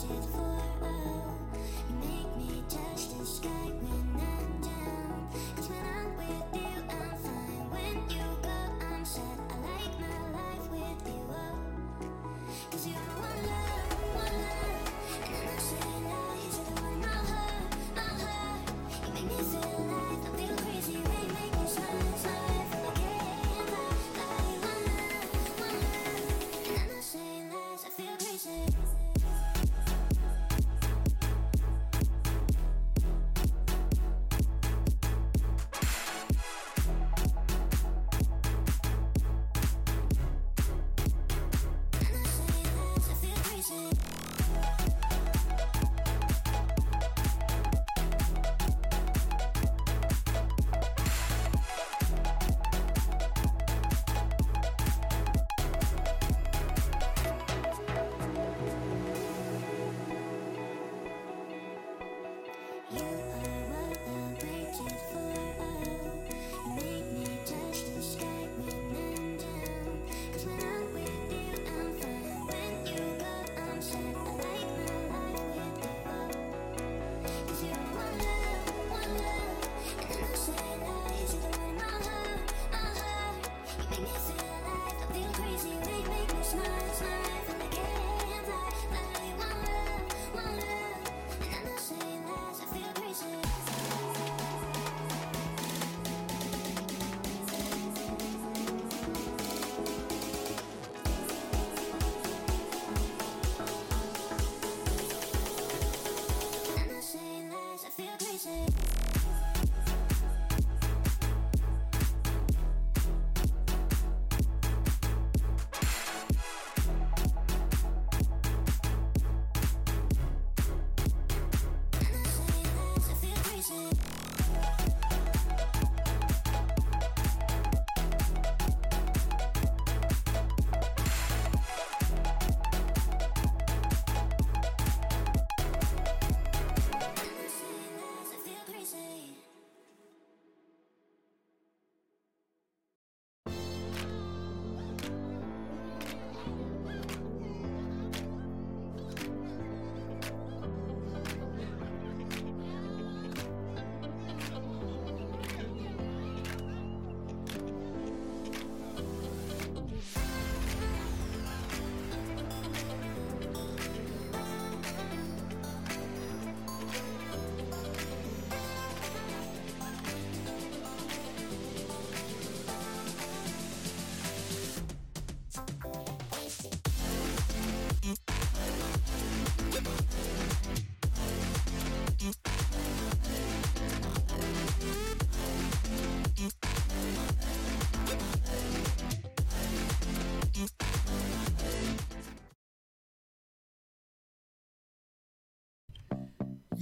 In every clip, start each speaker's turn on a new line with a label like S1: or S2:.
S1: ยิ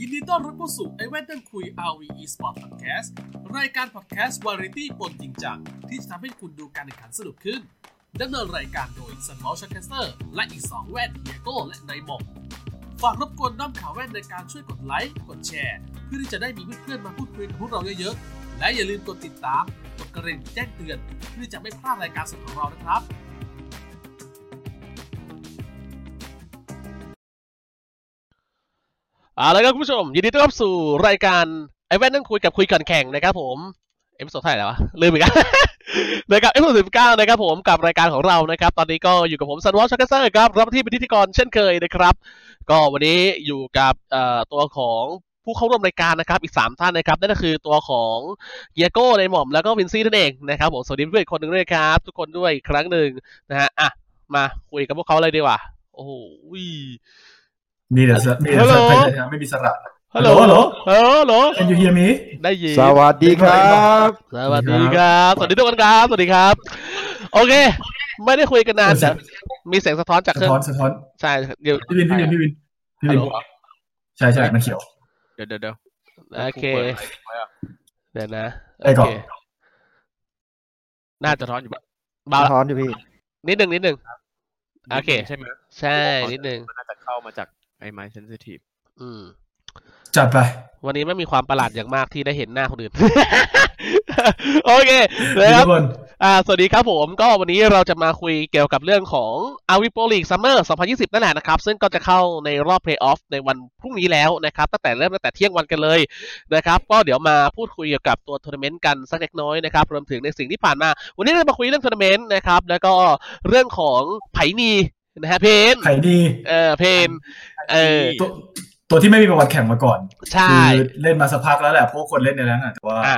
S1: นดีต้อนรับเข้าสู่ไอแว่นนั่งคุย RV Esport Podcast รายการ Podcast Variety ปนจริงจัง ที่จะทำให้คุณดูการแข่งขันสนุกขึ้นดำเนินรายการโดยสมอลชักเตอร์และอีก 2 แว่นเดียโก้และไนมองฝากรบกวนน้ำข่าวแว่นในการช่วยกดไลค์ กดแชร์ เพื่อที่จะได้มีเพื่อนๆมาพูดคุยกับพวกเราเยอะๆ และอย่าลืมกดติดตาม กดกระดิ่งแจ้งเตือน เพื่อจะไม่พลาดรายการสดของเรานะครับ
S2: เอาละครับคุณผู้ชม ยินดีต้อนรับสู่รายการไอแว่นนั่งคุยกับคุยก่อนแข่งนะครับผม episode เท่าไหร่แล้ววะลืมอีกแล้วนะครับ episode สิบเก้านะครับผมกับรายการของเรานะครับ ตอนนี้ก็อยู่กับผมซันวอชชักเซอร์ครับรับที่เป็นพิธีกรเช่นเคยนะครับ ก็วันนี้อยู่กับเอ่อตัวของผู้เข้าร่วมรายการนะครับอีกสามท่านนะครับนั่นก็คือตัวของเฮียโก้น้าหม่อมแล้วก็วินซี่นั่นเองนะครับผมสวัสดีเพื่อนคนหนึ่งด้วยครับ ทุกคนด้วยอีกครั้งหนึ่งนะฮะอะมาคุยกับพวกเขาเลยดีกว่า โอ้โห
S3: มีแต่สระมีแต่สระ
S2: ฮัลโหล
S3: พยัญชนะไม่มีสระ
S2: ฮัลโหล
S3: ฮัลโหล
S2: ฮัลโหลฮัลโหล
S3: Can you hear me
S2: ได้ยิน
S4: สวัสดีครับ
S2: สวัสดีครับ สวัสดีทุกคนครับ สวัสดีครับ โอเค ไม่ได้คุยกันนาน
S3: เสี
S2: แต่
S3: ยง
S2: มีเสียงสะท้อนจากเค
S3: สะ
S2: รื่อง
S3: ท้อน สะท้อน
S2: ใช่ เดี๋ยว
S3: พี่วิน พี่วิน พี่วิน พี่
S2: ฮั
S3: วิ
S2: ล
S3: น
S2: โหล
S3: ใช่ใช่มันเขียว
S5: เดี๋ยวเดี๋ยวเดี๋ยว
S2: โอเค
S5: กูปิดไมค์ไว้อะ
S2: เดี๋ยวนะ
S3: ไอ้ก่อน
S2: โเค น่าจะ
S5: สะท้อนอยู่ปะ
S2: เบา
S4: สะ
S2: ละ
S4: ท้อนอยู่พี่
S2: นิดหนึ่งนิดหนึ่งโอเค
S5: ใช่ไหม
S2: ใช่ นิดหนึ่ง
S5: มันน่าจะเข้ามาจาก ไอ้ไมค์เซนซิทีฟ
S2: อืม
S3: จัดไป
S2: วันนี้ไม่มีความประหลาดอย่างมากที่ได้เห็นหน้าคนอื่น โอเคนะค
S3: ทุ
S2: รับ
S3: กคน
S2: อ่า สวัสดีครับผม ก็วันนี้เราจะมาคุยเกี่ยวกับเรื่องของ a v i p o League Summer 2020 นั่นแหละนะครับ ซึ่งก็จะเข้าในรอบ Playoff ในวันพรุ่งนี้แล้วนะครับ ตั้งแต่เริ่มตั้งแต่เที่ยงวันกันเลยนะครับ ก็เดี๋ยวมาพูดคุยเกี่ยวกับตัวทัวร์นาเมนต์กันสักเล็กน้อยนะครับ รวมถึงในสิ่งที่ผ่านมา วันนี้เรามาคุยเรื่องทัวร์นาเมนต์นะครับ แล้วก็เรื่องของไผนี นะฮะเพน
S3: ไผ่ดี
S2: เออเพนเออ
S3: ตัวตัวที่ไม่มีประวัติแข่งมาก่อน
S2: ใช่
S3: คือเล่นมาสักพักแล้วแหละพวกคนเล่นในนั้นน่ะแต่ว่า
S2: อ่า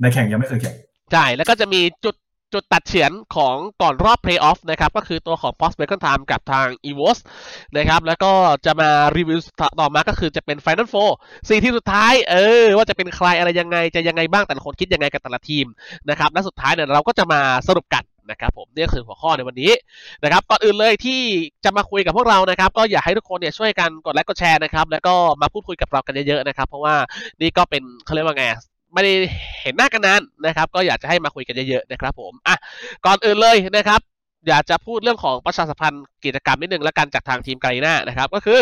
S3: ในแข่งยังไม่เคยแข่ง
S2: ใช่แล้วก็จะมีจุดจุดตัดเฉียนของก่อนรอบเพลย์ออฟนะครับ ก็คือตัวของ Post b a c o n Time กับทาง e v o s นะครับ แล้วก็จะมารีวิวต่อมาก็คือจะเป็น Final Four สี่ทีมสุดท้าย เออ ว่าจะเป็นใครอะไรยังไงจะยังไงบ้างแต่ละคนคิดยังไงกับแต่ละทีมนะครับ และสุดท้ายเนี่ยเราก็จะมาสรุปกัน นะครับผมนี่คือหัวข้อในวันนี้นะครับก่อนอื่นเลยที่จะมาคุยกับพวกเรานะครับ ก็อยากให้ทุกคนเนี่ยช่วยกันกดไลค์กดแชร์นะครับ แล้วก็มาพูดคุยกับเรากันเยอะๆนะครับ เพราะว่านี่ก็เป็นเขาเรียกว่าไงไม่ได้เห็นหน้ากันนานนะครับ ก็อยากจะให้มาคุยกันเยอะๆนะครับ ผมอะก่อนอื่นเลยนะครับ อยากจะพูดเรื่องของประชาสัมพันธ์กิจกรรมนิดนึงแล้วกันจากทางทีม Garena นะครับ ก็คือ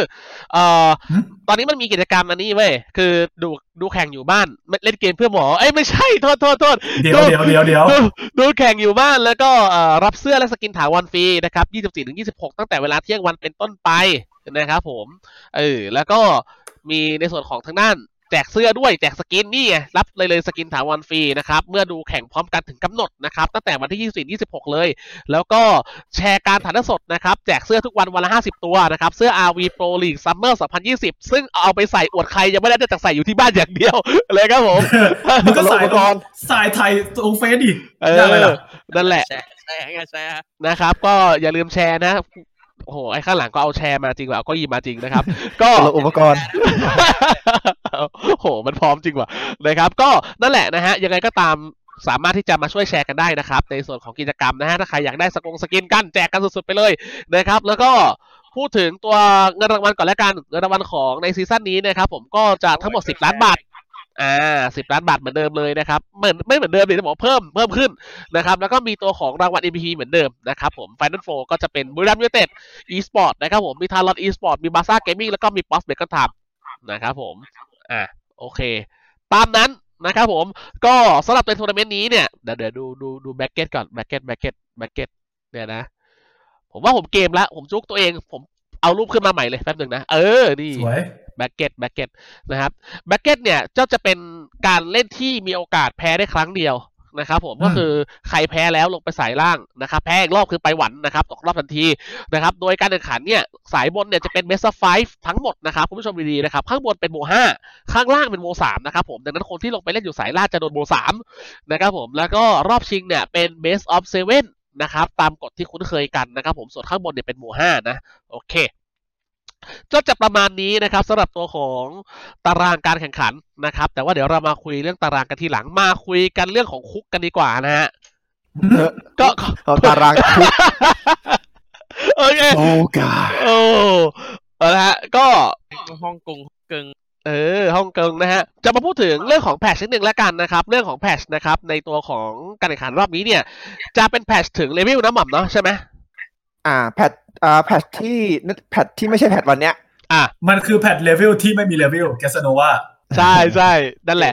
S2: เอ่อ
S3: หึ
S2: ตอนนี้มันมีกิจกรรมอันนี้เว้ยคือดูดูแข่งอยู่บ้านเล่นเกมเพื่อหมอเอ้ยไม่ใช่โทษโทษโทษ
S3: เดี๋ยวเดี๋ยวเดี๋ยวเดี๋ยว
S2: ดูดูแข่งอยู่บ้านแล้วก็เอ่อรับเสื้อและ skin ถาวรฟรีนะครับ24-26 ตั้งแต่เวลาเที่ยงวันเป็นต้นไปนะครับผมเออแล้วก็มีในส่วนของทางด้าน แจกเสื้อด้วยแจก skin นี่ไงรับเลยเลย skin ถาวรฟรีนะครับเมื่อดูแข่งพร้อมกันถึงกำหนดนะครับตั้งแต่วันที่ 24-26 เลย แล้วก็แชร์การถ่ายทอดสดนะครับแจกเสื้อทุกวันวันละ 50 ตัวนะครับเสื้อ RV Pro League Summer 2020 ซึ่งเอาไปใส่อวดใครยังไม่ได้จากใส่อยู่ที่บ้านอย่างเดียวเลยครับผม
S3: มันก็สายตรงสายไทยตรงเฟซดิ
S2: เออ
S3: ได้ไหมล่ะ
S2: นั่นแหละ
S5: แชร์แชร์ไงแชร์
S2: นะครับ ก็อย่าลืมแชร์นะ โอ้โหไอ้ข้างหลังก็เอาแชร์มาจริงว่ะเอาก็ยิมมาจริงนะครับ ก็
S4: คนละอุปกรณ์
S2: โอ้โห มันพร้อมจริงว่ะนะครับ ก็นั่นแหละนะฮะ ยังไงก็ตามสามารถที่จะมาช่วยแชร์กันได้นะครับ ในส่วนของกิจกรรมนะฮะ ถ้าใครอยากได้สกง skin กันแจกกันสุดๆไปเลยนะครับ แล้วก็พูดถึงตัวเงินรางวัลก่อนแล้วกัน เงินรางวัลของใน season นี้นะครับผมก็จะทั้งหมด 10 ล้านบาท อ่าสิบล้านบาทเหมือนเดิมเลยนะครับเหมือนไม่เหมือนเดิมเลยจะบอกเพิ่มเพิ่มขึ้นนะครับ แล้วก็มีตัวของรางวัล MVP เหมือนเดิมนะครับผม Final Four ก็จะเป็นบุรีรัมย์ยูไนเต็ด e-sport นะครับผมมี Talon e-sport มี Bazaar Gaming แล้วก็มีป๊อส Bacon Timeนะครับผมอ่าโอเค ตามนั้นนะครับผมก็สำหรับในทัวร์นาเมนต์นี้เนี่ยเดี๋ยวเดี๋ยวดูดูดู bracket ก่อน bracket bracket bracket เนี่ยนะ ผมว่าผมเกมแล้วผมจุกตัวเอง ผมเอารูปขึ้นมาใหม่เลยแป๊บหนึ่งนะ เออ นี่
S3: สวย
S2: bracket bracket นะครับ bracket เนี่ยเจ้าจะเป็นการเล่นที่มีโอกาสแพ้ได้ครั้งเดียวนะครับผม
S3: อืม
S2: ก็คือใครแพ้แล้วลงไปสายล่างนะครับแพ้อีกรอบคือไปหวันนะครับตกรอบทันทีนะครับโดยการแข่งขันเนี่ยสายบนเนี่ยจะเป็นเมสไฟทั้งหมดนะครับคุณผู้ชมดีๆนะครับข้างบนเป็นโบห้าข้างล่างเป็นโบสามนะครับผมดังนั้นคนที่ลงไปเล่นอยู่สายล่างจะโดนโบสามนะครับผมแล้วก็รอบชิงเนี่ยเป็น best of seven นะครับตามกฎที่คุ้นเคยกันนะครับผมส่วนข้างบนเนี่ยเป็นโบห้านะโอเค ก็จะประมาณนี้นะครับสำหรับตัวของตารางการแข่งขันนะครับ แต่ว่าเดี๋ยวเรามาคุยเรื่องตารางกันทีหลังมาคุยกันเรื่องของคุกกันดีกว่านะฮะก็
S4: เอาตารางคุก
S2: โอเค
S4: โอ้กา
S2: โอ้เอาละฮะก็
S5: ฮ่องกงฮ่องกง
S2: เออฮ่องกงนะฮะจะมาพูดถึงเรื่องของแพทชนิดหนึ่งแล้วกันนะครับ เรื่องของแพทชนะครับ ในตัวของการแข่งขันรอบนี้เนี่ย จะเป็นแพทชถึงเลเวลน้ำหม่ำเนาะใช่ไหม
S4: อ่าแพทอ่าแพทที่แพทที่ไม่ใช่แพทวันเนี้ย
S2: อะ
S3: มันคือแพทเลเวลที่ไม่มีเลเวลแกสโนวา
S2: ใช่ใช่นั่นแหละ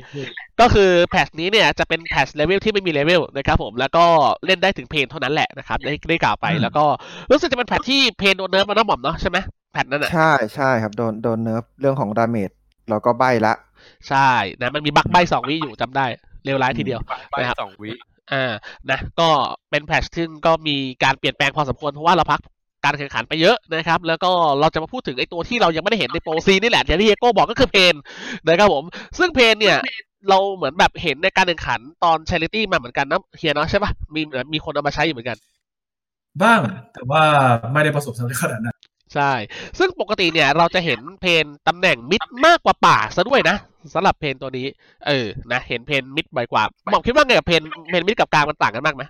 S2: ก็คือ patch นี้เนี่ยจะเป็น patch Laville ที่ไม่มี Laville นะครับผมแล้วก็เล่นได้ถึง Paine เท่านั้นแหละนะครับได้ได้กล่าวไปแล้วก็รู้สึกจะเป็น patch ที่ Paine โดน nerf มาน้าหม่อมเนาะใช่ไหม patch นั้นอะ
S4: ใช่ใช่ครับโดนโดน nerf เรื่องของ damage เราก็ใบละ
S2: ใช่นะมันมี bug ใบสองวิอยู่จำได้เลวร้ายทีเดียว
S5: ไป
S2: นะครับ
S5: สองวิ
S2: อ่านะก็เป็น patch ซึ่งก็มีการเปลี่ยนแปลงพอสมควรเพราะว่าเราพักการแข่งขันไปเยอะนะครับ แล้วก็เราจะมาพูดถึงไอ้ตัวที่เรายังไม่ได้เห็นใน pro sceneี่แหละอย่างที่เฮียโก้บอกก็คือ Paineนะครับผม ซึ่ง Paine เนี่ยเราเหมือนแบบเห็นในการแข่งขันตอนช h ริตี้มาเหมือนกันนะเฮียเนาะใช่ปะมีมีคนเอามาใช้อยู่เหมือนกัน
S3: บ้างแต่ว่าไม่ได้ประสบความสำเร็จขนาดนั้น
S2: ใช่ ซึ่งปกติเนี่ยเราจะเห็น Paine ตำแหน่ง mid มากกว่าป่าซะด้วยนะ สำหรับ Paine ตัวนี้ เออ นะ เห็น Paine mid บ่อยกว่าหมอมคิดว่าไงกับ Paine Paine mid กับกลางมันต่างกันมากไหม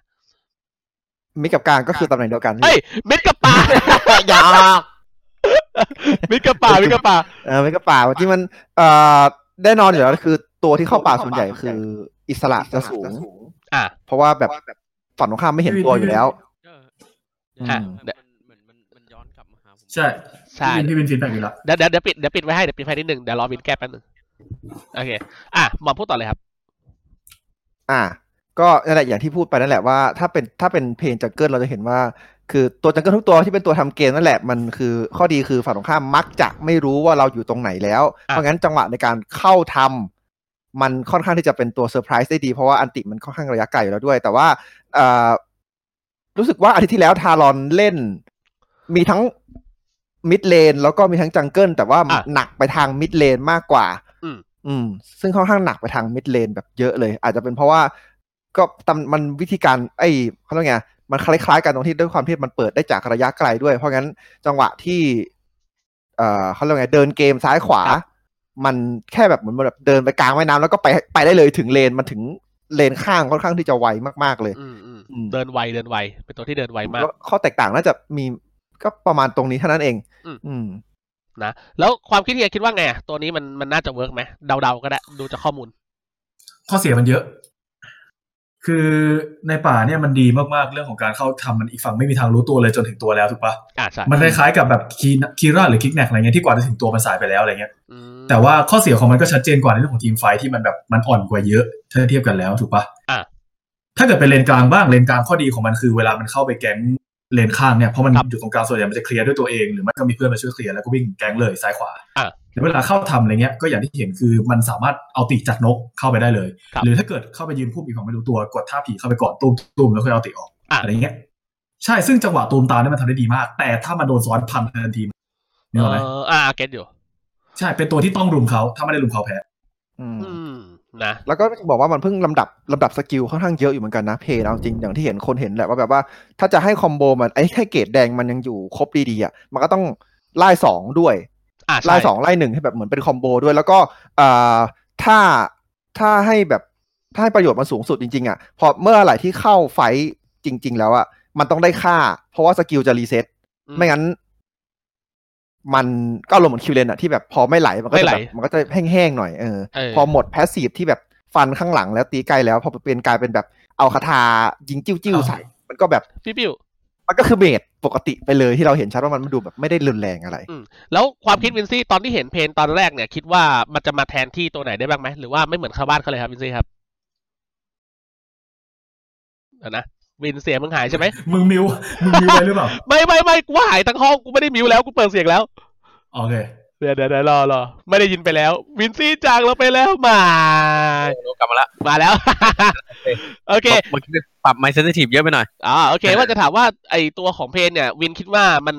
S4: mid กับกลางก็คือตำแหน่งเดียวกัน
S2: เอ้ย mid กับป่า
S4: อย่า
S2: mid กับป่า mid กับป่า
S4: เออ mid กับป่าที่มันเอ่อแน่นอนอยู่แล้วคือตัวที่เข้าป่าส่วนใหญ่คืออิสระจะสูง
S2: อะ
S4: เพราะว่าแบบฝั่งตรงข้ามไม่เห็นตัวอยู่แล้ว
S5: เออ
S4: อะ
S5: เออมันเหมือนมันมันย้อนกลับมาหาผม
S3: ใช่
S2: ใช่
S3: พี่วินพี่วินฟีดแบ็กอยู่แล้ว
S2: เดี๋ยวเดี๋ยวเดี๋ยวปิดเดี๋ยวปิดไว้ให้เดี๋ยวปิดไฟนิดหนึ่งเดี๋ยวรอวินแก้แป๊บหนึง โอเค อะหมอมพูดต่อเลยครับ
S4: อ่า ก็นั่นแหละอย่างที่พูดไปนั่นแหละว่าถ้าเป็นถ้าเป็น Paine jungle เราจะเห็นว่า คือตัว jungle ทุกตัวที่เป็นตัวทำเกมนั่นแหละมันคือข้อดีคือฝั่งตรงข้ามมักจะไม่รู้ว่าเราอยู่ตรงไหนแล้ว เพราะงั้นจังหวะในการเข้าทำมันค่อนข้างที่จะเป็นตัวเซอร์ไพรส์ได้ดี เพราะว่า ulti มันค่อนข้างระยะไกลอยู่แล้วด้วย แต่ว่าเอ่อรู้สึกว่าอาทิตย์ที่แล้วทารอนเล่น มีทั้ง mid lane แล้วก็มีทั้ง jungle แต่ว่า
S2: อะ
S4: หนักไปทาง mid lane มากกว่า
S2: อืม
S4: อืม ซึ่งค่อนข้างหนักไปทาง mid lane แบบเยอะเลย อาจจะเป็นเพราะว่า ก็ตำมันวิธีการ ไอ้เขาเรียกไงมันคล้ายๆกันตรงที่ด้วยความที่มันเปิดได้จากระยะไกลด้วย เพราะงั้นจังหวะที่เอ่อเขาเรียกไงเดินเกมซ้ายขวา
S2: ครับ
S4: มันแค่แบบเหมือนแบบเดินไปกลางแม่น้ำแล้วก็ไปไปได้เลยถึงเลนมันถึงเลนข้างค่อนข้างที่จะไวมากๆเลย
S2: อืมอืม
S4: อืม
S2: เดินไวเดินไวเป็นตัวที่เดินไวมาก
S4: แล้วข้อแตกต่างน่าจะมีก็ประมาณตรงนี้เท่านั้นเอง
S2: อืม
S4: อืม
S2: นะแล้วความคิดเฮียคิดว่าไงอะตัวนี้มันมันน่าจะ work ไหมเดาๆก็ได้ดูจากข้อมูล
S3: ข้อเสียมันเยอะ คือในป่าเนี่ยมันดีมากๆเรื่องของการเข้าทำมันอีกฝั่งไม่มีทางรู้ตัวเลยจนถึงตัวแล้วถูกปะ
S2: อ่าใช่
S3: มันคล้ายๆกับแบบคีคีราหรือ Kriknak อะไรเงี้ยที่กว่าจะถึงตัวมันสายไปแล้วอะไรเงี้ย
S2: อืม
S3: แต่ว่าข้อเสียของมันก็ชัดเจนกว่าในเรื่องของ team fight ที่มันแบบมันอ่อนกว่าเยอะถ้าเทียบกันแล้วถูกปะ
S2: อะ
S3: ถ้าเกิดเป็นเลนกลางบ้างเลนกลางข้อดีของมันคือเวลามันเข้าไป gank lane ข้างเนี่ยเพราะมันอยู่ตรงกลางส่วนใหญ่มันจะเคลียร์ด้วยตัวเองหรือไม่ก็มีเพื่อนมาช่วยเคลียร์แล้วก็วิ่ง gank เลยซ้ายขวา
S2: อะ
S3: แต่เวลาเข้าทำอะไรเงี้ยก็อย่างที่เห็นคือมันสามารถ ulti จากนกเข้าไปได้เลย
S2: ครับ
S3: หรือถ้าเกิดเข้าไปยืนพุ่มอีกฝั่งไม่รู้ตัวกดท่าผีเข้าไปก่อนตุ้มตุ้มแล้วค่อย ulti ออก
S2: อะ
S3: อะไรเงี้ยใช่ซึ่งจังหวะตูมตามเนี่ยมันทำได้ดีมาก แต่ถ้ามันโดนซ้อนพันทันทีนึกออกไหม
S2: เอออ่า get อยู่
S3: ใช่เป็นตัวที่ต้องรุมเขาถ้าไม่ได้รุมเขาแพ้
S4: อืม
S2: อืม นะ
S4: แล้วก็บอกว่ามันเพิ่งลำดับลำดับ skill ค่อนข้างเยอะอยู่เหมือนกันนะ Paine เอาจริงอย่างที่เห็นคนเห็นแหละว่าแบบว่าถ้าจะให้ combo มันไอ้แค่เกรดแดงมันยังอยู่ครบดีๆอะมันก็ต้องไล่สองด้วย
S2: อ่าใช่
S4: ไล่สองไล่หนึ่งให้แบบเหมือนเป็น combo ด้วย แล้วก็อ่าถ้าถ้าให้แบบถ้าให้ประโยชน์มันสูงสุดจริงๆอะพอเมื่อไหร่ที่เข้า fight จริง ๆ แล้วอะมันต้องได้ค่า เพราะว่า skill จะ reset
S2: อื
S4: ไม่งั้น มันก็ลงเหมือน Quillen อะที่แบบพอไม่ไหลมันก็
S2: ไม่
S4: จะ
S2: ไหล
S4: แบบมันก็จะแห้งๆหน่อยเออ
S2: เออ
S4: พอหมด passive ที่แบบฟันข้างหลังแล้วตีไกลแล้ว พอเป็นกลายเป็นแบบเอาคาถายิงจิ้วจิ้วๆใส่มันก็แบบ
S2: พี่ปิว
S4: มันก็คือ base ปกติไปเลยที่เราเห็นชัดว่ามันดูแบบไม่ได้รุนแรงอะไร
S2: แล้วความคิดวินซี่ตอนที่เห็น Paine ตอนแรกเนี่ย คิดว่ามันจะมาแทนที่ตัวไหนได้บ้างไหมหรือว่าไม่เหมือนชาวบ้านเขาเลยครับวินซี่ครับเดี๋ยวนะ วินเสียงมึงหายใช่ไหม
S3: มึง mute มึงมิวไปหรือเปล่า
S2: ไม่ไม่ไม่กูหายทั้งห้องกูไม่ได้มิวแล้วกูเปิดเสียงแล้ว
S3: โอเค
S2: เดี๋ยวเดี๋ยวเดี๋ยวรอรอไม่ได้ยินไปแล้ว วินซี่จากเราไปแล้วมา
S5: กลับมาละ
S2: มาแล้ว โอเค
S5: เมื่อกี้ปรับไมเซนซิทีฟเยอะไปหน่อย
S2: อ่าโอเค ว่าจะถามว่าไอตัวของเพนเนี่ย วินคิดว่ามัน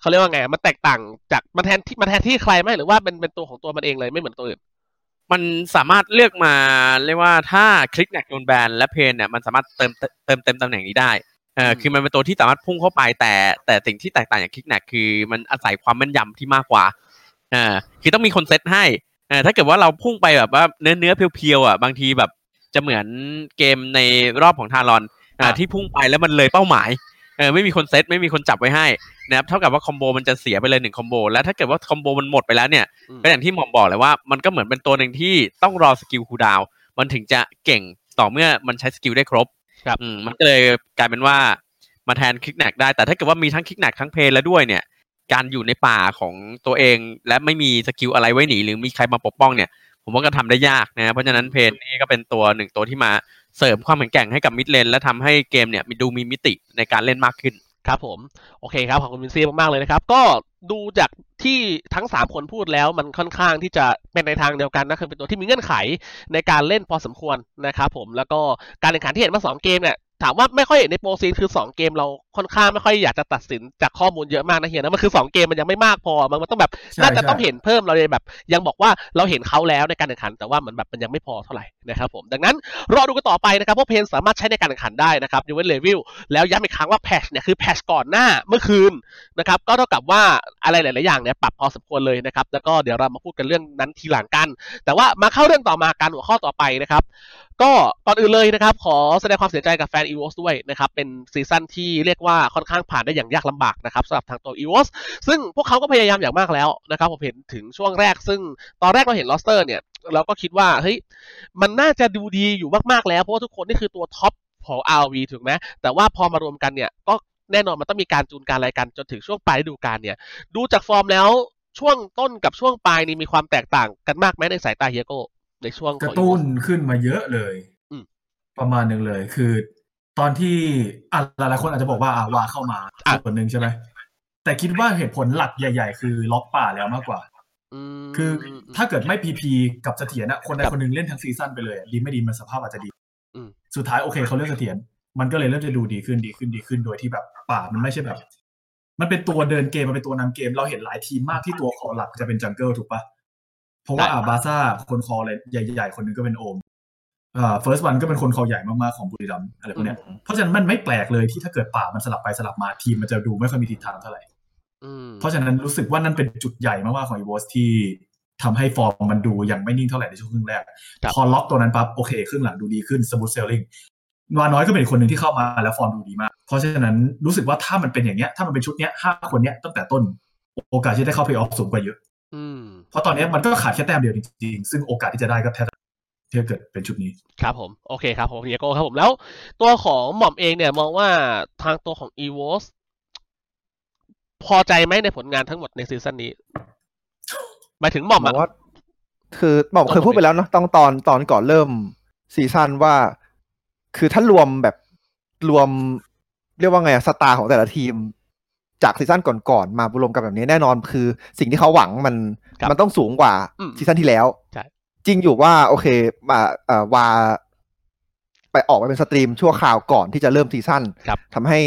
S2: เขาเรียกว่าไง มันแตกต่างจากมันแทนที่มันแทนที่ใครไหมหรือว่าเป็นเป็นตัวของตัวมันเองเลยไม่เหมือนตัวอื่น
S5: มันสามารถเลือกมาเรียกว่าถ้าคลิกแนกโดนแบนและเพนเนี่ยมันสามารถเติมเติมเต็มตำแหน่งนี้ได้เออ
S2: อืม
S5: คือมันเป็นตัวที่สามารถพุ่งเข้าไปแต่แต่สิ่งที่แตกต่างจากคลิกแนกคือมันอาศัยความแม่นยำที่มากกว่าเออคือต้องมีคนเซตให้เออถ้าเกิดว่าเราพุ่งไปแบบว่าเนื้อเนื้อเพียวๆอะบางทีแบบจะเหมือนเกมในรอบของทารอนอ่า
S2: อะ
S5: ที่พุ่งไปแล้วมันเลยเป้าหมาย เออไม่มีคนเซตไม่มีคนจับไว้ให้นะครับเท่ากับว่า combo มันจะเสียไปเลยหนึ่ง combo แล้วถ้าเกิดว่า combo มันหมดไปแล้วเนี่ย
S2: อืม
S5: ก็อย่างที่หมอมบอกเลยว่ามันก็เหมือนเป็นตัวหนึ่งที่ต้องรอ skill cooldown มันถึงจะเก่งต่อเมื่อมันใช้ skill ได้ครบ
S2: ครับ
S5: อืมมันก็เลยกลายเป็นว่ามาแทน Kriknak ได้ แต่ถ้าเกิดว่ามีทั้ง Kriknak ทั้ง Paine แล้วด้วยเนี่ย การอยู่ในป่าของตัวเอง และไม่มี skill อะไรไว้หนีหรือมีใครมาปกป้องเนี่ย ผมว่าก็ทำได้ยากนะ เพราะฉะนั้น Paine นี่ก็เป็นตัวหนึ่งตัวที่มา เสริมความแข็งแกร่งให้กับ mid lane และทำให้เกมเนี่ยมีดูมีมิติในการเล่นมากขึ้น
S2: ครับผม โอเคครับ ขอบคุณวินซี่มาก ๆ เลยนะครับ ก็ดูจากที่ทั้ง 3 คนพูดแล้วมันค่อนข้างที่จะเป็นในทางเดียวกันนะคือเป็นตัวที่มีเงื่อนไขในการเล่นพอสมควรนะครับผมแล้วก็การแข่งขันที่เห็นมา 2 เกมเนี่ย ถามว่าไม่ค่อยเห็นใน pro scene คือ 2 เกมเราค่อนข้างไม่ค่อยอยากจะตัดสินจากข้อมูลเยอะมากนะเฮียนะมันคือ 2 เกมมันยังไม่มากพอมันมันต้องแบบ
S3: ใช่
S2: น่าจะ
S3: ใช่
S2: ต้องเห็นเพิ่มเราเลยแบบ ยังบอกว่าเราเห็นเขาแล้วในการแข่งขัน แต่ว่าเหมือนแบบมันยังไม่พอเท่าไหร่นะครับผมดังนั้นรอดูกันต่อไปนะครับเพราะเพนสามารถใช้ในการแข่งขันได้นะครับยูเวนเลวิลแล้วย้ำอีกครั้งว่าแพชเนี่ยคือแพชก่อนหน้าเมื่อคืนนะครับก็เท่ากับว่าอะไรหลาย ๆ อย่างเนี่ยปรับพอสมควรเลยนะครับแล้วก็เดี๋ยวเรามาพูดกันเรื่องนั้นทีหลังกัน แต่ว่ามาเข้าเรื่องต่อมาการหัวข้อต่อไปนะครับ ก็ก่อนอื่นเลยนะครับ ขอแสดงความเสียใจกับแฟน e v o s ด้วยนะครับ เป็น season ที่เรียกว่าค่อนข้างผ่านได้อย่างยากลำบากนะครับสำหรับทางตัว e v o s ซึ่งพวกเขาก็พยายามอย่างมากแล้วนะครับ ผมเห็นถึงช่วงแรก ซึ่งตอนแรกเราเห็น roster เนี่ย เราก็คิดว่าเฮ้ยมันน่าจะดูดีอยู่มากๆแล้ว เพราะว่าทุกคนนี่คือตัว top ของ RoV ถูกไหมแต่ว่าพอมารวมกันเนี่ยก็แน่นอนมันต้องมีการจูนการอะไรกันจนถึงช่วงปลายฤดูกาลเนี่ย ดูจากฟอร์มแล้วช่วงต้นกับช่วงปลายนี่มีความแตกต่างกันมากไหมในสายตาเฮียโก้ ในช่วง
S3: ก
S2: ขอ
S3: ระ
S2: ง
S3: ตุ้น
S2: EVOS
S3: ขึ้นมาเยอะเลย
S2: อืม
S3: ประมาณหนึ่งเลย คือ ตอนที่อะหลายๆคนอาจจะบอกว่าอ่าวาเข้ามา
S2: อะ
S3: ส่วนหนึ่งใช่ไหมแต่คิดว่าเหตุผลหลักใหญ่ ๆ คือล็อกป่าแล้วมากกว่า
S2: ม
S3: คือถ้าเกิดไม่พีพีกับเสถียรนะคนใด
S2: ครับ
S3: คนหนึงเล่นทั้งซีซั่นไปเลยอะดีไม่ดีมันสภาพอาจจะดี
S2: อืม
S3: สุดท้ายโอเคเขาเลือกเสถียรมันก็เลยเริ่มจะดูดีขึ้นดีขึ้นดีขึ้นโดยที่แบบป่ามันไม่ใช่แบบ มันเป็นตัวเดินเกมมันเป็นตัวนำเกม เราเห็นหลายทีมมากที่ตัวคอหลักจะเป็นจังเกิลถูกปะ เพราะว่า
S2: ใช่
S3: อ่าบาซ่าคน call เลยใหญ่ ๆ คนหนึงก็เป็นโอมอ่า FirstOne ก็เป็นคน call ใหญ่มากๆของบุรีรัมย์อะไรพวกเนี้ยเพราะฉะนั้นมันไม่แปลกเลยที่ถ้าเกิดป่ามันสลับไปสลับมาทีมมันจะดูไม่ค่อยมีทิศทางเท่าไหร่
S2: อืม
S3: เพราะฉะนั้นรู้สึกว่านั่นเป็นจุดใหญ่มากๆของ EVOS ที่ทำให้ฟอร์มมันดูยังไม่นิ่งเท่าไหร่ในช่วงครึ่งแรก
S2: ครับ
S3: พอล็อกตัวนั้นปั๊บโอเคครึ่งหลังดูดีขึ้น smooth เซลลิงวาน้อยก็เป็นอีกคนหนึ่งที่เข้ามาแล้วฟอร์มดูดีมาก เพราะฉะนั้นรู้สึกว่าถ้ามันเป็นอย่างเนี้ยถ้ามันเป็นชุดเนี้ยห้าคนเนี้ยตั้งแต่ต้นโอกาสที่ได้เข้าเพลย์ออฟสูงกว่าเยอะ
S2: อืม
S3: เพราะตอนเนี้ยมันก็ขาดแค่แต้มเดียวจริงๆ ซึ่งโอกาสที่จะได้ก็แทบจะถ้าเกิดเป็นชุดนี้
S2: ครับผม โอเคครับผมเฮียโก้ครับผมแล้วตัวของหม่อมเองเนี่ยมองว่าทางตัวของ e v o s พอใจไหมในผลงานทั้งหมดใน season นี้หมายถึงหม่อม
S4: บอ
S2: อะ
S4: กว่าคือบอกเคยพูดไปแล้วเนาะตอนตอนตอนก่อนเริ่ม season ว่า คือถ้ารวมแบบรวม เรียกว่าไงอะ star ของแต่ละทีม จาก season ก่อนๆมารวมกันแบบนี้แน่นอนคือ สิ่งที่เขาหวังมัน
S2: ครับ
S4: มันต้องสูงกว่า
S2: อืม
S4: season ที่แล้ว
S2: ใช่
S4: จริงอยู่ว่าโอเคมาเอ่อวาไปออกไปเป็น stream ชั่วคราวก่อนที่จะเริ่ม season
S2: ครับ
S4: ทำให้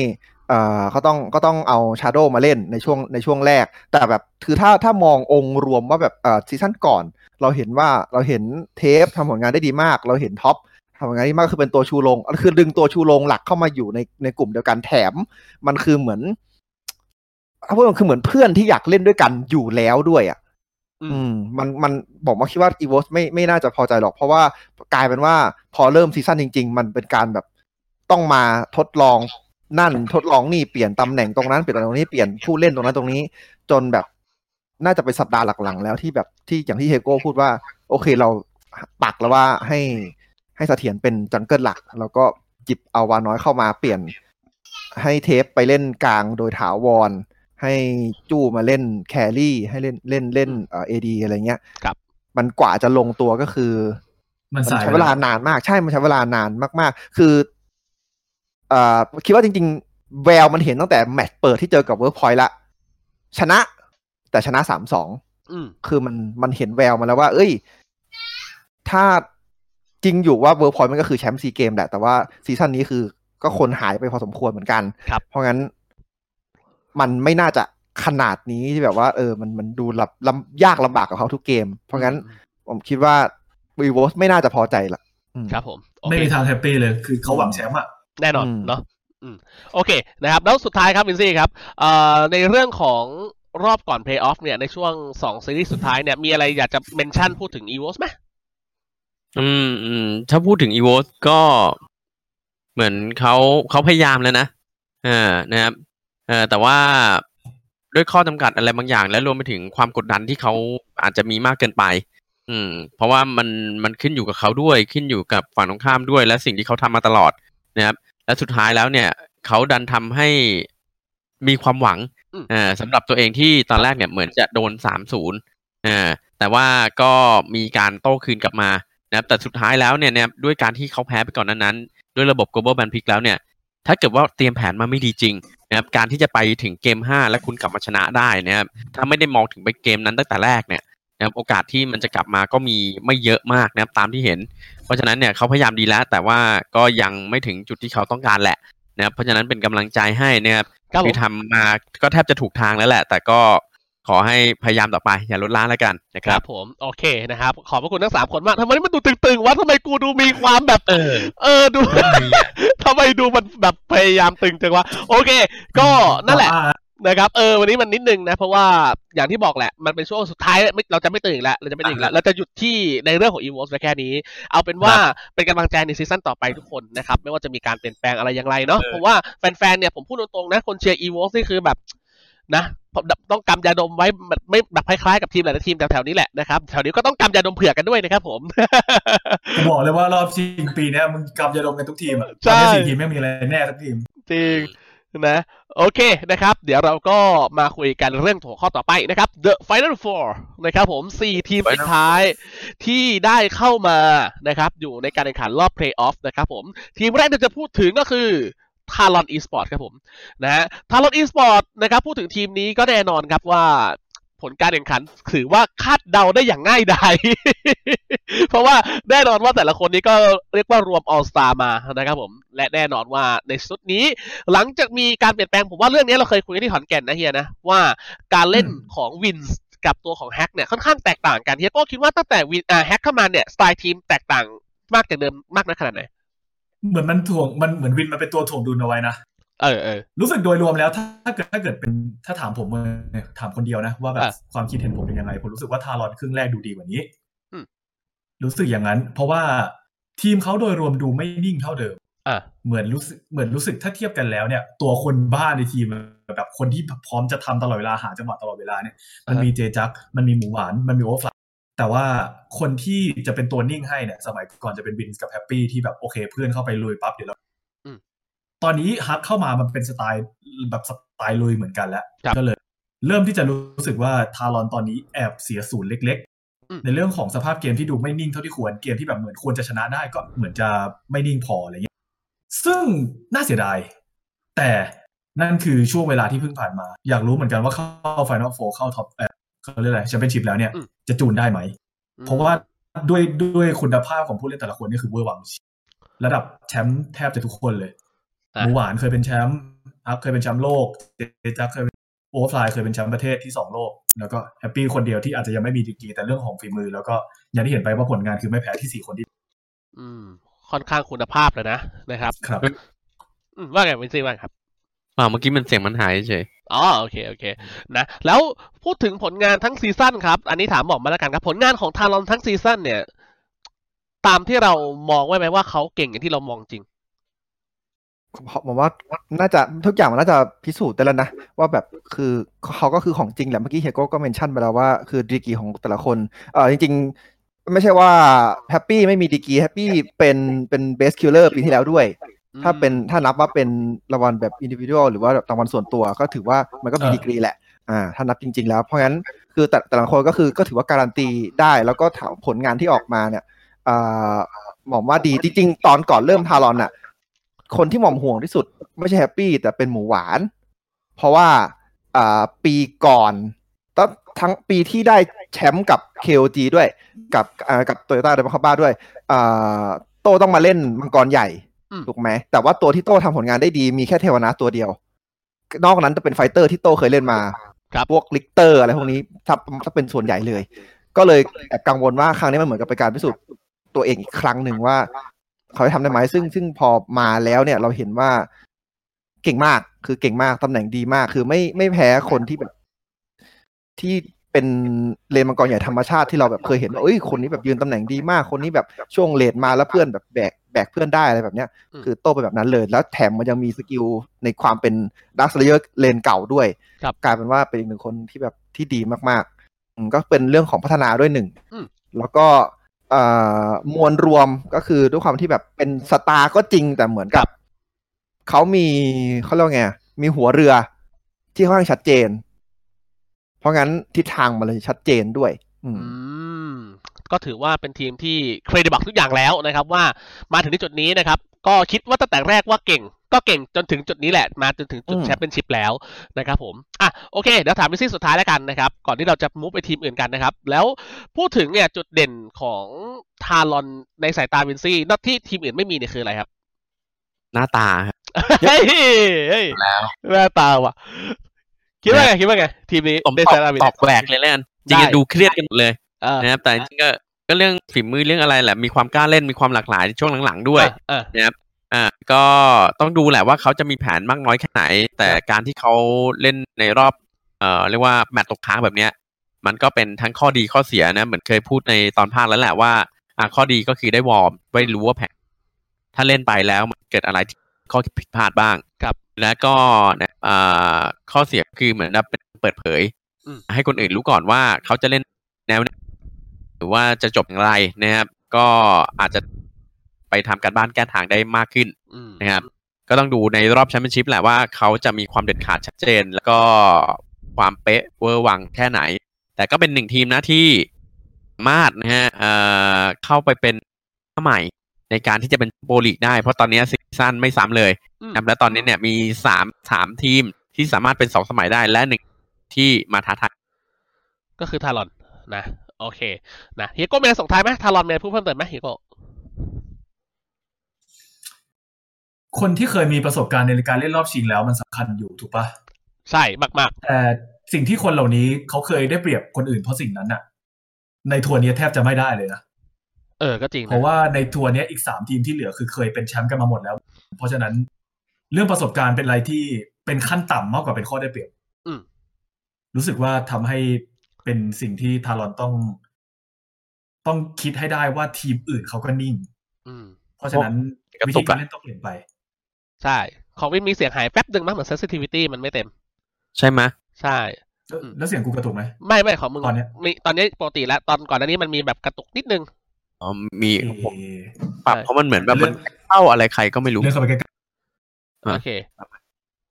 S4: เอ่อเขาต้องก็ต้องเอาชาโดมาเล่นในช่วงในช่วงแรก แต่แบบคือถ้าถ้ามององค์รวมว่าแบบเอ่อ season ก่อน เราเห็นว่าเราเห็นเทปทำผลงานได้ดีมาก เราเห็นท็อปทำผลงานได้ดีมากคือเป็นตัวชูโรงคือดึงตัวชูโรงหลักเข้ามาอยู่ในในกลุ่มเดียวกันแถม มันคือเหมือน ถ้าพูดตรงๆคือเหมือนเพื่อนที่อยากเล่นด้วยกันอยู่แล้วด้วยอะ
S2: อื
S4: อื
S2: ม
S4: มมันมันบอกว่าคิดว่าอีโวสไม่ไม่น่าจะพอใจหรอก เพราะว่ากลายเป็นว่าพอเริ่มซีซั่นจริง ๆ มันเป็นการแบบต้องมาทดลองนั่นทดลองนี่เปลี่ยนตำแหน่งตรงนั้นเปลี่ยนตำแหน่งตรงนี้เปลี่ยนผู้เล่นตรงนั้นตรงนี้ จนแบบน่าจะเป็นสัปดาห์หลังๆ แล้วที่แบบที่อย่างที่เฮียโก้พูดว่า โอเคเราปักแล้วว่าให้ให้เสถียรเป็น jungle หลัก แล้วก็จิบเอาวาน้อยเข้ามาเปลี่ยนให้เทปไปเล่นกลางโดยถาวร ให้จู้มาเล่น carry ให้เล่นเล่นเล่นเอ่อดีอะไรเงี้ย
S2: ครับ
S4: มันกว่าจะลงตัวก็คือ
S3: มันสาย
S4: ใช้เวลานานมาก ใช่มันใช้เวลานานมาก ๆ คือเอ่อคิดว่าจริง ๆ แววมันเห็นตั้งแต่แมตช์เปิดที่เจอกับเวิร์กพอยต์ละ ชนะ แต่ชนะสามสอง
S2: อืม
S4: คือมันมันเห็นแววมาแล้วว่า เอ้ย ถ้าจริงอยู่ว่าเวิร์กพอยต์มันก็คือแชมป์ซีเกมแหละ แต่ว่าซีซั่นนี้คือก็คนหายไปพอสมควรเหมือนกัน
S2: ครับ
S4: เพราะงั้น มันไม่น่าจะขนาดนี้ที่แบบว่า เออ มันมันดูลำลำยากลำบากกับเขาทุกเกม เพราะงั้นผมคิดว่าอีโวสไม่น่าจะพอใจละอืม
S2: ครับผมโอเค
S3: ไม่มีทาง happy เลย คือเขาหวังแชมป์อะ
S2: แน่นอน
S4: อืม
S2: เนาะอืมโอเคนะครับ แล้วสุดท้ายครับวินซี่ครับเอ่อในเรื่องของรอบก่อนเพลย์ออฟเนี่ยในช่วงสองซีรีส์สุดท้ายเนี่ยมีอะไรอยากจะ mention พูดถึงอีโวสไหม
S5: อืมอืมถ้าพูดถึงอีโวสก็เหมือนเขาเขาพยายามแล้วนะเออนะครับ เออแต่ว่าด้วยข้อจำกัดอะไรบางอย่าง และรวมไปถึงความกดดันที่เขาอาจจะมีมากเกินไป อืม เพราะว่ามันมันขึ้นอยู่กับเขาด้วยขึ้นอยู่กับฝั่งตรงข้ามด้วย และสิ่งที่เขาทำมาตลอดนะครับและสุดท้ายแล้วเนี่ยเขาดันทำให้มีความหวัง
S2: อืม
S5: เอ่อสำหรับตัวเองที่ตอนแรกเนี่ยเหมือนจะโดนสามศูนย์เออแต่ว่าก็มีการโต้คืนกลับมานะครับแต่สุดท้ายแล้วเนี่ยนะครับด้วยการที่เขาแพ้ไปก่อนนั้นนั้นๆ ด้วยระบบ global ban pick แล้วเนี่ย ถ้าเกิดว่าเตรียมแผนมาไม่ดีจริงนะครับการที่จะไปถึงเกม 5 และคุณกลับมาชนะได้นะครับถ้าไม่ได้มองถึงไปเกมนั้นตั้งแต่แรกเนี่ยนะครับโอกาสที่มันจะกลับมาก็มีไม่เยอะมากนะครับตามที่เห็น เพราะฉะนั้นเนี่ยเขาพยายามดีแล้ว แต่ว่าก็ยังไม่ถึงจุดที่เขาต้องการแหละนะครับเพราะฉะนั้นเป็นกำลังใจให้นะครับ
S2: ครับผ
S5: คื
S2: ม
S5: อทำมาก็แทบจะถูกทางแล้วแหละ แต่ก็ ขอให้พยายามต่อไปอย่าลดละแล้วกันนะค
S2: ค
S5: รั
S2: รับบผมโอเคนะครับ ขอบพระคุณทั้งสามคนมากทำไมมันดูตึงๆวะทำไมกูดูมีความแบบ
S5: เออ
S2: เออดูทำไมดูมันแบบพยายามตึงจังวะโอเค ก็นั่นแหละนะครับเออวันนี้มันนิดนึงนะ เพราะว่าอย่างที่บอกแหละ มันเป็นช่วงสุดท้ายไม่เราจะไม่ตื่นอีกแล้วเราจะไม่ตื่นอีกแล้ว เราจะหยุดที่ในเรื่องของ e v o ไว้แค่นี้ เอาเป็นว่าเป็นกำลังใจในซีซั่นต่อไปทุกคนนะครับ ไม่ว่าจะมีการเปลี่ยนแปลงอะไรอย่างไรเนาะ
S5: เออ
S2: เพราะว่าแฟนๆเนี่ยผมพูดตรงๆนะคนเชียร์ e v o นี่คือแบบ นะต้องกำยาดมไว้แบบไม่แบบคล้ายๆกับทีมหลายๆทีมแถวๆนี้แหละนะครับแถวนี้ก็ต้องกำยาดมเผื่อกันด้วยนะครับผม
S3: กูบอกเลยว่ารอบชิงปีเนี้ยมึงกำยาดมกันทุกทีมอะ
S2: ใช่
S3: ตอนนี้สี่ทีมไม่มีอะไรแน่สักทีม
S2: จริงนะโอเคนะครับ เดี๋ยวเราก็มาคุยกันเรื่องหัวข้อต่อไปนะครับ The Final Four นะครับผมสี่ทีมสุดท้ายที่ได้เข้ามานะครับ อยู่ในการแข่งขันรอบ Playoff นะครับผม ทีมแรกที่จะพูดถึงก็คือ Talon Esport ครับผมนะฮะ Talon Esport นะครับพูดถึงทีมนี้ก็แน่นอนครับว่าผลการแข่งขันถือว่าคาดเดาได้อย่างง่ายดาย เพราะว่าแน่นอนว่าแต่ละคนนี้ก็เรียกว่ารวม All Star มานะครับผม และแน่นอนว่าในชุดนี้ หลังจากมีการเปลี่ยนแปลงผมว่าเรื่องนี้เราเคยคุยกันที่ขอนแก่นนะเฮียนะ ว่าการเล่นของวินส์กับตัวของแฮกเนี่ยค่อนข้างแตกต่างกันเฮียก็คิดว่าตั้งแต่วินอ่าแฮกเข้ามาเนี่ยสไตล์ทีมแตกต่างมากจากเดิมมากน้อยขนาดไหน
S3: เหมือนมันถ่วงมันเหมือนวินมันเป็นตัวถ่วงดุลเอาไว้นะ
S2: เออเออ
S3: รู้สึกโดยรวมแล้วถ้าถ้าเกิดถ้าเกิดเป็นถ้าถามผมเนี่ยถามคนเดียวนะ ว่าแบบ
S2: อะ
S3: ความคิดเห็นผมเป็นยังไง ผมรู้สึกว่าทารอนครึ่งแรกดูดีกว่านี้
S2: อืม
S3: รู้สึกอย่างนั้น เพราะว่าทีมเขาโดยรวมดูไม่นิ่งเท่าเดิม
S2: อะ
S3: เหมือนรู้สึกเหมือนรู้สึกถ้าเทียบกันแล้วเนี่ย ตัวคนบ้าในทีมแบบคนที่พร้อมจะทำตลอดเวลาหาจังหวะตลอดเวลาเนี่ยมันมีเจจักมันมีหมูหวานมันมีโอเวอร์ฟลาย แต่ว่าคนที่จะเป็นตัวนิ่งให้เนี่ย สมัยก่อนจะเป็นวินส์กับแฮปปี้ที่แบบโอเคเพื่อนเข้าไปลุยปั๊บเดี๋ยวเรา
S2: อืม
S3: ตอนนี้ฮักเข้ามามันเป็นสไตล์แบบสไตล์ลุยเหมือนกันแล้ว
S2: ครับ
S3: ก็เลย เริ่มที่จะรู้สึกว่าทารอนตอนนี้แอบเสียศูนย์เล็ก
S2: อืม
S3: ๆในเรื่องของสภาพเกมที่ดูไม่นิ่งเท่าที่ควรเกมที่แบบเหมือนควรจะชนะได้ก็เหมือนจะไม่นิ่งพออะไรเงี้ยซึ่งน่าเสียดาย แต่นั่นคือช่วงเวลาที่เพิ่งผ่านมา อยากรู้เหมือนกันว่าเข้า final four เข้า top เออเขาเรียกอะไรแชมเปี้ยนชิพแล้วเนี่ย
S2: อืม
S3: จะจูนได้ไหม เพราะว่าด้วยด้วยคุณภาพของผู้เล่นแต่ละคนนี่คือเวอร์วังระดับแชมป์แทบจะทุกคนเลย
S2: อะ
S3: หมูหวานเคยเป็นแชมป์อัพเคยเป็นแชมป์โลกเจจักเคยเป็นโอเวอร์ฟลายเคยเป็นแชมป์ประเทศที่สองโลก แล้วก็แฮปปี้คนเดียวที่อาจจะยังไม่มีดีกรีแต่เรื่องของฝีมือ แล้วก็อย่างที่เห็นไปว่าผลงานคือไม่แพ้ที่สี่คนที่
S2: อืม ค่อนข้างคุณภาพเลยนะนะครับ
S3: ครับ
S2: อืมว่าไงวินซี่ว่าไงครับ
S5: อ่าเมื่อกี้มันเสียงมันหายเฉย
S2: อ๋อโอเคโอเคนะแล้วพูดถึงผลงานทั้งซีซั่นครับ อันนี้ถามบอกมาแล้วกันครับ ผลงานของทารอนทั้งซีซั่นเนี่ย ตามที่เรามองไว้ไหมว่าเขาเก่งอย่างที่เรามองจริง
S4: ผมว่าน่าจะทุกอย่างมันน่าจะพิสูจน์ได้แล้วนะ ว่าแบบคือเขาก็คือของจริงแหละเมื่อกี้เฮียโก้ก็ mention ไปแล้วว่าคือดีกรีของแต่ละคนเออจริง ๆ ไม่ใช่ว่าแฮปปี้ไม่มีดีกรีแฮปปี้เป็นเป็น best killer ปีที่แล้วด้วย ถ้าเป็นถ้านับว่าเป็นรางวัลแบบอินดิวิ u a l หรือว่าแบบรางวัลส่วนตัวก็ถือว่ามันก็มี
S3: เออ
S4: ดีกรีแหละอ่าถ้านับจริง ๆ แล้วเพราะงั้นคือแต่แต่ละคนก็คือก็ถือว่าการันตีได้ แล้วก็ถามผลงานที่ออกมาเนี่ยอ่าหมอมว่าดีจริง ๆ ตอนก่อนเริ่มทารอนอะ คนที่หม่อมห่วงที่สุด ไม่ใช่แฮปปี้แต่เป็นหมูหวาน เพราะว่าอ่าปีก่อนตั้งทั้งปีที่ได้แชมป์กับ KOG ด้วย กับอ่ากับโตโยต้าเดมคาบ้าด้วยอ่าโตต้องมาเล่นมังกรใหญ่
S2: อืม
S4: ถูกไหมแต่ว่าตัวที่โต้ทำผลงานได้ดีมีแค่เทวนาตัวเดียว นอกนั้นจะเป็น fighter ที่โต้เคยเล่นมา
S2: ครับ
S4: พวกริกเตอร์อะไรพวกนี้ถ้าถ้าเป็นส่วนใหญ่เลย ก็เลยแอบกังวลว่าครั้งนี้มันเหมือนกับเป็นการพิสูจน์ตัวเองอีกครั้งหนึ่งว่า เขาจะทำได้ไหมซึ่งซึ่งพอมาแล้วเนี่ยเราเห็นว่าเก่งมากคือเก่งมากตำแหน่งดีมาก คือไม่ไม่แพ้คนที่แบบ ที่ เป็นเลนมังกรใหญ่ธรรมชาติที่เราแบบเคยเห็นว่าเอ้ยคนนี้แบบยืนตำแหน่งดีมากคนนี้แบบช่วง late มาแล้วเพื่อนแบบแบกแบกเพื่อนได้อะไรแบบเนี้ย
S2: อืม
S4: คือโต้ไปแบบนั้นเลย แล้วแถมมันยังมี skill ในความเป็น dark slayer lane เก่าด้วย
S2: ครับ
S4: กลายเป็นว่าเป็นอีกหนึ่งคนที่แบบที่ดีมากๆอืมก็เป็นเรื่องของพัฒนาด้วยหนึ่ง
S2: อืม
S4: แล้วก็เอ่อมวลรวมก็คือด้วยความที่แบบเป็น star ก็จริงแต่เหมือนกับเขามีเขาเรียกว่าไงมีหัวเรือที่ค่อนข้างชัดเจนเพ ราะงั้นทิศทางมันเลยชัดเจนด้วย อืม
S2: อืมก็ถือว่าเป็นทีมที่เครดิบักทุกอย่างแล้วนะครับ ว่ามาถึงที่จุดนี้นะครับ ก็คิดว่าตั้งแต่แรกว่าเก่ง ก็เก่งจนถึงจุดนี้แหละมาจนถึงจุด
S4: อืม
S2: แชมเปี้ยนชิพแล้วนะครับผมอะโอเคเดี๋ยวถามวิซี่สุดท้ายแล้วกันนะครับ ก่อนที่เราจะมุฟไปทีมอื่นกันนะครับ แล้วพูดถึงเนี่ยจุดเด่นของทารอนในสายตาวินซี่นอกที่ทีมอื่นไม่มีเนี่ยคืออะไรครับ
S5: หน้าตาครับ
S2: เฮ้ยเฮ้ย
S5: แล้ว
S2: หน้าตาว่ะ คิดว่าไงคิดว่าไงทีมนี้
S5: ผม
S2: ใน
S5: ตอ
S2: สาย
S5: บ
S2: ตาวิน
S5: ตอบแหวกเลยแล้วกันจ
S2: ได้
S5: ริงๆดูเครียดกันหมดเลย
S2: เออ
S5: นะครับแต่จริงๆก็ก็เรื่องฝีมือเรื่องอะไรแหละมีความกล้าเล่นมีความหลากหลายในช่วงหลังๆด้วย
S2: เออ
S5: นะครับอ่าก็ต้องดูแหละว่าเขาจะมีแผนมากน้อยแค่ไหน แต่การที่เขาเล่นในรอบเอ่อเรียกว่าแมตตช์ตกค้างแบบเนี้ย มันก็เป็นทั้งข้อดีข้อเสียนะเหมือนเคยพูดในตอนภาคแล้วแหละว่าอ่าข้อดีก็คือได้วอร์มไว้รู้ว่าแผนถ้าเล่นไปแล้วมันเกิดอะไรที่ข้อผิดพลาดบ้าง
S2: ครับ
S5: แล้วก็เนี่ยอ่าข้อเสียคือเหมือนกับเป็นเปิดเผย
S2: อืม
S5: ให้คนอื่นรู้ก่อนว่าเขาจะเล่นแนวไหนหรือว่าจะจบอย่างไรนะครับ ก็อาจจะไปทำการบ้านแก้ทางได้มากขึ้น
S2: อืม
S5: นะครับ ก็ต้องดูในรอบแชมเปี้ยนชิพแหละว่าเขาจะมีความเด็ดขาดชัดเจน แล้วก็ความเป๊ะเวอร์วังแค่ไหน แต่ก็เป็นหนึ่งทีมนะที่สามารถนะฮะเอ่อเข้าไปเป็นใหม่ ในการที่จะเป็นโปรลีกได้ เพราะตอนนี้ซีซั่นไม่ซ้ำเลย
S2: อืม
S5: นะครับและตอนนี้เนี่ยมีสามสามทีมที่สามารถเป็นสองสมัยได้และหนึ่งที่มาท้าทาย
S2: ก็คือทารอนนะ โอเค นะเฮียโก้มีอะไรส่งท้ายไหมทารอนมีอะไรพูดเพิ่มเติมไหมเฮียโก้
S3: คนที่เคยมีประสบการณ์ในการเล่นรอบชิงแล้วมันสำคัญอยู่ถูกปะ
S2: ใช่มาก
S3: แต่สิ่งที่คนเหล่านี้เขาเคยได้เปรียบคนอื่นเพราะสิ่งนั้นน่ะในทัวร์นี้แทบจะไม่ได้เลยนะ
S2: ๆ เออก็จริงน
S3: เพราะว่าในทัวร์เนี้ยอีกสามทีมที่เหลือคือเคยเป็นแชมป์กันมาหมดแล้ว เพราะฉะนั้นเรื่องประสบการณ์เป็นอะไรที่เป็นขั้นต่ำมากกว่าเป็นข้อได้เปรียบ
S2: อืม
S3: รู้สึกว่าทำให้เป็นสิ่งที่ทารอนต้อง ต้องคิดให้ได้ว่าทีมอื่นเขาก็นิ่ง
S2: อืม
S3: เพราะฉะนั้น
S5: กระ
S3: วิ
S5: ตุ
S3: ธี
S5: ก
S3: การ
S5: อะ
S3: เล่นต้องเปลี่ยนไป
S2: ใช่ ของวินมีเสียงหายแป๊บหนึ่งมั้งเหมือน sensitivity มันไม่เต็ม
S5: ใช่ไหม
S2: ใช่
S3: แล้วแล้วเสียงกูกระตุกไหม
S2: ไม่ไม่ของมึง
S3: ตอนเนี้ย
S2: มีตอนนี้ปกติแล้ว ตอนก่อนหน้านี้มันมีแบบกระตุกนิดนึง
S5: อ๋อ มี
S3: เอ่
S5: ผม
S3: อ
S5: ปรับ
S2: ใช่
S5: เพราะมันเหมือนแบบ
S3: เรื่
S5: มั
S3: อนง
S5: เข้าอะไรใครก็ไม่รู้
S3: เลื่อนเข้าไปใกล้
S5: อะ
S2: โอเค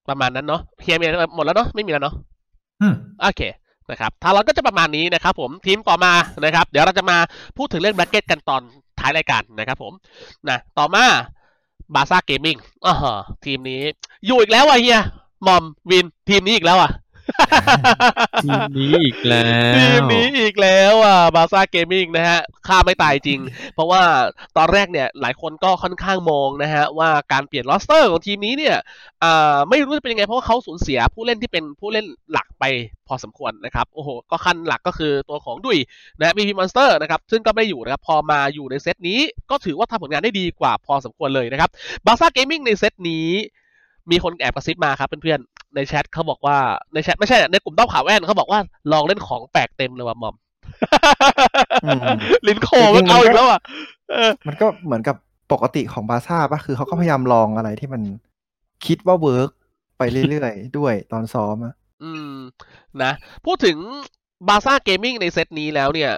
S2: ประมาณนั้นเนาะเฮียมีอะไรหมดแล้วเนาะไม่มีแล้วเนาะ
S3: ๆอืม
S2: โอเคนะครับทารอนก็จะประมาณนี้นะครับผมทีมต่อมานะครับ เดี๋ยวเราจะมาพูดถึงเรื่องแบล็กเก็ตกันตอนท้ายรายการนะครับผมนะต่อมาบาซ่าเกมมิ่งอ๋อทีมนี้ อยู่อีกแล้วอะเฮียมอมวินทีมนี้อีกแล้วอะ
S5: ทีมนี้อีกแล้
S2: ที
S5: ว
S2: มนี้อีกแล้วอะบาซ่าเกมมิ่งนะฮะฆ่าไม่ตายจริง เพราะว่าตอนแรกเนี่ยหลายคนก็ค่อนข้างมองนะฮะว่าการเปลี่ยน roster ของทีมนี้เนี่ยอ่าไม่รู้จะเป็นยังไงเพราะว่าเขาสูญเสียผู้เล่นที่เป็นผู้เล่นหลักไปพอสมควรนะครับโอ้โหก็ขั้นหลักก็คือตัวของดุยนะบีพีมอนสเตอร์นะครับซึ่งก็ไม่ได้อยู่นะครับพอมาอยู่ในเซตนี้ก็ถือว่าทำผลงานได้ดีกว่าพอสมควรเลยนะครับบาซ่าเกมมิ่งในเซตนี้มีคนแอบกระซิบมาครับเพื่อนๆ ในแชทเขาบอกว่าในแชทไม่ใช่ในกลุ่มต้อมข่าวแว่นเขาบอกว่าลองเล่นของแปลกเต็มเลยว่ะมอม
S4: อืม
S2: ลินโคมันเอาอีกแล้วอะเออ
S4: มันก็เหมือนกับปกติของบาซ่าปะคือเขาก็พยายามลองอะไรที่มันคิดว่า work ไปเรื่อยๆ ด้วยตอนซ้อมอะ
S2: อืม นะ พูดถึงบาซ่าเกมมิ่งในเซตนี้แล้วเนี่ย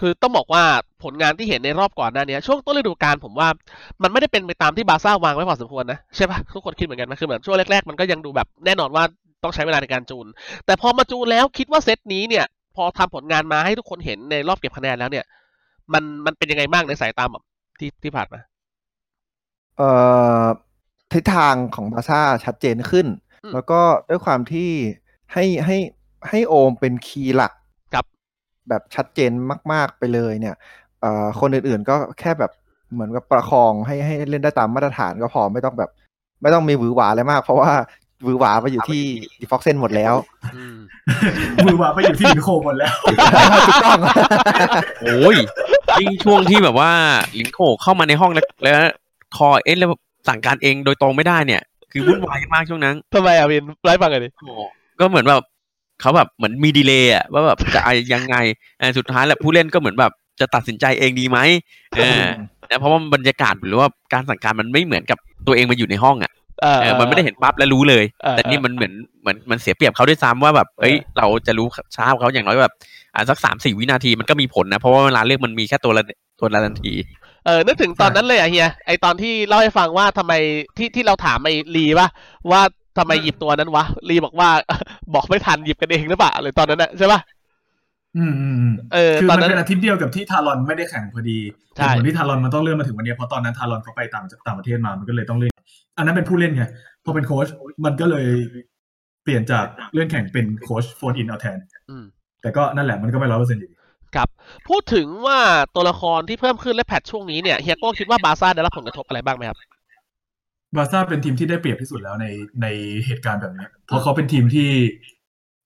S2: คือต้องบอกว่าผลงานที่เห็นในรอบก่อนหน้านี้ช่วงต้นฤดูกาลผมว่ามันไม่ได้เป็นไปตามที่บาซ่าวางไว้พอสมควรนะใช่ปะทุกคนคิดเหมือนกันไหมคือเหมือนช่วงแรกๆมันก็ยังดูแบบแน่นอนว่าต้องใช้เวลาในการจูน แต่พอมาจูนแล้วคิดว่าเซตนี้เนี่ยพอทำผลงานมาให้ทุกคนเห็นในรอบเก็บคะแนนแล้วเนี่ย มันมันเป็นยังไงบ้างในสายตาแบบที่ที่ผ่านมา
S4: เอ่อทิศทางของบาซ่าชัดเจนขึ้น
S2: อืม
S4: แล้วก็ด้วยความที่ให้ให้ให้โอมเป็น key หลัก
S2: ครับ
S4: แบบชัดเจนมากๆไปเลยเนี่ยเอ่อคนอื่นๆก็แค่แบบเหมือนกับประคองให้ให้เล่นได้ตามมาตรฐานก็พอไม่ต้องแบบ ไม่ต้องมีหวือหวาอะไรมาก เพราะว่าหวือหวาไปอยู่ที่ Difoxn หมดแล้ว
S2: อืม
S3: มือวางไปอยู่ที่ลิงโคหมดแล้ว
S4: ถูกต้อง
S5: โอ้ยยิ่งช่วงที่แบบว่าลิงโคเข้ามาในห้องแล้วแล้วคอเอ๊ะแล้วสั่งการเองโดยตรงไม่ได้เนี่ย คือวุ่นวายมากช่วงนั้น
S2: ทำไมอะวินไล่ฟังกันดิ
S5: โอ้ก็เหมือนแบบ เขาแบบเหมือนมี delay อะว่าแบบจะอะไรยังไงเออสุดท้ายแล้วผู้เล่นก็เหมือนแบบจะตัดสินใจเองดีไหมเออนะเพราะว่าบรรยากาศหรือว่าการสั่งการมันไม่เหมือนกับตัวเองมาอยู่ในห้องอะ
S2: เออ
S5: เออมันไม่ได้เห็นปั๊บแล้วรู้เลย
S2: เออ
S5: แต่นี่มันเหมือนเหมือนมันเสียเปรียบเขาด้วยซ้ำว่าแบบเอ้ย เราจะรู้ช้ากว่าเขาอย่างน้อยแบบอ่าสักสามสี่วินาทีมันก็มีผลนะ เพราะว่าเวลาเลือกมันมีแค่ตัวละตัวละนาที
S2: เออนึกถึงตอนนั้นเลยอะเฮียไอตอนที่เล่าให้ฟังว่าทำไมที่ที่เราถามไอลีว่าว่าทำไมหยิบตัวนั้นวะลีบอกว่า บอกไม่ทันหยิบกันเองหรือเปล่าหรือตอนนั้นน่ะใช่ป่ะ
S3: อืมอืมอืม
S2: เออ
S3: คือ
S2: ตอน
S3: มัน
S2: นั้น
S3: เป็นอาทิตย์เดียวกับที่ทารอนไม่ได้แข่งพอดี
S2: ใช่
S3: เหตุผลที่ทารอนมันต้องเลื่อนมาถึงวันนี้เพราะตอนนั้นทารอนเขาไปต่างต่างประเทศมามันก็เลยต้องเลื่อนอันนั้นเป็นผู้เล่นไงพอเป็นโค้ชมันก็เลยเปลี่ยนจากเลื่อนแข่งเป็นโค้ชโฟนอินเอาแทน
S2: อืม
S3: แต่ก็นั่นแหละมันก็ไม่ร้อยเปอร์เซ็นต์อยู่ดี
S2: ครับ พูดถึงว่าตัวละครที่เพิ่มขึ้นและแพทช่วงนี้เนี่ยเฮียโก้คิดว่าบาซ่าได้รับผลกระทบอะไรบ้างไหมครับ
S3: บาร์ซ่าเป็นทีมที่ได้เปรียบที่สุดแล้วในในเหตุการณ์แบบนี้ เพราะเขาเป็นทีมที่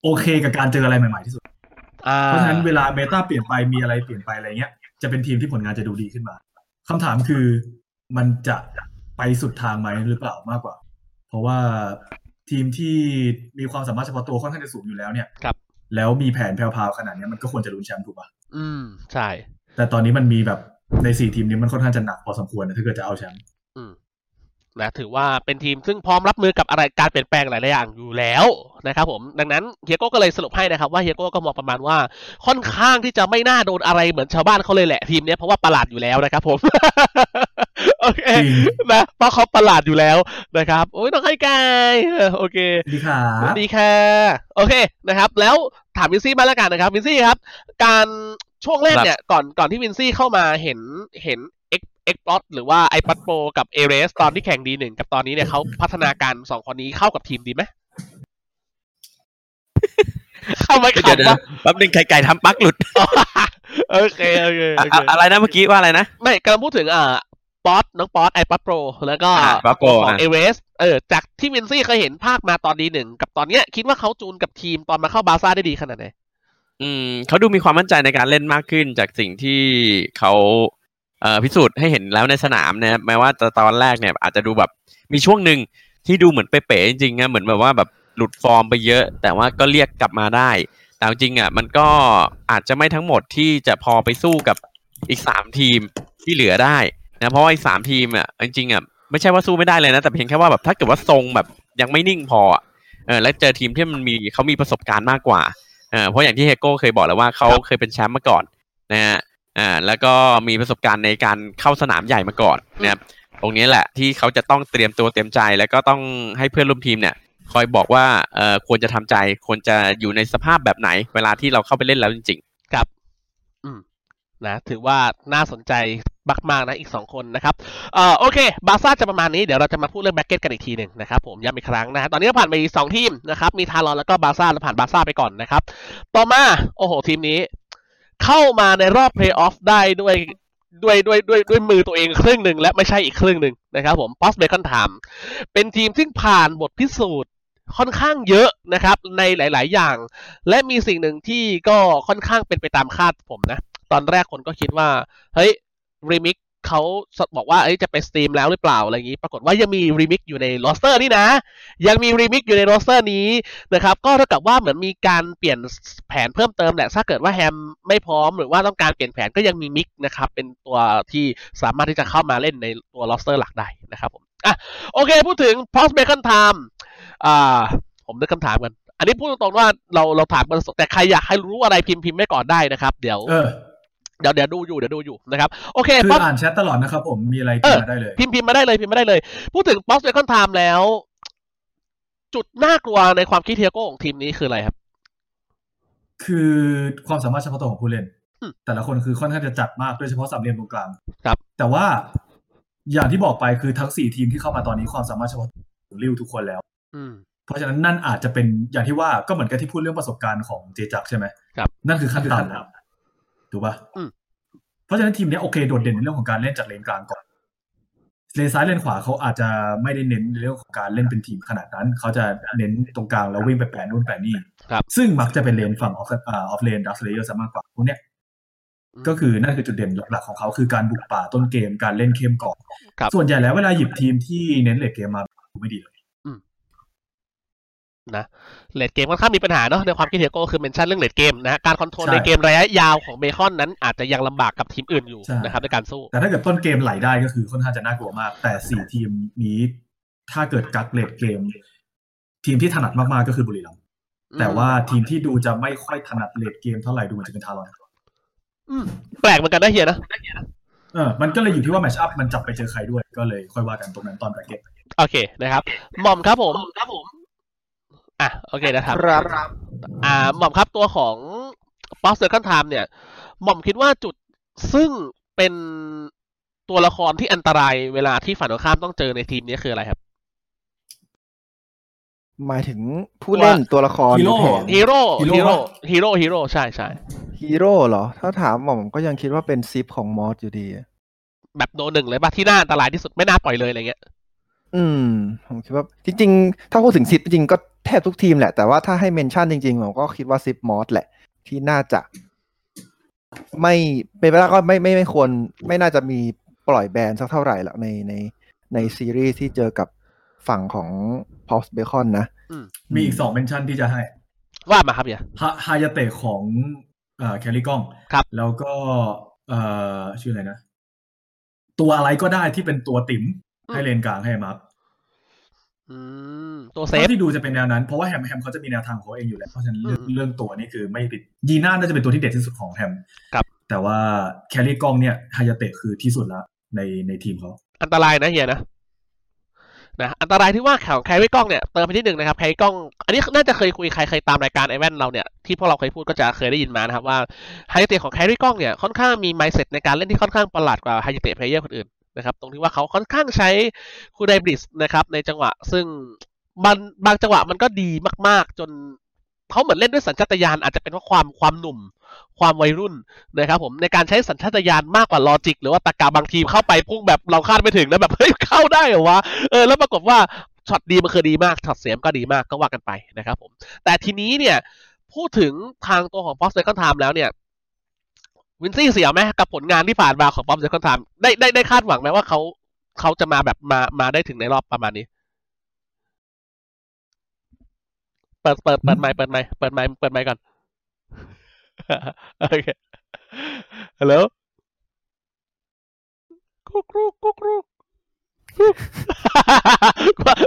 S3: โอเคกับการเจออะไรใหม่ๆที่สุด
S2: อ่า
S3: เพราะฉะนั้นเวลาเมตาเปลี่ยนไปมีอะไรเปลี่ยนไปอะไรเงี้ย จะเป็นทีมที่ผลงานจะดูดีขึ้นมาคำถามคือมันจะไปสุดทางไหมหรือเปล่ามากกว่า เพราะว่าทีมที่มีความสามารถเฉพาะตัวค่อนข้างจะสูงอยู่แล้วเนี่ย
S2: ครับ
S3: แล้วมีแผนแพรวๆขนาดเนี้ยมันก็ควรจะลุ้นแชมป์ถูกปะ
S2: อืมใช่
S3: แต่ตอนนี้มันมีแบบในสี่ทีมนี้มันค่อนข้างจะหนักพอสมควรนะถ้าเกิดจะเอาแชมป์
S2: อืม นะถือว่าเป็นทีมซึ่งพร้อมรับมือกับอะไรการเปลี่ยนแปลงหลายๆอย่างอยู่แล้วนะครับผมดังนั้นเฮียโก้ก็เลยสรุปให้นะครับว่าเฮียโก้ก็มองประมาณว่าค่อนข้างที่จะไม่น่าโดนอะไรเหมือนชาวบ้านเขาเลยแหละทีมเนี้ยเพราะว่าประหลาดอยู่แล้วนะครับผมโอโอเค
S3: จริง
S2: นะเพราะเขาประหลาดอยู่แล้วนะครับโอ้ยน้องไอ้กายเออโอเค
S3: ดีครั
S2: สวั
S3: บ
S2: สดีค่ะโอเคนะครับ แล้วถามวินซี่มาแล้วกันนะครับวินซี่ครับ การช่วงแรกเนี่ยก่อนก่อนที่วินซี่เข้ามาเห็นเห็น เอ็กเอ็กพลอตหรือว่าไอปัดโปกับเอเรสตอนที่แข่งดีหนึ่งกับตอนนี้เนี่ยเขาพัฒนาการสองคนนี้เข้ากับทีมดีไหมเข้าไหม
S5: เดี๋ยว
S2: ขับ
S5: เดี๋ยว
S2: ว่า
S5: แป๊บนึงไข่ไก่ทำปลั๊กหลุด
S2: โอเคโอเค
S5: อะ
S2: โอเค
S5: อะอะไรนะเมื่อกี้ว่าอะไรนะ
S2: ไม่กำลังพูดถึงอ่าป๊อตน้องป๊อตไอปัดโปรแล้วก็
S5: อ่า Pod Pro
S2: ของ
S5: อะ
S2: เอเรสเออจากที่วินซี่เคยเห็นภาคมาตอนดีหนึ่งกับตอนเนี้ย คิดว่าเขาจูนกับทีมตอนมาเข้าบาร์ซ่าได้ดีขนาดไหน
S5: อืมเขาดูมีความมั่นใจในการเล่นมากขึ้นจากสิ่งที่เขาเอ่อ พิสูจน์ให้เห็นแล้วในสนามนะครับแม้ว่าตอนแรกเนี่ยอาจจะดูแบบมีช่วงหนึ่งที่ดูเหมือนเป๋ๆจริงๆนะเหมือนแบบว่าแบบหลุดฟอร์มไปเยอะ แต่ว่าก็เรียกกลับมาได้ แต่จริงๆอะมันก็อาจจะไม่ทั้งหมดที่จะพอไปสู้กับอีกสามทีมที่เหลือได้นะเพราะว่าอีกสามทีมอะจริงๆอะไม่ใช่ว่าสู้ไม่ได้เลยนะ แต่เพียงแค่ว่าแบบถ้าเกิดว่าทรงแบบยังไม่นิ่งพอเออแล้วเจอทีมที่มันมีเขามีประสบการณ์มากกว่าเออเพราะอย่างที่เฮโก้เคยบอกแล้วว่าเขาเคยเป็นแชมป์มาก่อนนะฮะ อ่าแล้วก็มีประสบการณ์ในการเข้าสนามใหญ่มาก่อนนะครับตรงนี้แหละที่เขาจะต้องเตรียมตัวเตรียมใจ แล้วก็ต้องให้เพื่อนร่วมทีมเนี่ย คอยบอกว่าเอ่อควรจะทำใจควรจะอยู่ในสภาพแบบไหน เวลาที่เราเข้าไปเล่นแล้วจริง
S2: ครับ อืมนะ ถือว่าน่าสนใจมากๆนะอีกสองคนนะครับเอ่อโอเค บาร์ซ่าจะประมาณนี้เดี๋ยวเราจะมาพูดเรื่อง bracket กันอีกทีหนึ่งนะครับผมย้ำอีกครั้งนะฮะตอนนี้เราผ่านไปสองทีมนะครับ มีทารอนแล้วก็บาร์ซ่าเราผ่านบาร์ซ่าไปก่อนนะครับ ต่อมา โอ้โห ทีมนี้ เข้ามาในรอบเพลย์ออฟได้ด้วยด้วยด้วยด้วยด้วยมือตัวเองครึ่งหนึ่งและไม่ใช่อีกครึ่งหนึ่งนะครับผมพอส Bacon Time เป็นทีมที่ผ่านบทพิสูจน์ค่อนข้างเยอะนะครับ ในหลาย ๆ อย่าง และมีสิ่งหนึ่งที่ก็ค่อนข้างเป็นไปตามคาดผมนะ ตอนแรกคนก็คิดว่า เฮ้ยรีมิก เขาบอกว่าเอ้จะไป stream แล้วหรือเปล่าอะไรอย่างนี้ ปรากฏว่ายังมีรีมิกอยู่ใน roster นี่นะ ยังมีรีมิกอยู่ใน roster นี้นะครับ ก็เท่ากับว่าเหมือนมีการเปลี่ยนแผนเพิ่มเติมแหละ ถ้าเกิดว่าแฮมไม่พร้อมหรือว่าต้องการเปลี่ยนแผนก็ยังมีรีมิกนะครับ เป็นตัวที่สามารถที่จะเข้ามาเล่นในตัว roster หลักได้นะครับผมอะโอเคพูดถึง Post Bacon Time อ่าผมนึกคำถามกัน อันนี้พูดตรงๆว่าเราเราถามกันสดแต่ใครอยากให้รู้อะไรพิมพ์พิมพ์ไว้ก่อนได้นะครับ เดี๋ยว
S3: เดี๋
S2: ยวเดี๋ยวดูอยู่เดี๋ยวดูอยู่นะครับโอเค
S3: คือ
S2: ป๊อป
S3: อ่านแชทตลอดนะครับผมมีอะไร
S2: เอ
S3: พิม
S2: อ
S3: พ์มาได้เลย
S2: พิมพ์พิมพ์มาได้เลยพิมพ์มาได้เลย พูดถึง Post Bacon Time แล้ว จุดน่ากลัวในความคิดเทียโก้ของทีมนี้คืออะไรครับ
S3: คือความสามารถเฉพาะตัวของผู้เล่น
S2: อืม
S3: แต่ละคนคือค่อนข้างจะจัดมากโดยเฉพาะสามเหลี่ยมตรงกลาง
S2: ครับ
S3: แต่ว่าอย่างที่บอกไปคือทั้งสี่ทีมที่เข้ามาตอนนี้ความสามารถเฉพาะของริวทุกคนแล้ว
S2: อืม
S3: เพราะฉะนั้นนั่นอาจจะเป็นอย่างที่ว่าก็เหมือนกับที่พูดเรื่องประสบการณ์ของเจจักใช่ไหม
S2: ครับ
S3: นั่นคือขั้นต่ำแล้ว ถูกปะ
S2: อืม
S3: เพราะฉะนั้นทีมเนี้ยโอเคโดดเด่นในเรื่องของการเล่นจากเลนกลางก่อนเลนซ้ายเลนขวาเขาอาจจะไม่ได้เน้นในเรื่องของการเล่นเป็นทีมขนาดนั้น เขาจะเน้นตรงกลางแล้ววิ่งไปแปะนู่นแปะนี่
S2: ครับ
S3: ซึ่งมักจะเป็นเลนฝั่ง off offlane Dark Slayer ซะมากกว่าพวกเนี้ยก็คือนั่นคือจุดเด่นหลักๆของเขาคือการบุกป่าต้นเกมการเล่นเข้มก่อน
S2: ครับ
S3: ส่วนใหญ่แล้วเวลาหยิบทีมที่เน้น late game มาไม่ดีเลย
S2: นะ late game ค่อนข้างมีปัญหาเนาะในความคิดเทียโก้คือ mention เรื่อง late game นะฮะการ control
S3: ใช่
S2: ในเกมระยะยาวของเบคอนนั้นอาจจะยังลำบากกับทีมอื่นอยู่
S3: ใช่
S2: นะครับในการสู้
S3: แต่ถ้าเกิดต้นเกมไหลได้ก็คือค่อนข้างจะน่ากลัวมาก แต่สี่ทีมนี้ถ้าเกิดกัก late game ทีมที่ถนัดมากๆก็คือบุรีรัมย์แต่ว่าทีมที่ดูจะไม่ค่อยถนัด late game เท่าไหร่ดูเหมือนจะเป็นทารอน
S2: อืมแปลกเหมือนกันนะเฮียนะ
S3: เออมันก็เลยอยู่ที่ว่า match-up มันจับไปเจอใครด้วยก็เลยค่อยว่ากันตรงนั้นตอน bracket
S2: โอเคนะครับหม่อมครับผมครับผม อะโอเคนะครับ
S4: ครับ
S2: อ่าหม่อมครับตัวของ Post Bacon Time เนี่ย หม่อมคิดว่าจุดซึ่งเป็นตัวละครที่อันตรายเวลาที่ฝ่ายตรงข้ามต้องเจอในทีมนี้คืออะไรครับ
S4: หมายถึงผู้เล่นตัวละครหรือแผน
S2: ฮีโร่ฮีโร่ฮีโร่ฮีโร่ใช่ใช่
S4: ฮีโร่เหรอ ถ้าถามผมก็ยังคิดว่าเป็น Zip ของมอสอยู่ดี
S2: แบบโนหนึ่งเลยป่ะที่น่าอันตรายที่สุดไม่น่าปล่อยเลยอะไรเงี้ย
S4: อืม ผมคิดว่า จริง ๆ ถ้าพูดถึง Zip จริงๆก็ แทบทุกทีมแหละ แต่ว่าถ้าให้ mention จริงๆ ผมก็คิดว่า Zip มอสแหละ ที่น่าจะ ไม่เป็นไปได้ก็ไม่ไม่ไม่ควร ไม่น่าจะมีปล่อยแบนสักเท่าไหร่หรอกในในในซีรีส์ที่เจอกับฝั่งของ p o s t Bacon นะ
S3: มีอีกสองเมนชั่นที่จะให้
S2: ว่ามาครับเฮีย
S3: ฮาฮายาเตะของเอ่อแคลรี่กล้อง
S2: ครับ
S3: แล้วก็เอ่อชื่ออะไรนะ ตัวอะไรก็ได้ที่เป็นตัวติ๋มให้เลนกลางให้มาร์ค
S2: อืม ตัวเซฟ
S3: เท่าที่ดูจะเป็นแนวนั้น เพราะว่าแฮมแฮมเขาจะมีแนวทางของเขาเองอยู่แล้วเพราะฉะนั้นเรื่อง
S2: อืม
S3: เรื่องตัวนี่คือไม่ผิดยีน่าน่าจะเป็นตัวที่เด็ดที่สุดของแฮม
S2: ครับ
S3: แต่ว่าแคลรี่กล้องเนี่ยฮายาเตะคือที่สุดแล้วในในทีมเขา
S2: อันตรายนะเฮียนะนะอันตรายที่ว่าของแครี่กล้องเนี่ยเติมไปนิดหนึ่งนะครับแครี่กล้อง อันนี้น่าจะเคยคุยใครเคยตามรายการไอแวนเราเนี่ยที่พวกเราเคยพูดก็จะเคยได้ยินมานะครับว่าไฮเตะของแครี่กล้องเนี่ยค่อนข้างมีไม n ์เซ็ตในการเล่นที่ค่อนข้างประหลาดกว่าไฮเตะเพลเยอร์คนอื่น นะครับ ตรงที่ว่าเขาค่อนข้างใช้คูไดบริสนะครับ ในจังหวะ ซึ่งมันบางจังหวะมันก็ดีมาก ๆ จนเขาเหมือนเล่นด้วยสัญชาตญาณอาจจะเป็นเพราะความความหนุ่ม ความวัยรุ่นนะครับผมในการใช้สัญชาตญาณมากกว่าลอจิก หรือว่าตรรกะบางทีเข้าไปพุ่งแบบเราคาดไม่ถึงแล้วแบบเฮ้ยเข้าได้เหรอวะเออแล้วปรากฏว่าช็อตดีมันคือดีมากช็อตเสียมก็ดีมากก็ว่ากันไปนะครับผมแต่ทีนี้เนี่ยพูดถึงทางตัวของ p o p Second Time แล้วเนี่ย วินซี่เสียไหมกับผลงานที่ผ่านมาของ p o p Second Time ได้ได้ได้คาดหวังไหมว่าเขาเขาจะมาแบบมามาได้ถึงในรอบประมาณนี้ เปิดเปิดเปิดไมค์เปิดไมค์เปิดไมค์เปิดไมค์ก่อนโอเคฮัลโหลกุ๊กกุ๊กกุ๊กกุ๊กกุ๊ก เ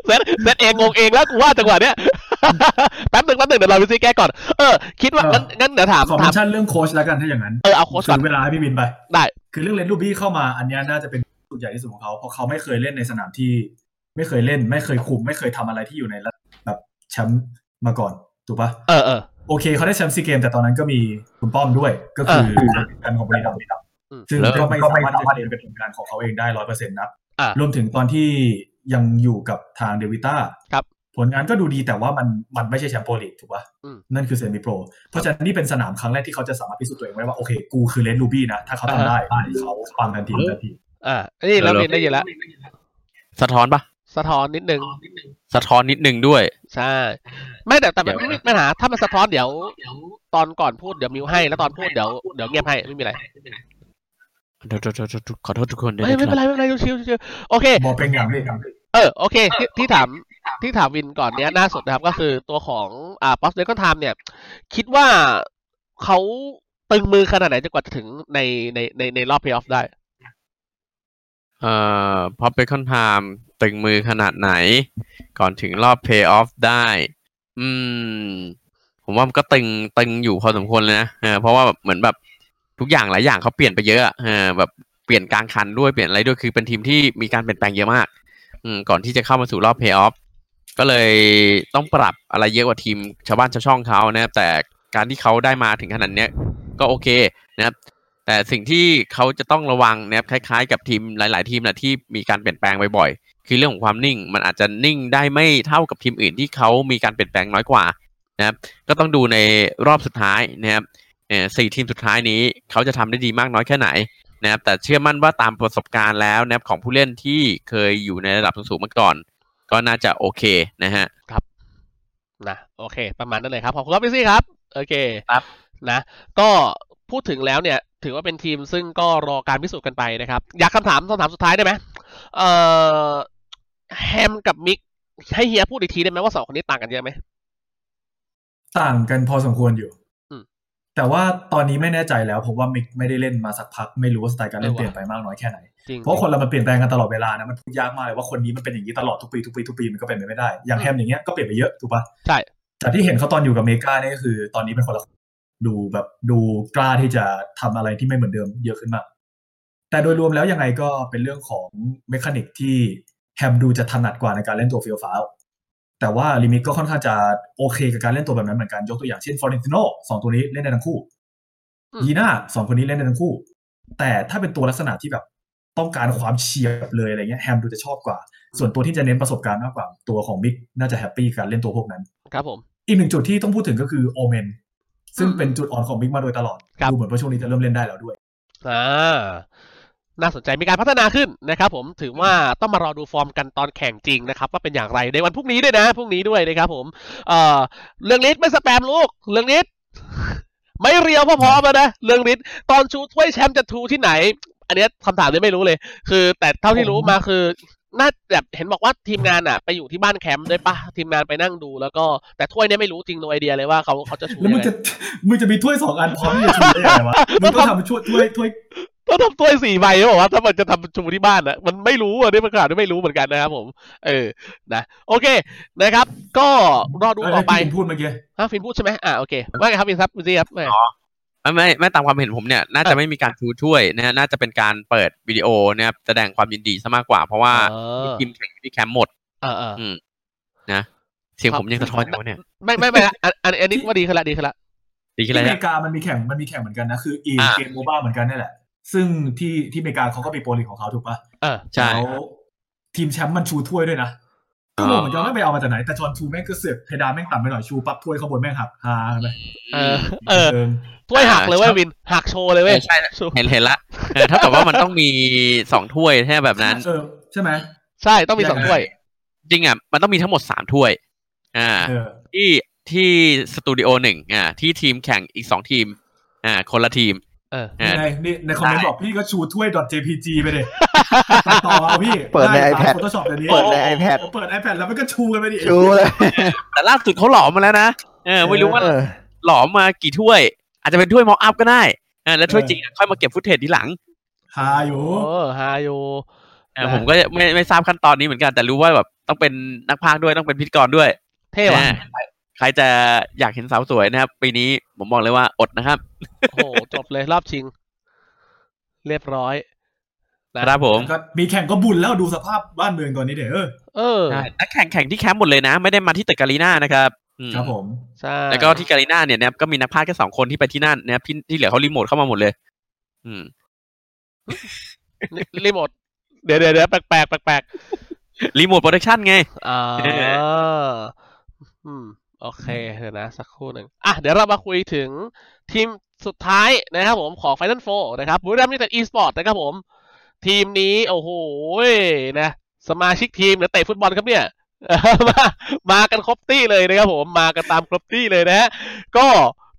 S2: ซตเซตเองงงเองแล้วกูว่าจังหวะเนี้ยแป๊บหนึ่งแป๊บหนึ่งเดี๋ยวเราไปซีแก้ก่อน เออ คิดว่างั้นงั้นเดี๋ยวถาม
S3: ขอ
S2: mention
S3: เรื่องโค้ชแล้วกันถ้าอย่างนั้น
S2: เออเอาโค้ชก่อน
S3: ซื้อเวลาให้พี่บินไป
S2: ได้
S3: คือเรื่องเลนลูบี้เข้ามาอันเนี้ยน่าจะเป็นจุดใหญ่ที่สุดของเขาเพราะเขาไม่เคยเล่นในสนามที่ ไม่เคยเล่น ไม่เคยคุม ไม่เคยทำอะไรที่อยู่ในระดับแบบแชมป์มาก่อนถูกปะ
S2: เออเออ
S3: โอเคเขาได้แชมป์ซีเกมแต่ตอนนั้นก็มีคุณป้อมด้วย ก็คือการของบริษัท
S2: อืม
S3: ซึ่ง
S5: แล้ว
S3: ก็ไม่สามารถจะเป็นผลงานของเขาเองได้ร้อยเปอร์เซ็นต์นะ
S2: อะ
S3: รวมถึงตอนที่ยังอยู่กับทางเดวิต้า
S2: ครับ
S3: ผลงานก็ดูดีแต่ว่ามันมันไม่ใช่แชมป์โปรลีกถูกปะ
S2: อืม
S3: นั่นคือ semi-pro เพราะฉะนั้นนี่เป็นสนามครั้งแรกที่เขาจะสามารถพิสูจน์ตัวเองได้ว่า โอเค กูคือเลนลูบี้นะ ถ้าเขาทำได้เขาปังทันทีทันที
S2: อ่านี่เราเรียนได้ยินแล้ว
S5: สะท้อนปะ
S2: สะท้อนนิดนึง
S5: สะท้อนนิดนึงด้วย
S2: ใช่ ไม่แต่แต่มัน
S5: เดี๋ยว
S2: ไม่มีปัญหา ถ้ามันสะท้อนเดี๋ยว ตอนก่อนพูดเดี๋ยว mute ให้ แล้วตอนพูดเดี๋ยวเดี๋ยวเงียบให้ไม่มีอะไร
S5: เดี๋ยวเดี๋ยวเดี๋ยวเดี๋ยวขอโทษทุกคนด้วย
S2: เอ้ย
S5: นะ
S2: ไม่เป็นไร
S5: รับ
S2: ไม่เป็นไรชิวๆชิวๆโอเค
S3: บอกเป็นอย่างนี้
S2: เออโอเคที่ที่ถามที่ถามวินก่อนเนี้ยน่าสนนะครับก็คือตัวของอ่าป๊อป Bacon Time เนี่ย คิดว่าเขาตึงมือขนาดไหนจนกว่าจะถึงในในในในรอบเพลย์ออฟได้
S5: เอ่อพอ Bacon Time ตึงมือขนาดไหน ก่อนถึงรอบเพย์ออฟได้ อืม ผมว่ามันก็ตึงตึงอยู่พอสมควรเลยนะเออเพราะว่าแบบเหมือนแบบ ทุกอย่างหลายอย่างเขาเปลี่ยนไปเยอะอะเออแบบเปลี่ยนกลางคันด้วยเปลี่ยนอะไรด้วยคือเป็นทีมที่มีการเปลี่ยนแปลงเยอะมาก อืมก่อนที่จะเข้ามาสู่รอบเพย์ออฟก็เลยต้องปรับอะไรเยอะกว่าทีมชาวบ้านชาวช่องเขานะครับแต่การที่เขาได้มาถึงขนาดเนี้ยก็โอเคนะครับแต่สิ่งที่เขาจะต้องระวังนะครับคล้ายๆ กับทีมหลาย ๆ ทีมนะที่มีการเปลี่ยนแปลงบ่อยๆคือเรื่องของความนิ่ง มันอาจจะนิ่งได้ไม่เท่ากับทีมอื่นที่เขามีการเปลี่ยนแปลงน้อยกว่านะครับก็ต้องดูในรอบสุดท้ายนะครับ สี่ทีมสุดท้ายนี้เขาจะทำได้ดีมากน้อยแค่ไหนนะครับแต่เชื่อมั่นว่าตามประสบการณ์แล้วนะครับของผู้เล่นที่เคยอยู่ในระดับสูงๆมาก่อน ก็น่าจะโอเคนะฮะ
S2: นะโอเค ประมาณนั้นเลยครับขอบคุณครับพี่ซี่ครับโอเค
S5: ครับ
S2: นะ ก็พูดถึงแล้วเนี่ย ถือว่าเป็นทีมซึ่งก็รอการพิสูจน์กันไปนะครับ อยากคำถามคำถามสุดท้ายได้ไหมเอ่อแฮมกับมิกให้เฮียพูดอีกทีได้ไหมว่าสองคนนี้ต่างกันเยอะไหม
S3: ต่างกันพอสมควรอยู่
S2: อืม
S3: แต่ว่าตอนนี้ไม่แน่ใจแล้วผมว่ามิกไม่ได้เล่นมาสักพักไม่รู้ว่าสไตล์การเล่น
S2: เออว่ะ
S3: เปลี่ยนไปมากน้อยแค่ไหน
S2: จริง
S3: เพราะคนเรามันเปลี่ยนแปลงกันตลอดเวลานะมันพูดยากมากเลยว่าคนนี้มันเป็นอย่างนี้ตลอดทุกปีทุกปีทุกปีมันก็เป็นไปไม่ได้ อย่างแฮมอย่างเงี้ยก็เปลี่ยนไปเยอะถูกปะ
S2: ใช่
S3: จากที่เห็นเขาตอนอยู่กับ MEGA เนี่ยก็คือ ตอนนี้เป็นคนละดูแบบดูกล้าที่จะทำอะไรที่ไม่เหมือนเดิมเยอะขึ้นมาก แต่โดยรวมแล้วยังไงก็เป็นเรื่องของ mechanic ที่แฮมดูจะถนัดกว่าในการเล่นตัวเฟี้ยวฟ้าว แต่ว่าลิมิตก็ค่อนข้างจะโอเคกับการเล่นตัวแบบนั้นเหมือนกัน ยกตัวอย่างเช่นฟอร์เรนติโนสองตัวนี้เล่นได้ทั้งคู่
S2: อืม
S3: ยีน่าสองคนนี้เล่นได้ทั้งคู่ แต่ถ้าเป็นตัวลักษณะที่แบบต้องการความเฉียบเลยอะไรเงี้ยแฮมดูจะชอบกว่า ส่วนตัวที่จะเน้นประสบการณ์มากกว่า ตัวของมิกน่าจะแฮปปี้กับการเล่นตัวพวกนั้น
S2: ครับผม
S3: อีกหนึ่งจุดที่ต้องพูดถึงก็คือโอเมนซึ่ง
S2: อืม
S3: เป็นจุดอ่อนของมิกมาโดยตลอด
S2: ครับ
S3: ดูเหมือนว่าช่วงนี้จะเริ่มเล่นได้แล้วด้วย
S2: อ่า น่าสนใจมีการพัฒนาขึ้นนะครับผมถือว่าต้องมารอดูฟอร์มกันตอนแข่งจริงนะครับ ว่าเป็นอย่างไรในวันพรุ่งนี้ด้วยนะพรุ่งนี้ด้วยนะครับผมเอ่อเรื่องลิศไม่สแปมลูกเรื่องลิศไม่เรียวพอๆมานะเรื่องลิศตอนชูถ้วยแชมป์จะทูที่ไหน อันเนี้ยคำถามนี้ไม่รู้เลย คือ แต่เท่าที่รู้มาคือน่าแบบเห็นบอกว่าทีมงานอะ ไปอยู่ที่บ้านแคมป์ด้วยปะทีมงานไปนั่งดูแล้วก็แต่ถ้วยเนี้ยไม่รู้จริงโนไอเดียเลยว่าเขาเขาจะชู
S3: แล้วมึ
S2: ยังงไง
S3: จะมึงจะมีถ้วยสองอันพร้อมที่จะชูได้ยังไงวะมึงต้องทำช่วยถ้วยถ้วย
S2: ต้องทำถ้วสี่ใบหรือเปล่าถ้ามันจะทำชูที่บ้านอะมันไม่รู้อะนี่มันขาดไม่รู้เหมือนกันนะครับผม เออนะโอเคนะครับ ก็รอดูต่อไป
S3: ที่มึงพูดเมื่อกี้
S2: ฮะฟินพูดใช่ไหมอ่าโอเคว่าไงครับฟินครับฟินซี่ครับ
S5: ไม่ไม่ไม่ตามความเห็นผมเนี่ยน่าจะไม่มีการชูถ้วยนะน่าจะเป็นการเปิดวิดีโอนะครับแสดงความยินดีซะมากกว่า เพราะว่าทีมแข่งที่แคมป์หมด
S2: เออเออ
S5: อืมนะเสียงผมยังสะท้อนอยู่เนี่ย
S2: ไม่ไม่ไม่อันอันนี้ว่าดีขึ้นละดีขึ้นละ
S5: ดีขึ้น
S3: อ
S5: แล้ว
S3: เมริกามันมีแข่งมันมีแข่งเหมือนกันนะคืออีเกมโมบ้าเหมือนกันนี่แหละ ซึ่งที่ที่อเมริกาเขาก็มีโปรลีกของเขาถูกปะ
S2: เออ
S5: ใช่
S3: แล้วทีมแชมป์มันชูถ้วยด้วยนะก็งงเหมือนกันว่าไม่ไปเอามาจากไหน แต่จอห์นชูแม่งก็เสือกเพดานแม่งต่ำไปหน่อยชูปั๊บถ้วยข้างบนแม่งหักฮาไป
S2: เออ เออ
S3: เออ
S2: ถ้วยหักเลยเว้ยวินหักโชว์เลยเว้ย
S5: ใช่เห็นเห็นละเออเท่ากับว่ามันต้องมีสองถ้วยใช่ไหมแบบนั้น
S3: เออใช่ไหม
S2: ใช่ต้องมีสองถ้วย
S5: จริงอะมันต้องมีทั้งหมดสามถ้วย อ่า
S3: เออ
S5: ที่ที่สตูดิโอหนึ่งอ่า ที่ทีมแข่งอีกสองทีม อ่า คนละทีม
S2: เออ
S5: อ่า
S3: นี่ไงนี่ในคอมเมนต์
S5: ได้
S3: บอกพี่ก็ชูถ้วย .jpg ไปเลยตัดต่อเอาพี่
S4: เปิดใน iPad
S3: Photoshop เดี๋ยวนี้
S4: เปิดใน iPad
S3: เปิด iPad แล้วมันก็ชูกันไปดิ
S4: ชูเลย
S5: แต่ล่าสุดเขาหลอมมาแล้วนะ เออ ไม่รู้ว่า
S4: เออ
S5: หลอมมากี่ถ้วย อาจจะเป็นถ้วยมออัพก็ได้เออแล้วถ้วย
S3: เออ
S5: จริงอะค่อยมาเก็บฟุตเทจทีหลัง
S3: ฮาอยู่
S2: โอ้ฮาอยู่
S5: เออ
S2: นะ
S5: ผมก็ไม่ไม่ทราบขั้นตอนนี้เหมือนกัน แต่รู้ว่าแบบต้องเป็นนักพากย์ด้วยต้องเป็นพิธีกรด้วย
S2: เท่ว่ะ
S5: เออ ใครจะอยากเห็นสาวสวยนะครับ ปีนี้ผมบอกเลยว่าอดนะครับ
S2: โอ้โห จบเลยรอบชิง เรียบร้อยนะครับ
S5: ผม
S3: ก็มีแข่งก็บุญแล้วดูสภาพบ้านเมืองตอนนี้เดี๋ยวเออ
S2: เออ
S5: ใช่นักแข่งแข่งที่แคมป์หมดเลยนะ ไม่ได้มาที่ตึกการีนานะครับอืม
S3: ครับผม
S2: ใช่
S5: แล้วก็ที่การีนาเนี่ยนะครับก็มีนักพากย์แค่สองคนที่ไปที่นั่นนะครับที่ที่เหลือเขารีโมทเข้ามาหมดเลย อืม
S2: รีโมทเดี๋ยวเดี๋ยวเดี๋ยวแปลกแปลกแปลกแปลก
S5: remote production ไง
S2: อ่า
S5: เอ
S2: อืม โอเคเดี๋ยวนะ สักครู่หนึ่งอะเดี๋ยวเรามาคุยถึงทีมสุดท้ายนะครับผมของ Final Four นะครับบุรีรัมย์ยูไนเต็ดอีสปอร์ตนะครับผม ทีมนี้ โอ้โหนะ สมาชิกทีมหรือเตะฟุตบอลครับเนี่ยมามากันครบตี้เลยนะครับผมมากันตามครบตี้เลยนะก็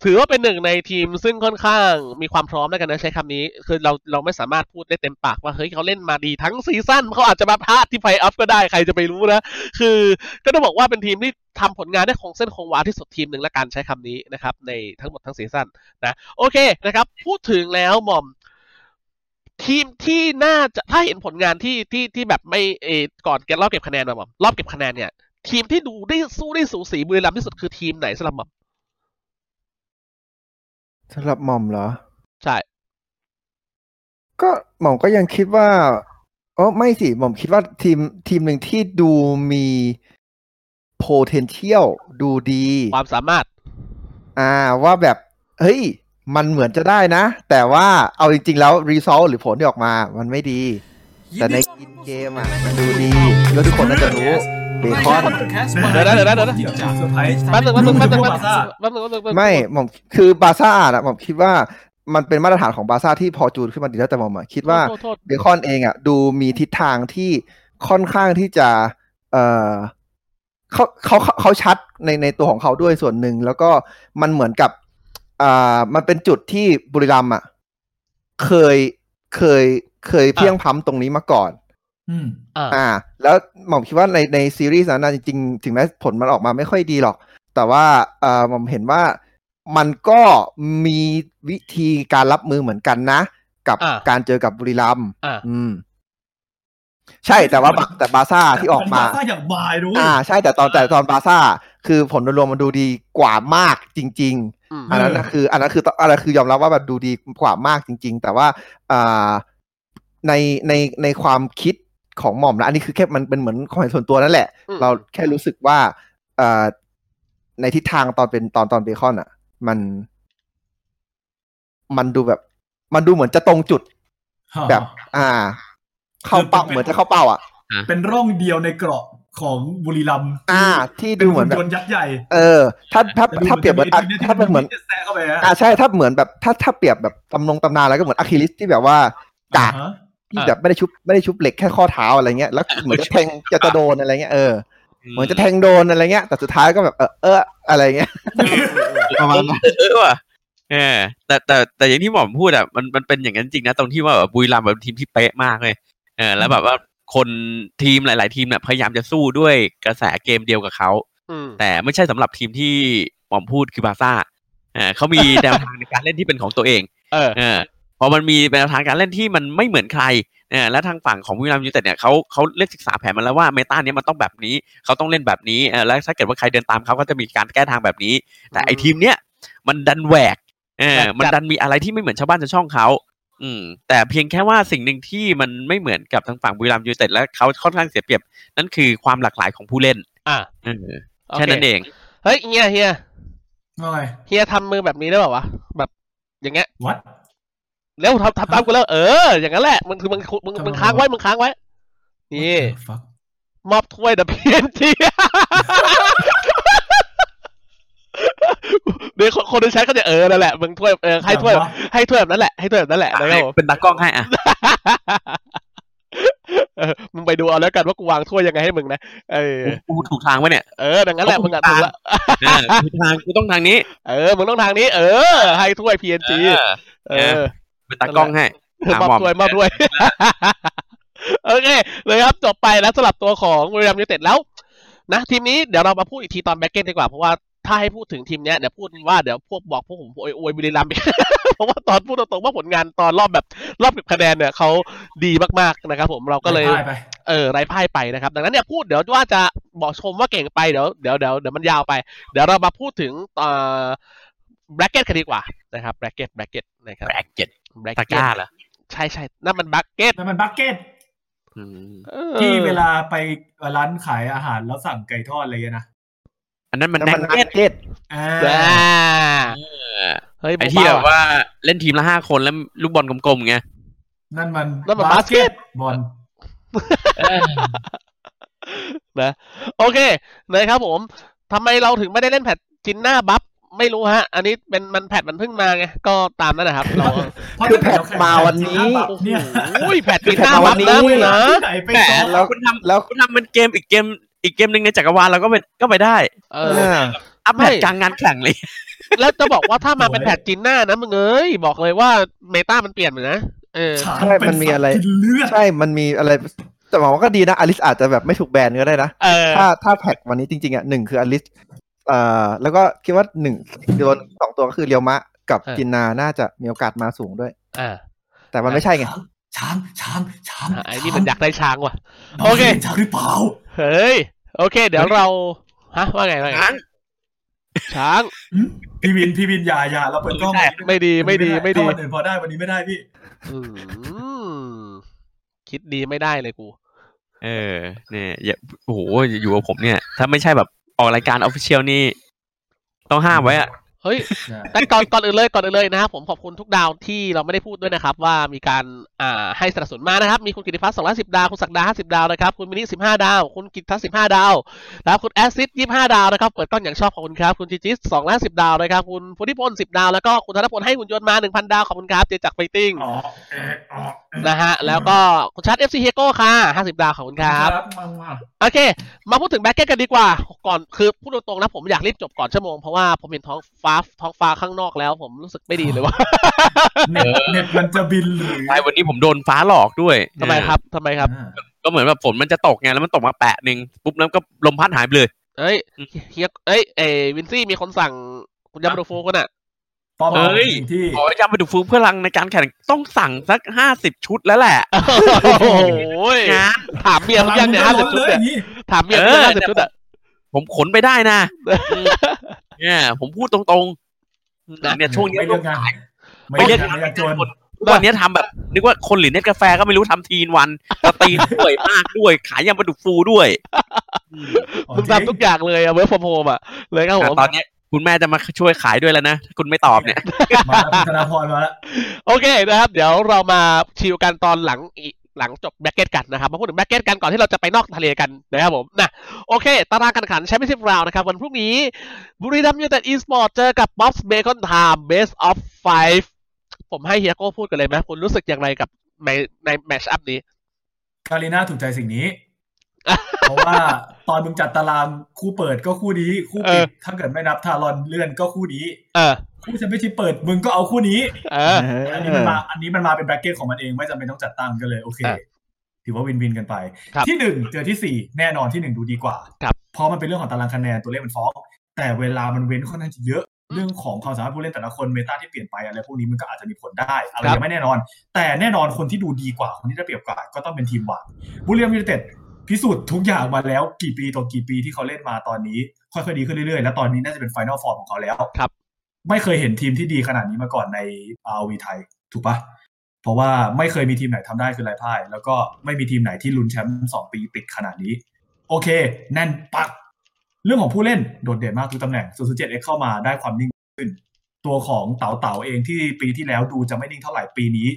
S2: ถือว่าเป็นหนึ่งในทีมซึ่งค่อนข้างมีความพร้อมแล้วกันนะใช้คำนี้ คือเราเราไม่สามารถพูดได้เต็มปากว่าเฮ้ยเขาเล่นมาดีทั้ง season เขาอาจจะมาพลาดที่ไฟออฟก็ได้ใครจะไปรู้นะ คือก็ต้องบอกว่าเป็นทีมที่ทำผลงานได้คงเส้นคงวาที่สุดทีมหนึ่งและการใช้คำนี้นะครับ ในทั้งหมดทั้ง season นะโอเคนะครับ พูดถึงแล้วหม่อมทีมที่น่าจะถ้าเห็นผลงานที่ที่ที่แบบไม่เออก่อนเก็บรอบเก็บคะแนนมาหม่อมรอบเก็บคะแนนเนี่ยทีมที่ดูได้สู้ได้สูสีบุรีรัมย์ที่สุดคือทีมไหนสำหรับหมอม
S4: สำหรับหม่อมเหรอ
S2: ใช่
S4: ก็หม่อมก็ยังคิดว่าอ๋อไม่สิหม่อมคิดว่าทีมทีมหนึ่งที่ดูมี potential ดูดี
S2: ความสามารถ
S4: อ่าว่าแบบ เฮ้ย มันเหมือนจะได้นะ แต่ว่าเอาจริง ๆ แล้ว result หรือผลที่ออกมา มันไม่ดี แต่ใน in-game อะ มันดูดี แล้วทุกคนน่าจะรู้ เบคอน
S2: เดี๋ยวนะเดี๋ยวนะเดี๋ยวนะ
S3: เซอร์ไพรส์
S2: แป๊บนึงแป๊บนึงแป๊บนึง
S3: รู้
S2: แป๊บ
S3: ไหม
S2: นึง
S3: ว่า
S2: แป๊บนึงแป๊บนึงแป๊บนึง
S4: ไม่หม่อมคือบาซ่าอะหม่อมคิดว่ามันเป็นมาตรฐานของบาซ่าที่พอจูนขึ้นมาดีแล้วแต่หม่อมอะคิดว่า
S2: โทษโทษ
S4: เบคอนเองอะดูมีทิศทางที่ค่อนข้างที่จะเออเขาเขาเขาเขาชัดในในตัวของเขาด้วยส่วนหนึ่ง แล้วก็มันเหมือนกับอ่ามันเป็นจุดที่บุรีรัมย์อะเคยเคยเคยเพียงพล้ำตรงนี้มาก่อน
S3: อืม
S2: อ่า
S4: อ่า แล้วหม่อมคิดว่าในในซีรีส์นั้นนะจริงๆ ถึงแม้ผลมันออกมาไม่ค่อยดีหรอก แต่ว่าเอ่อหม่อมเห็นว่ามันก็มีวิธีการรับมือเหมือนกันนะ กับ
S2: อ่า
S4: การเจอกับบุรีรัมย์
S2: อ่า
S4: อืม ใช่แต่ว่าบาแต่บาซ่าที่ออกมา
S3: บาซ่าอย่างบายด้วย
S4: อ่า ใช่แต่ตอนแต่ตอนบาซ่า คือผลโดยรวมมันดูดีกว่ามากจริง
S2: อืม
S4: ๆอันนั้นนะคือ อันนั้นคืออันนั้นคือยอมรับว่าแบบดูดีกว่ามากจริง ๆ แต่ว่าอ่าในในในความคิด ของหม่อมนะอันนี้คือแค่มันเป็นเหมือนความเห็นส่วนตัวนั่นแหละ
S2: อืม
S4: เราแค่รู้สึกว่าเอ่อในทิศทางตอนเป็นตอนตอนเบคอนอะ มัน มันดูแบบ มันดูเหมือนจะตรงจุด แบบ อ่า เข้าเป้าเหมือนจะเข้าเป้า อะ
S3: เป็นร่องเดียวในเกราะของบุรีรัมย์
S4: อ่า ที่ดูเหมือนแบบ
S3: ป็หุ่ยนต์ยักษ์ใหญ่
S4: เออ ถ้าถ้าถ้าเปรียบเหมือนอะถ้าเป็นเหมือน
S3: แซะเข้าไปฮะ
S4: อ่าใช่ถ้าเหมือนแบบ ถ้าถ้าเปรียบแบบตำนงตำนานแล้วก็เหมือนอะคิลิสที่แบบว่ากาก
S3: อ่าฮะ
S4: ที่แบบไม่ได้ชุบไม่ได้ชุบเหล็กแค่ข้อเท้าอะไรเงี้ยแล้วเหมือนจะแทงจะจะโดนอะไรเงี้ยเออเหมือนจะแทงโดนอะไรเงี้ยแต่สุดท้ายก็แบบเออเอออะไรเงี้ยประมาณนั้น
S5: เออว่ะเออแต่แต่แต่อย่างที่หมอมพูดอะมันมันเป็นอย่างนั้นจริงนะตรงที่ว่าแบบบุรีรัมย์แบบทีมที่เป๊ะมากเลยเออแล้วแบบว่าคนทีมหลาย ๆ ทีมเนี่ยพยายามจะสู้ด้วยกระแสเกมเดียวกับเขา
S2: อืม
S5: แต่ไม่ใช่สำหรับทีมที่หม่อมพูดคือบาร์ซ่าเออเขามีแนวทางในการเล่นที่เป็นของตัวเอง
S2: เออ
S5: เออ พอมันมีแนวทางการเล่นที่มันไม่เหมือนใครเออและทางฝั่งของบุรีรัมย์ยูไนเต็ดเนี่ยเขาเขาเล่นศึกษาแผนมาแล้วว่า meta เนี้ยมันต้องแบบนี้เขาต้องเล่นแบบนี้เออแล้วถ้าเกิดว่าใครเดินตามเขาก็จะมีการแก้ทางแบบนี้ แต่ไอทีมเนี้ยมันดันแหวกเออมันดันมีอะไรที่ไม่เหมือนชาวบ้านชาวช่องเขาอืมแต่เพียงแค่ว่าสิ่งหนึ่งที่มันไม่เหมือนกับทางฝั่งบุรีรัมย์ยูไนเต็ดและเขาค่อนข้างเสียเปรียบ นั่นคือความหลากหลายของผู้เล่น
S2: อะ
S5: เออ
S2: โอ
S5: แค่นั้นเอง
S2: เฮ้ยเฮียเฮีย
S3: ว่าไง
S2: เฮียทำมือแบบนี้ได้เปล่าวะแบบอย่างเงี้ย
S3: วัด
S2: เร็วทำทำตามกูแล้วเออ อย่างนั้นแหละมึงคือมึงมึงมึงค้างไว้มึงค้างไว้ นี่
S3: ฟัก
S2: มอบถ้วย The PNG เดี๋ยวคนคนในแชทเขาจะเออนั่นแหละมึงถ้วยเออให้ถ้วยให้ถ้วยแบบนั้นแหละให้ถ้วยแบบนั้นแหละนะครับผม
S5: เป็นตากล้องให้อะ
S2: เออมึงไปดูเอาแล้วกันว่ากูวางถ้วยยังไงให้มึงนะเออ
S5: กูถูกทางวะเนี่ย
S2: เออดังนั้นแหละมึงอะถูกละ
S5: เออถูกทางกูต้องทางนี้
S2: เออมึงต้องทางนี้ เออ ให้ถ้วย PNG
S5: เออ
S2: เออ
S5: เป็น ตากล้องให้อะ
S2: มอบ
S5: หม่อม
S2: ถ้วยมอบถ้วยโอเคเลยครับจบไปแล้วสำหรับตัวของบุรีรัมย์ยูไนเต็ดแล้ว นะทีมนี้เดี๋ยวเรามาพูดอีกทีตอน bracket ดีกว่าเพราะว่าถ้าให้พูดถึงทีมเนี้ยเดี๋ยวพูดว่าเดี๋ยวพวกบอกพวกผมโอยอวยบุรีรัมย์เพราะว่าตอนพูดตรงๆว่าผลงานตอนรอบแบบรอบเก็บคะแนนเนี่ยเขาดีมากๆนะครับ ผมเราก็เลย
S3: ได้ไป
S2: เออไร้พ่ายไปนะครับ ดังนั้นเนี่ยพูดเดี๋ยวว่าจะบอกชมว่าเก่งไปเดี๋ยวเดี๋ยวเดี๋ยวเดี๋ยวมันยาวไป เดี๋ยวเรามาพูดถึงเอ่อ bracket กันดีกว่านะครับ bracket bracket นะครับ
S5: bracket bracket ตะกร้าเหรอ
S2: ใช่ใช่นั่นมันแบล็กเก็ต
S3: แล้วมันบักเก็ต
S5: อืม
S3: ที่เวลาไปร้านขายอาหารแล้วสั่งไก่ทอดอะไรเงี้ยนะ
S5: อันนั้นมัน
S4: แล้ว
S5: แน็
S4: มัน
S5: ก
S4: นั
S5: เก็ต
S4: กเก็ต
S3: อ่า
S2: อ่าเฮ้ย
S5: ไอ้ที่
S2: เบา
S5: แบบ
S2: ๆอะ
S5: ว่าเล่นทีมละห้าคนแล้วลูกบอลกลมๆไง
S3: นั่นมัน
S2: นั่นมันบาสเก็ต
S3: บอล
S2: นะโอเคนะครับผมทำไมเราถึงไม่ได้เล่นแพทจินหน้าบัฟ ไม่รู้ฮะ อันนี้เป็นมันแพทมันเพิ่งมาไง ก็ตามนั้นนะครับเรา
S3: เพราะ
S4: คือ
S3: ถ้า
S4: แพทมาวันนี้
S3: แบบเนี่ย
S2: โอ้ยแพทจินห
S4: แพท
S2: น้า
S4: มาวั
S2: บัฟ
S4: นนี้
S2: นะมึงนะ
S3: ที่ไหนไป
S5: แหม
S3: ซ้อม
S4: แล้ว
S5: คุณทำ
S4: แล้ว
S5: คุณทำเป็นเกมอีกเกม อีกเกมหนึ่งในจักรวาลเราก็ไปก็ไปได้
S2: เอ
S4: เอ
S2: อ
S4: อ
S5: อัพแพ
S2: ไม่
S5: ทกลางงานแข่งเลย
S2: แล้วจะบอกว่าถ้ามาเป็นแพทจินหน้านะมึงเอ้ยบอกเลยว่าเมตามันเปลี่ยนเหมือนนะเออ
S3: ฉาก
S4: ใช่มันมีอะไร
S3: เป็สัตว์กินเลือด
S4: ใช่ มันมีอะไรแต่หวังว่าก็ดีนะอลิสอาจจะแบบไม่ถูกแบนก็ได้นะ
S2: เออ
S4: ถ้าถ้าแพ็กวันนี้จริงๆอะหนึ่งคืออลิสเอ่อแล้วก็คิดว่าหนึ่งโดนสองตัวก็คือเรียวมะกับ
S2: เออ
S4: จินนาน่าจะมีโอกาสมาสูงด้วย
S2: อ่า
S4: แต่มันไม่ใช่ไง
S3: ช้างช้างช้าง
S2: ไอ้นี่มันอยากได้ช้างว่ะ
S3: น้ง
S2: โอเค
S3: ห็นช้างหรือเปล่า
S2: เฮ้ย โอเค เดี๋ยวเราฮะว่าไงว่าไง
S5: ช้าง
S2: ช้าง
S3: หืมพี่วินพี่วินอย่าอย่าเราเปิดกล้อง
S2: ไม่ดีไม่ดีไม่ดี
S3: ถ้าวันอื่นพอได้วันนี้ไม่ได้พี่
S2: อืมคิดดีไม่ได้เลยกู
S5: เออ เนี่ยอย่าโอ้โหอยู่กับผมเนี่ย ถ้าไม่ใช่แบบ ออกรายการ official นี่ ต้องห้ามไว้อะ
S2: เฮ้ยแต่ก่อนก่อนอื่นเลยก่อนอื่นเลยนะครับผมขอบคุณทุกดาวที่เราไม่ได้พูดด้วยนะครับ ว่ามีการอ่าให้สนับสนุนมานะครับ มีคุณกิติพัฒน์210ดาว คุณศักดา50ดาวนะครับ คุณมินิ15ดาว คุณกิตทัศน์15ดาว แล้วคุณแอซิด25ดาวนะครับ เปิดกล้องอย่างชอบขอบคุณครับ คุณจิจิส250ดาวนะครับ คุณพุทธิพล10ดาว แล้วก็คุณธนพลให้หุ่นยนต์มา1,000ดาว ขอบคุณครับ เจจากไฟติ้ง
S3: อ๋อเอออ๋อ
S2: นะฮะ แล้วก็คุณชัด FC เฮโก้ค่ะ50ดาวขอบคุณครับ
S3: มามา
S2: โอเค มาพูดถึง bracket กันดีกว่า ก่อนคือพูดตรงๆนะผมอยากรีบจบก่อนชั่วโมงเพราะว่าผมเห็นท้องฟ้าท้องฟ้าข้างนอกแล้ว ผมรู้สึกไม่ดีเลยว่า
S3: เน็ตเน็ตมันจะบินหรือ
S5: ใช่วันนี้ผมโดนฟ้าหลอกด้วย
S2: ทำไมครับทำไมครับ
S3: อ่า
S5: ก็เหมือนแบบฝนมันจะตกไงแล้วมันตกมาแปะหนึ่งปุ๊บแล้วก็ลมพัดหายไปเลย
S2: เอ้ยเฮียเอ้ยเอวินซี่มีคนสั่งคุณยำดูฟูกันอะ
S3: ป้อม
S5: เฮ้ย
S3: สิ่งที่
S5: ขอจำไปดูฟูพลังในการแข่งต้องสั่งสักห้าสิบชุดแล้วแหละ
S2: โอ้โห
S5: งาน
S2: ถามเมียมึงยังเนี่ยห้าสิบชุดเนี่ย
S3: นี่
S2: ถามเมียมึงยังห้าสิบชุดอะ
S5: ผมขนไปได้นะอืม เนี่ยผมพูดตรงๆเนี่ยช่วงนี้
S3: ไม่เลือกงานไม่
S5: ไม่
S3: เลื
S5: เรี
S3: อยก
S5: ก
S3: งานไม่อยากจน
S5: ทุกวันนี้ทำแบบ นึกว่าคนหรือเน็ตกาแฟก็ไม่รู้ทำทีนวัน stream ด้วยมากด้วย ขายยำปลาดุกฟูด้วยอืม
S2: มึงทำทุกอย่างเลยอะ work from home อะเลยครับผม
S5: ตอนเนี้ยคุณแม่จะมาช่วยขายด้วยแล้วนะถ้าคุณไม่ตอบเนี่ย
S3: มาแล้วคุณธนาพรมาแล้ว
S2: โอเคนะครับ เดี๋ยวเรามาชิลกันตอนหลังอีก หลังจบ bracket กันนะครับ มาพูดถึง bracket กันก่อนที่เราจะไปนอกทะเลกันนะครับผมนะโอเค ตารางการแข่งขัน championship round นะครับ วันพรุ่งนี้บุรีรัมย์ยูไนเต็ดอีสปอร์ตเจอกับบ๊อบส์เบคอนไทม์ best of five ผมให้เฮียโก้พูดกันเลยไหมคุณรู้สึกอย่างไรกับในใน match up นี้
S3: คารีน่าถูกใจสิ่งนี้ เพราะว่าตอนมึงจัดตารางคู่เปิดก็คู่นี้ คู่ปิด
S2: เออ
S3: ถ้าเกิดไม่นับทารอนเลื่อนก็คู่นี้
S2: เออ
S3: คู่แชมเปี้ยนชิพเปิดมึงก็เอาคู่นี้
S2: เออ
S3: อันนี้มันมาอันนี้มันมาเป็นแบรกเก็ตของมันเองไม่จำเป็นต้องจัดตั้งก็เลยโอเค
S2: อะ
S3: ถือว่าวินวินกันไป
S2: ครับ
S3: ที่หนึ่งเจอที่สี่แน่นอนที่หนึ่งดูดีกว่า
S2: ครับ
S3: เพราะมันเป็นเรื่องของตารางคะแนนตัวเลขมันฟ้อง แต่เวลามันเว้นค่อนข้างจะเยอะเรื่องของความสามารถผู้เล่นแต่ละคนเมตาที่เปลี่ยนไปอะไรพวกนี้มันก็อาจจะมีผลได้ อะไร
S2: ครับ
S3: ยังไม่แน่นอน แต่แน่นอนคนที่ดูดีกว่าคนที่ได้เปรียบกว่าก็ต้องเป็นทีมหวังบุรีรัมย์ยูไนเต็ด พิสูจน์ทุกอย่างมาแล้วกี่ปีต่อกี่ปีที่เขาเล่นมาตอนนี้ ค่อยๆดีขึ้นเรื่อยๆ แล้วตอนนี้น่าจะเป็น final form ของเขาแล้ว
S2: ครับ
S3: ไม่เคยเห็นทีมที่ดีขนาดนี้มาก่อนใน RoV ไทย ถูกปะเพราะว่าไม่เคยมีทีมไหนทำได้คือไร้พ่าย แล้วก็ไม่มีทีมไหนที่ลุ้นแชมป์สองปีติดขนาดนี้ โอเค แน่นปัก เรื่องของผู้เล่นโดดเด่นมากทุกตำแหน่ง 007X เข้ามาได้ความนิ่งขึ้น ตัวของเต๋าเต๋าเองที่ปีที่แล้วดูจะไม่นิ่งเท่าไหร่ปีนี้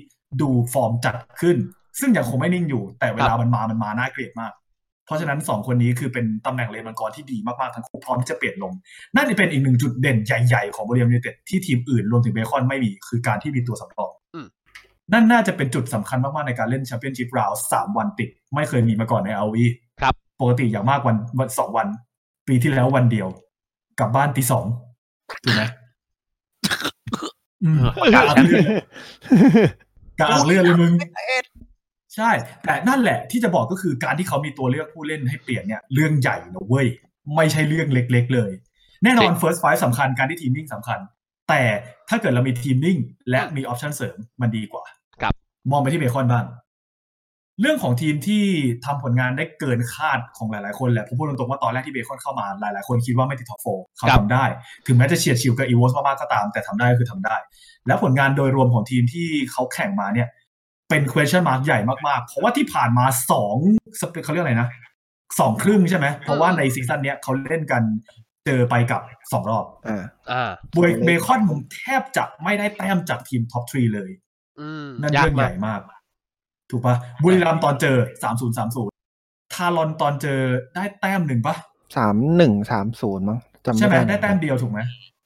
S3: ดูฟอร์มจัดขึ้น ซึ่งยังคงไม่นิ่งอยู่ แต่เวลามันมามันมาน่าเกลียดมาก เพราะฉะนั้นสองคนนี้คือเป็นตำแหน่งเลนมังกรที่ดีมากๆทั้งคู่พร้อมที่จะเปลี่ยนลง น่าจะเป็นอีกหนึ่งจุดเด่นใหญ่ๆ ของบริเวณยูไนเต็ดที่ทีมอื่นรวมถึงเบคอนไม่มีคือการที่มีตัวสำรอง
S2: อืม
S3: นั่นน่าจะเป็นจุดสำคัญมากๆในการเล่นแชมเปี้ยนชิพราวสามวันติด ไม่เคยมีมาก่อนในอาวี
S2: ครับ
S3: ปกติอย่างมากวันวันสองวัน ปีที่แล้ววันเดียว กลับบ้านตีสองถูกไหมอืมกะอักเลือดเลยกะอักเลือดเลยมึง ใช่ แต่นั่นแหละที่จะบอกก็คือการที่เขามีตัวเลือกผู้เล่นให้เปลี่ยนเนี่ยเรื่องใหญ่นะเว้ย ไม่ใช่เรื่องเล็ก ๆ เลย แน่นอน first five สำคัญการที่ทีมนิ่งสำคัญ แต่ถ้าเกิดเรามีทีมนิ่ง และมี option เสริมมันดีกว่า
S2: ครับ
S3: มองไปที่เบคอนบ้างเรื่องของทีมที่ทำผลงานได้เกินคาดของหลายๆคนแหละผมพูดตรงๆว่าตอนแรกที่เบคอนเข้ามาหลายๆคนคิดว่าไม่ติด top fourเขา
S2: ครับ
S3: ทำได้ ถึงแม้จะเฉียดฉิวกับอีวอสมากๆก็ตาม แต่ทำได้ก็คือทำได้ แล้วผลงานโดยรวมของทีมที่เขาแข่งมาเนี่ย เป็น question mark ใหญ่มากๆ เพราะว่าที่ผ่านมาสองสเปเขาเรียกอะไรนะสองครึ่งใช่ไหม เพราะว่าใน season เนี้ยเขาเล่นกันเจอไปกับสองรอบ
S4: อ่า
S2: อ่า
S3: เบคเบคอนผมแทบจะไม่ได้แต้มจากทีม top three เลย
S2: อืม
S3: นั่น
S2: ยาก
S3: เรื่องให
S2: มาก
S3: ญ่มาก ถูกปะบุรีรัมย์ตอนเจอสามศูนย์สามศูนย์ทารอนตอนเจอได้แต้มหนึ่งปะ
S4: สามหนึ่งสามศูนย์มั้งจำ
S3: ใช่ไหม
S4: ไม่ได้
S3: ได้แต้มเดียวถูกไหม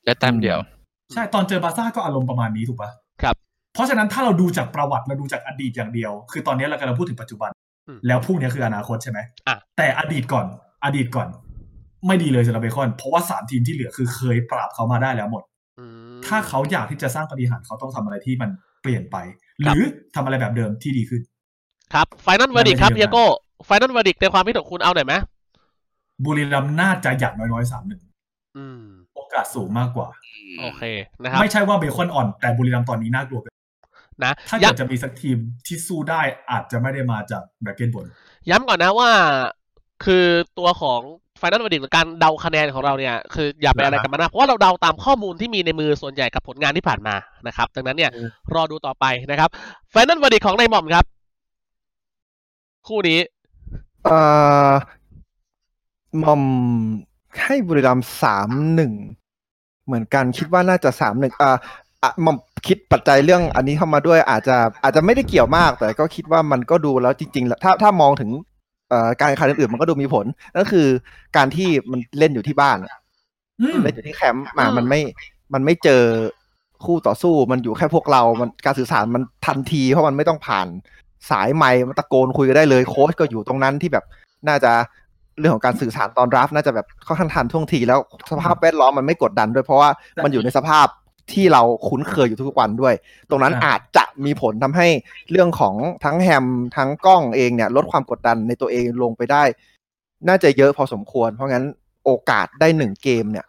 S5: ได้แต้มเดียว
S3: ใช่ตอนเจอบาร์ซ่าก็อารมณ์ประมาณนี้ถูกปะ
S2: ค รับ
S3: เพราะฉะนั้นถ้าเราดูจากประวัติเราดูจากอดีตอย่างเดียว คือตอนนี้เรากำลังพูดถึงปัจจุบัน
S2: อืม
S3: แล้วพรุ่งนี้คืออนาคตใช่ไหม
S2: อะ
S3: แต่อดีตก่อน อดีตก่อน ไม่ดีเลยสำหรับเบคอน เพราะว่าสามทีมที่เหลือคือเคยปราบเขามาได้แล้วหมด
S2: อืม
S3: ถ้าเขาอยากที่จะสร้างปฏิหารย์เขาต้องทำอะไรที่มันเปลี่ยนไปห
S2: ครับ
S3: รือทำอะไรแบบเดิมที่ดีขึ้น
S2: ครับ final verdict ครับ
S3: ไม่ได้
S2: เดียโก้ final verdict ในความคิดของคุณเอาหน่อยไหม
S3: บุรีรัมย์น่าจะอย่างน้อยๆสามหนึ่ง
S2: อืม
S3: โอกาสสูงมากกว่า
S2: โอเคนะครับ
S3: ไม่ใช่ว่าเบคอนอ่อน แต่บุรีรัมย์ตอนนี้น่ากลัวเกิน
S2: นะ
S3: ถ้า
S2: ย้
S3: เกิดจะมีสักทีมที่สู้ได้อาจจะไม่ได้มาจาก bracket บนำ
S2: ย้ำก่อนนะว่าคือตัวของ final verdict การเดาคะแนนของเราเนี่ยคืออย่าไปอะไรกันมากนะเพราะว่าเราเดาตามข้อมูลที่มีในมือส่วนใหญ่กับผลงานที่ผ่านมานะครับดังนั้นเนี่ยรอดูต่อไปนะครับ final verdict ของนายมอมครับ คู่นี้
S4: เอ่อมอมให้บุรีรัมย์สามหนึ่งเหมือนกันคิดว่าน่าจะสามหนึ่งอ่าอะมอม คิดปัจจัยเรื่องอันนี้เข้ามาด้วยอาจจะอาจจะไม่ได้เกี่ยวมาก แต่ก็คิดว่ามันก็ดูแล้วจริงๆแล้วถ้าถ้ามองถึงเอ่อการแข่งขันอื่นๆมันก็ดูมีผลนั่นคือการที่มันเล่นอยู่ที่บ้าน
S3: อืม
S4: เล่นอยู่ที่แคมป์มามันไม่มันไม่เจอคู่ต่อสู้มันอยู่แค่พวกเรา มันการสื่อสารมันทันทีเพราะมันไม่ต้องผ่านสายไมค์มันตะโกนคุยกันได้เลยโค้ชก็อยู่ตรงนั้นที่แบบน่าจะเรื่องของการสื่อสารตอนรับน่าจะแบบค่อนข้างทันท่วงทีแล้วสภาพแวดล้อมมันไม่กดดันด้วยเพราะว่ามันอยู่ในสภาพ ที่เราคุ้นเคยอยู่ทุกวันด้วย ตรงนั้น
S3: อ่า
S4: อาจจะมีผลทำให้เรื่องของทั้งแฮมทั้งกล้องเองเนี่ยลดความกดดันในตัวเองลงไปได้ น่าจะเยอะพอสมควร เพราะงั้นโอกาสได้หนึ่งเกมเนี่ย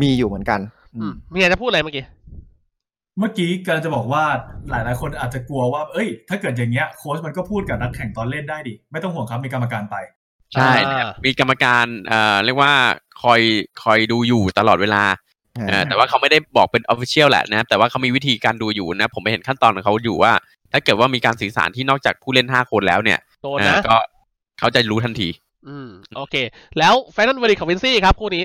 S4: มีอยู่เหมือนกันอืม
S2: มีอะไรจะพูดอะไรเมื่อกี้
S3: เมื่อกี้กำลังจะบอกว่าหลายๆคนอาจจะกลัวว่า เอ้ย ถ้าเกิดอย่างเงี้ยโค้ชมันก็พูดกับนักแข่งตอนเล่นได้ดิ ไม่ต้องห่วงครับมีกรรมการไป
S5: ใช่นะครับมีกรรมการเอ่อเรียกว่าคอยคอยดูอยู่ตลอดเวลาเออ แต่ว่าเขาไม่ได้บอกเป็นออฟฟิเชียลแหละนะครับแต่ว่าเขามีวิธีการดูอยู่นะ ผมไปเห็นขั้นตอนของเขาอยู่ว่า ถ้าเกิดว่ามีการสื่อสารที่นอกจากผู้เล่นห้าคนแล้วเนี่ย
S2: โดน
S5: เออ
S2: นะ
S5: ก็เขาจะรู้ทันที
S2: อืม โอเค แล้ว final verdict ของวินซี่ครับคู่นี้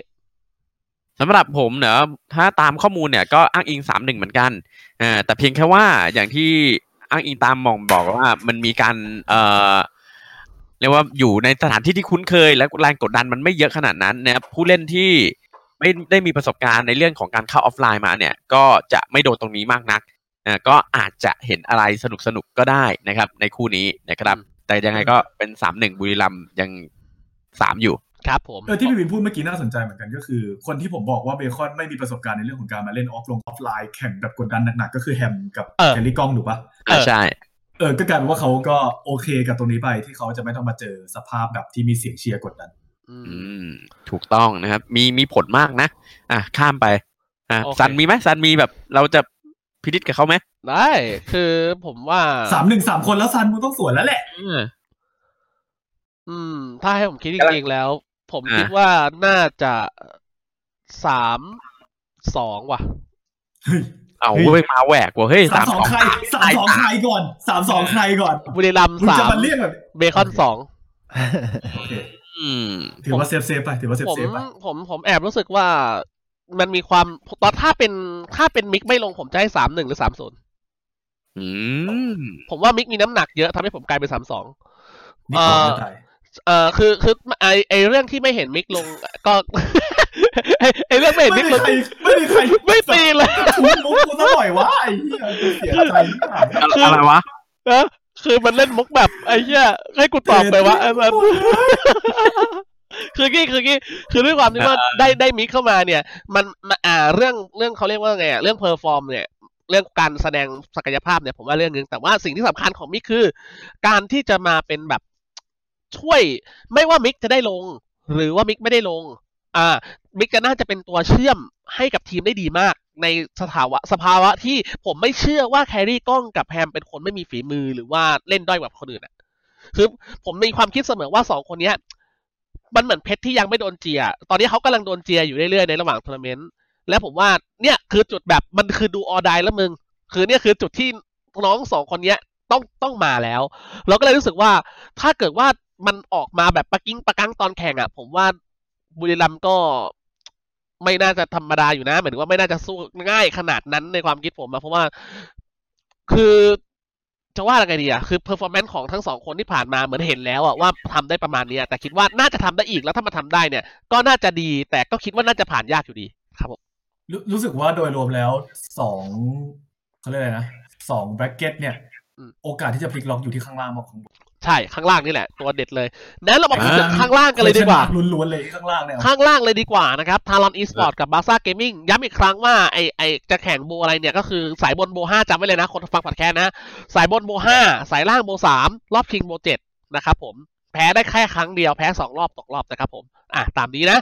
S5: สำหรับผมเนอะถ้าตามข้อมูลเนี่ยก็อ้างอิงสามหนึ่งเหมือนกันเออแต่เพียงแค่ว่าอย่างที่อ้างอิงตามมอมบอกว่ามันมีการเอ่อเรียกว่าอยู่ในสถานที่ที่คุ้นเคย และแรงกดดันมันไม่เยอะขนาดนั้นนะครับผู้เล่นที่ ไม่ได้มีประสบการณ์ในเรื่องของการเข้าออฟไลน์มาเนี่ย ก็จะไม่โดนตรงนี้มากนักเอ่อก็อาจจะเห็นอะไรสนุกสนุกๆก็ได้นะครับ ในคู่นี้นะครับ แต่ยังไงก็เป็นสามหนึ่งบุรีรัมย์ยังสามอยู่
S2: ครับผม
S3: เออที่พี่วินพูดเมื่อกี้น่าสนใจเหมือนกันก็คือ คนที่ผมบอกว่าเบคอนไม่มีประสบการณ์ในเรื่องของการมาเล่น off ลงออฟไลน์แข่งแบบกดดันหนักๆก็คือแฮมกับ
S2: เออ
S3: แคลรี่กล้องถูกปะ
S2: เออ
S5: ใช่
S3: เออก็กลายเป็นว่าเขาก็โอเคกับตรงนี้ไปที่เขาจะไม่ต้องมาเจอสภาพแบบที่มีเสียงเชียร์กดดัน
S2: อื
S5: อื
S2: ม
S5: ม ถูกต้องนะครับ มีมีผลมากนะ อะ ข้ามไป อะ
S2: โอเค
S5: ซันมีไหมซันมีแบบ เราจะพิจิตกับเขาไหม
S2: ได้ คือผมว่า
S3: สามหนึ่งสามคนแล้วซันมึงต้องสวนแล้วแหละ
S5: เออ
S2: อืม ถ้าให้ผมคิดจริงๆแล้ว ผม
S5: อ่า
S2: คิดว่าน่าจะสามสองว่ะ
S3: เฮ้ย
S5: เอา
S4: เฮ้ย
S5: ไปมาแหวกว่ะเฮ้ย
S3: สามสองใครสามสองใครก่อนสามสองใครก่อน
S2: บุรีรัมย์
S3: มึง
S2: สา
S3: จะ
S2: ม
S3: มาเรียกแบบ
S2: เบคอนสอง
S3: โอเค
S5: อืม
S3: ถือว่า safe safe ไปถือว่า safe
S2: ผม
S3: safe ไป
S2: ผมผมแอบรู้สึกว่ามันมีความตอนถ้าเป็นถ้าเป็นมิกไม่ลงผมจะให้สามหนึ่งหรือสามศูนย์
S5: อืม
S2: ผมว่ามิกมีน้ำหนักเยอะทำให้ผมกลายเป็นสามสอง
S3: นี่ของจะตาย
S2: เอ่อคือคือไอไอเรื่องที่ไม่เห็นมิกลงก็ไอไอเรื่องไม่เห็น
S3: ไม่
S2: มิก
S3: มี
S2: ลง
S3: ใครไม่มีใคร
S2: ไม่ตีเลย
S3: ทุบมุกกูซะหน่อยวะไอ้เหี้ยกูเสียใจมาก
S5: อะไรอะไรวะ
S2: นะ คือมันเล่นมุกแบบไอ้เหี้ยให้กูตอบไปว่าไอ้มันคือกี้คือกี้คือด้วยความที่ว่าได้ได้มิกเข้ามาเนี่ยมันมันอ่าเรื่องเรื่องเขาเรียกว่าไงอะเรื่อง perform เนี่ยเรื่องการแสดงศักยภาพเนี่ยผมว่าเรื่องหนึงแต่ว่าสิ่งที่สำคัญของมิกคือ การที่จะมาเป็นแบบช่วยไม่ว่ามิกจะได้ลง หรือว่ามิกไม่ได้ลง อ่า มิกจะน่าจะเป็นตัวเชื่อมให้กับทีมได้ดีมาก ในสถาวะสภาวะที่ผมไม่เชื่อว่า carry กล้องกับแพมเป็นคนไม่มีฝีมือหรือว่าเล่นด้อยกว่าคนอื่นอะ คือผมมีความคิดเสมอว่าสองคนเนี้ย มันเหมือนเพชรที่ยังไม่โดนเจีย ตอนนี้เขากำลังโดนเจียอยู่เรื่อยๆในระหว่างทัวร์นาเมนต์และผมว่าเนี่ยคือจุดแบบมันคือดูออดายแล้วมึง คือเนี่ยคือจุดที่น้องสองคนเนี้ยต้องต้องมาแล้ว เราก็เลยรู้สึกว่าถ้าเกิดว่ามันออกมาแบบปะกิ้งปะกังตอนแข่งอะ ผมว่าบุรีรัมย์ก็ ไม่น่าจะธรรมดาอยู่นะหมายถึงว่าไม่น่าจะสู้ง่ายขนาดนั้นในความคิดผมอะเพราะว่าคือจะว่าอะไรดีอะคือ performance ของทั้งสองคนที่ผ่านมาเหมือนเห็นแล้วอะว่าทำได้ประมาณเนี้ยแต่คิดว่าน่าจะทำได้อีกแล้วถ้ามาทำได้เนี่ย ก็น่าจะดี แต่ก็คิดว่าน่าจะผ่านยากอยู่ดี ครับผม
S3: รู้รู้สึกว่าโดยรวมแล้วสองเขาเรียกอะไรนะสอง bracket เนี่ย โอกาสที่จะพลิกล็อกอยู่ที่ข้างล่างมากของ
S2: ใช่ข้างล่างนี่แหละ ตัวเด็ดเลยนั้นเรามาพูดถึงข้างล่างกันเลยดีกว่า
S3: ล้วนๆเลยข้างล่างเนี่ย
S2: ข้างล่างเลยดีกว่านะครับ Talon Esports กับ Bazaar Gaming ย้ำอีกครั้งว่าไอไอจะแข่ง BO อะไรเนี่ยก็คือสายบน BO ห้าจำไว้เลยนะ คนฟังผัดแค่นะ สายบน BO ห้าสายล่าง BO สามรอบชิง BO เจ็ดนะครับผมแพ้ได้แค่ครั้งเดียวแพ้สองรอบตกรอบนะครับผมอะตามนี้นะ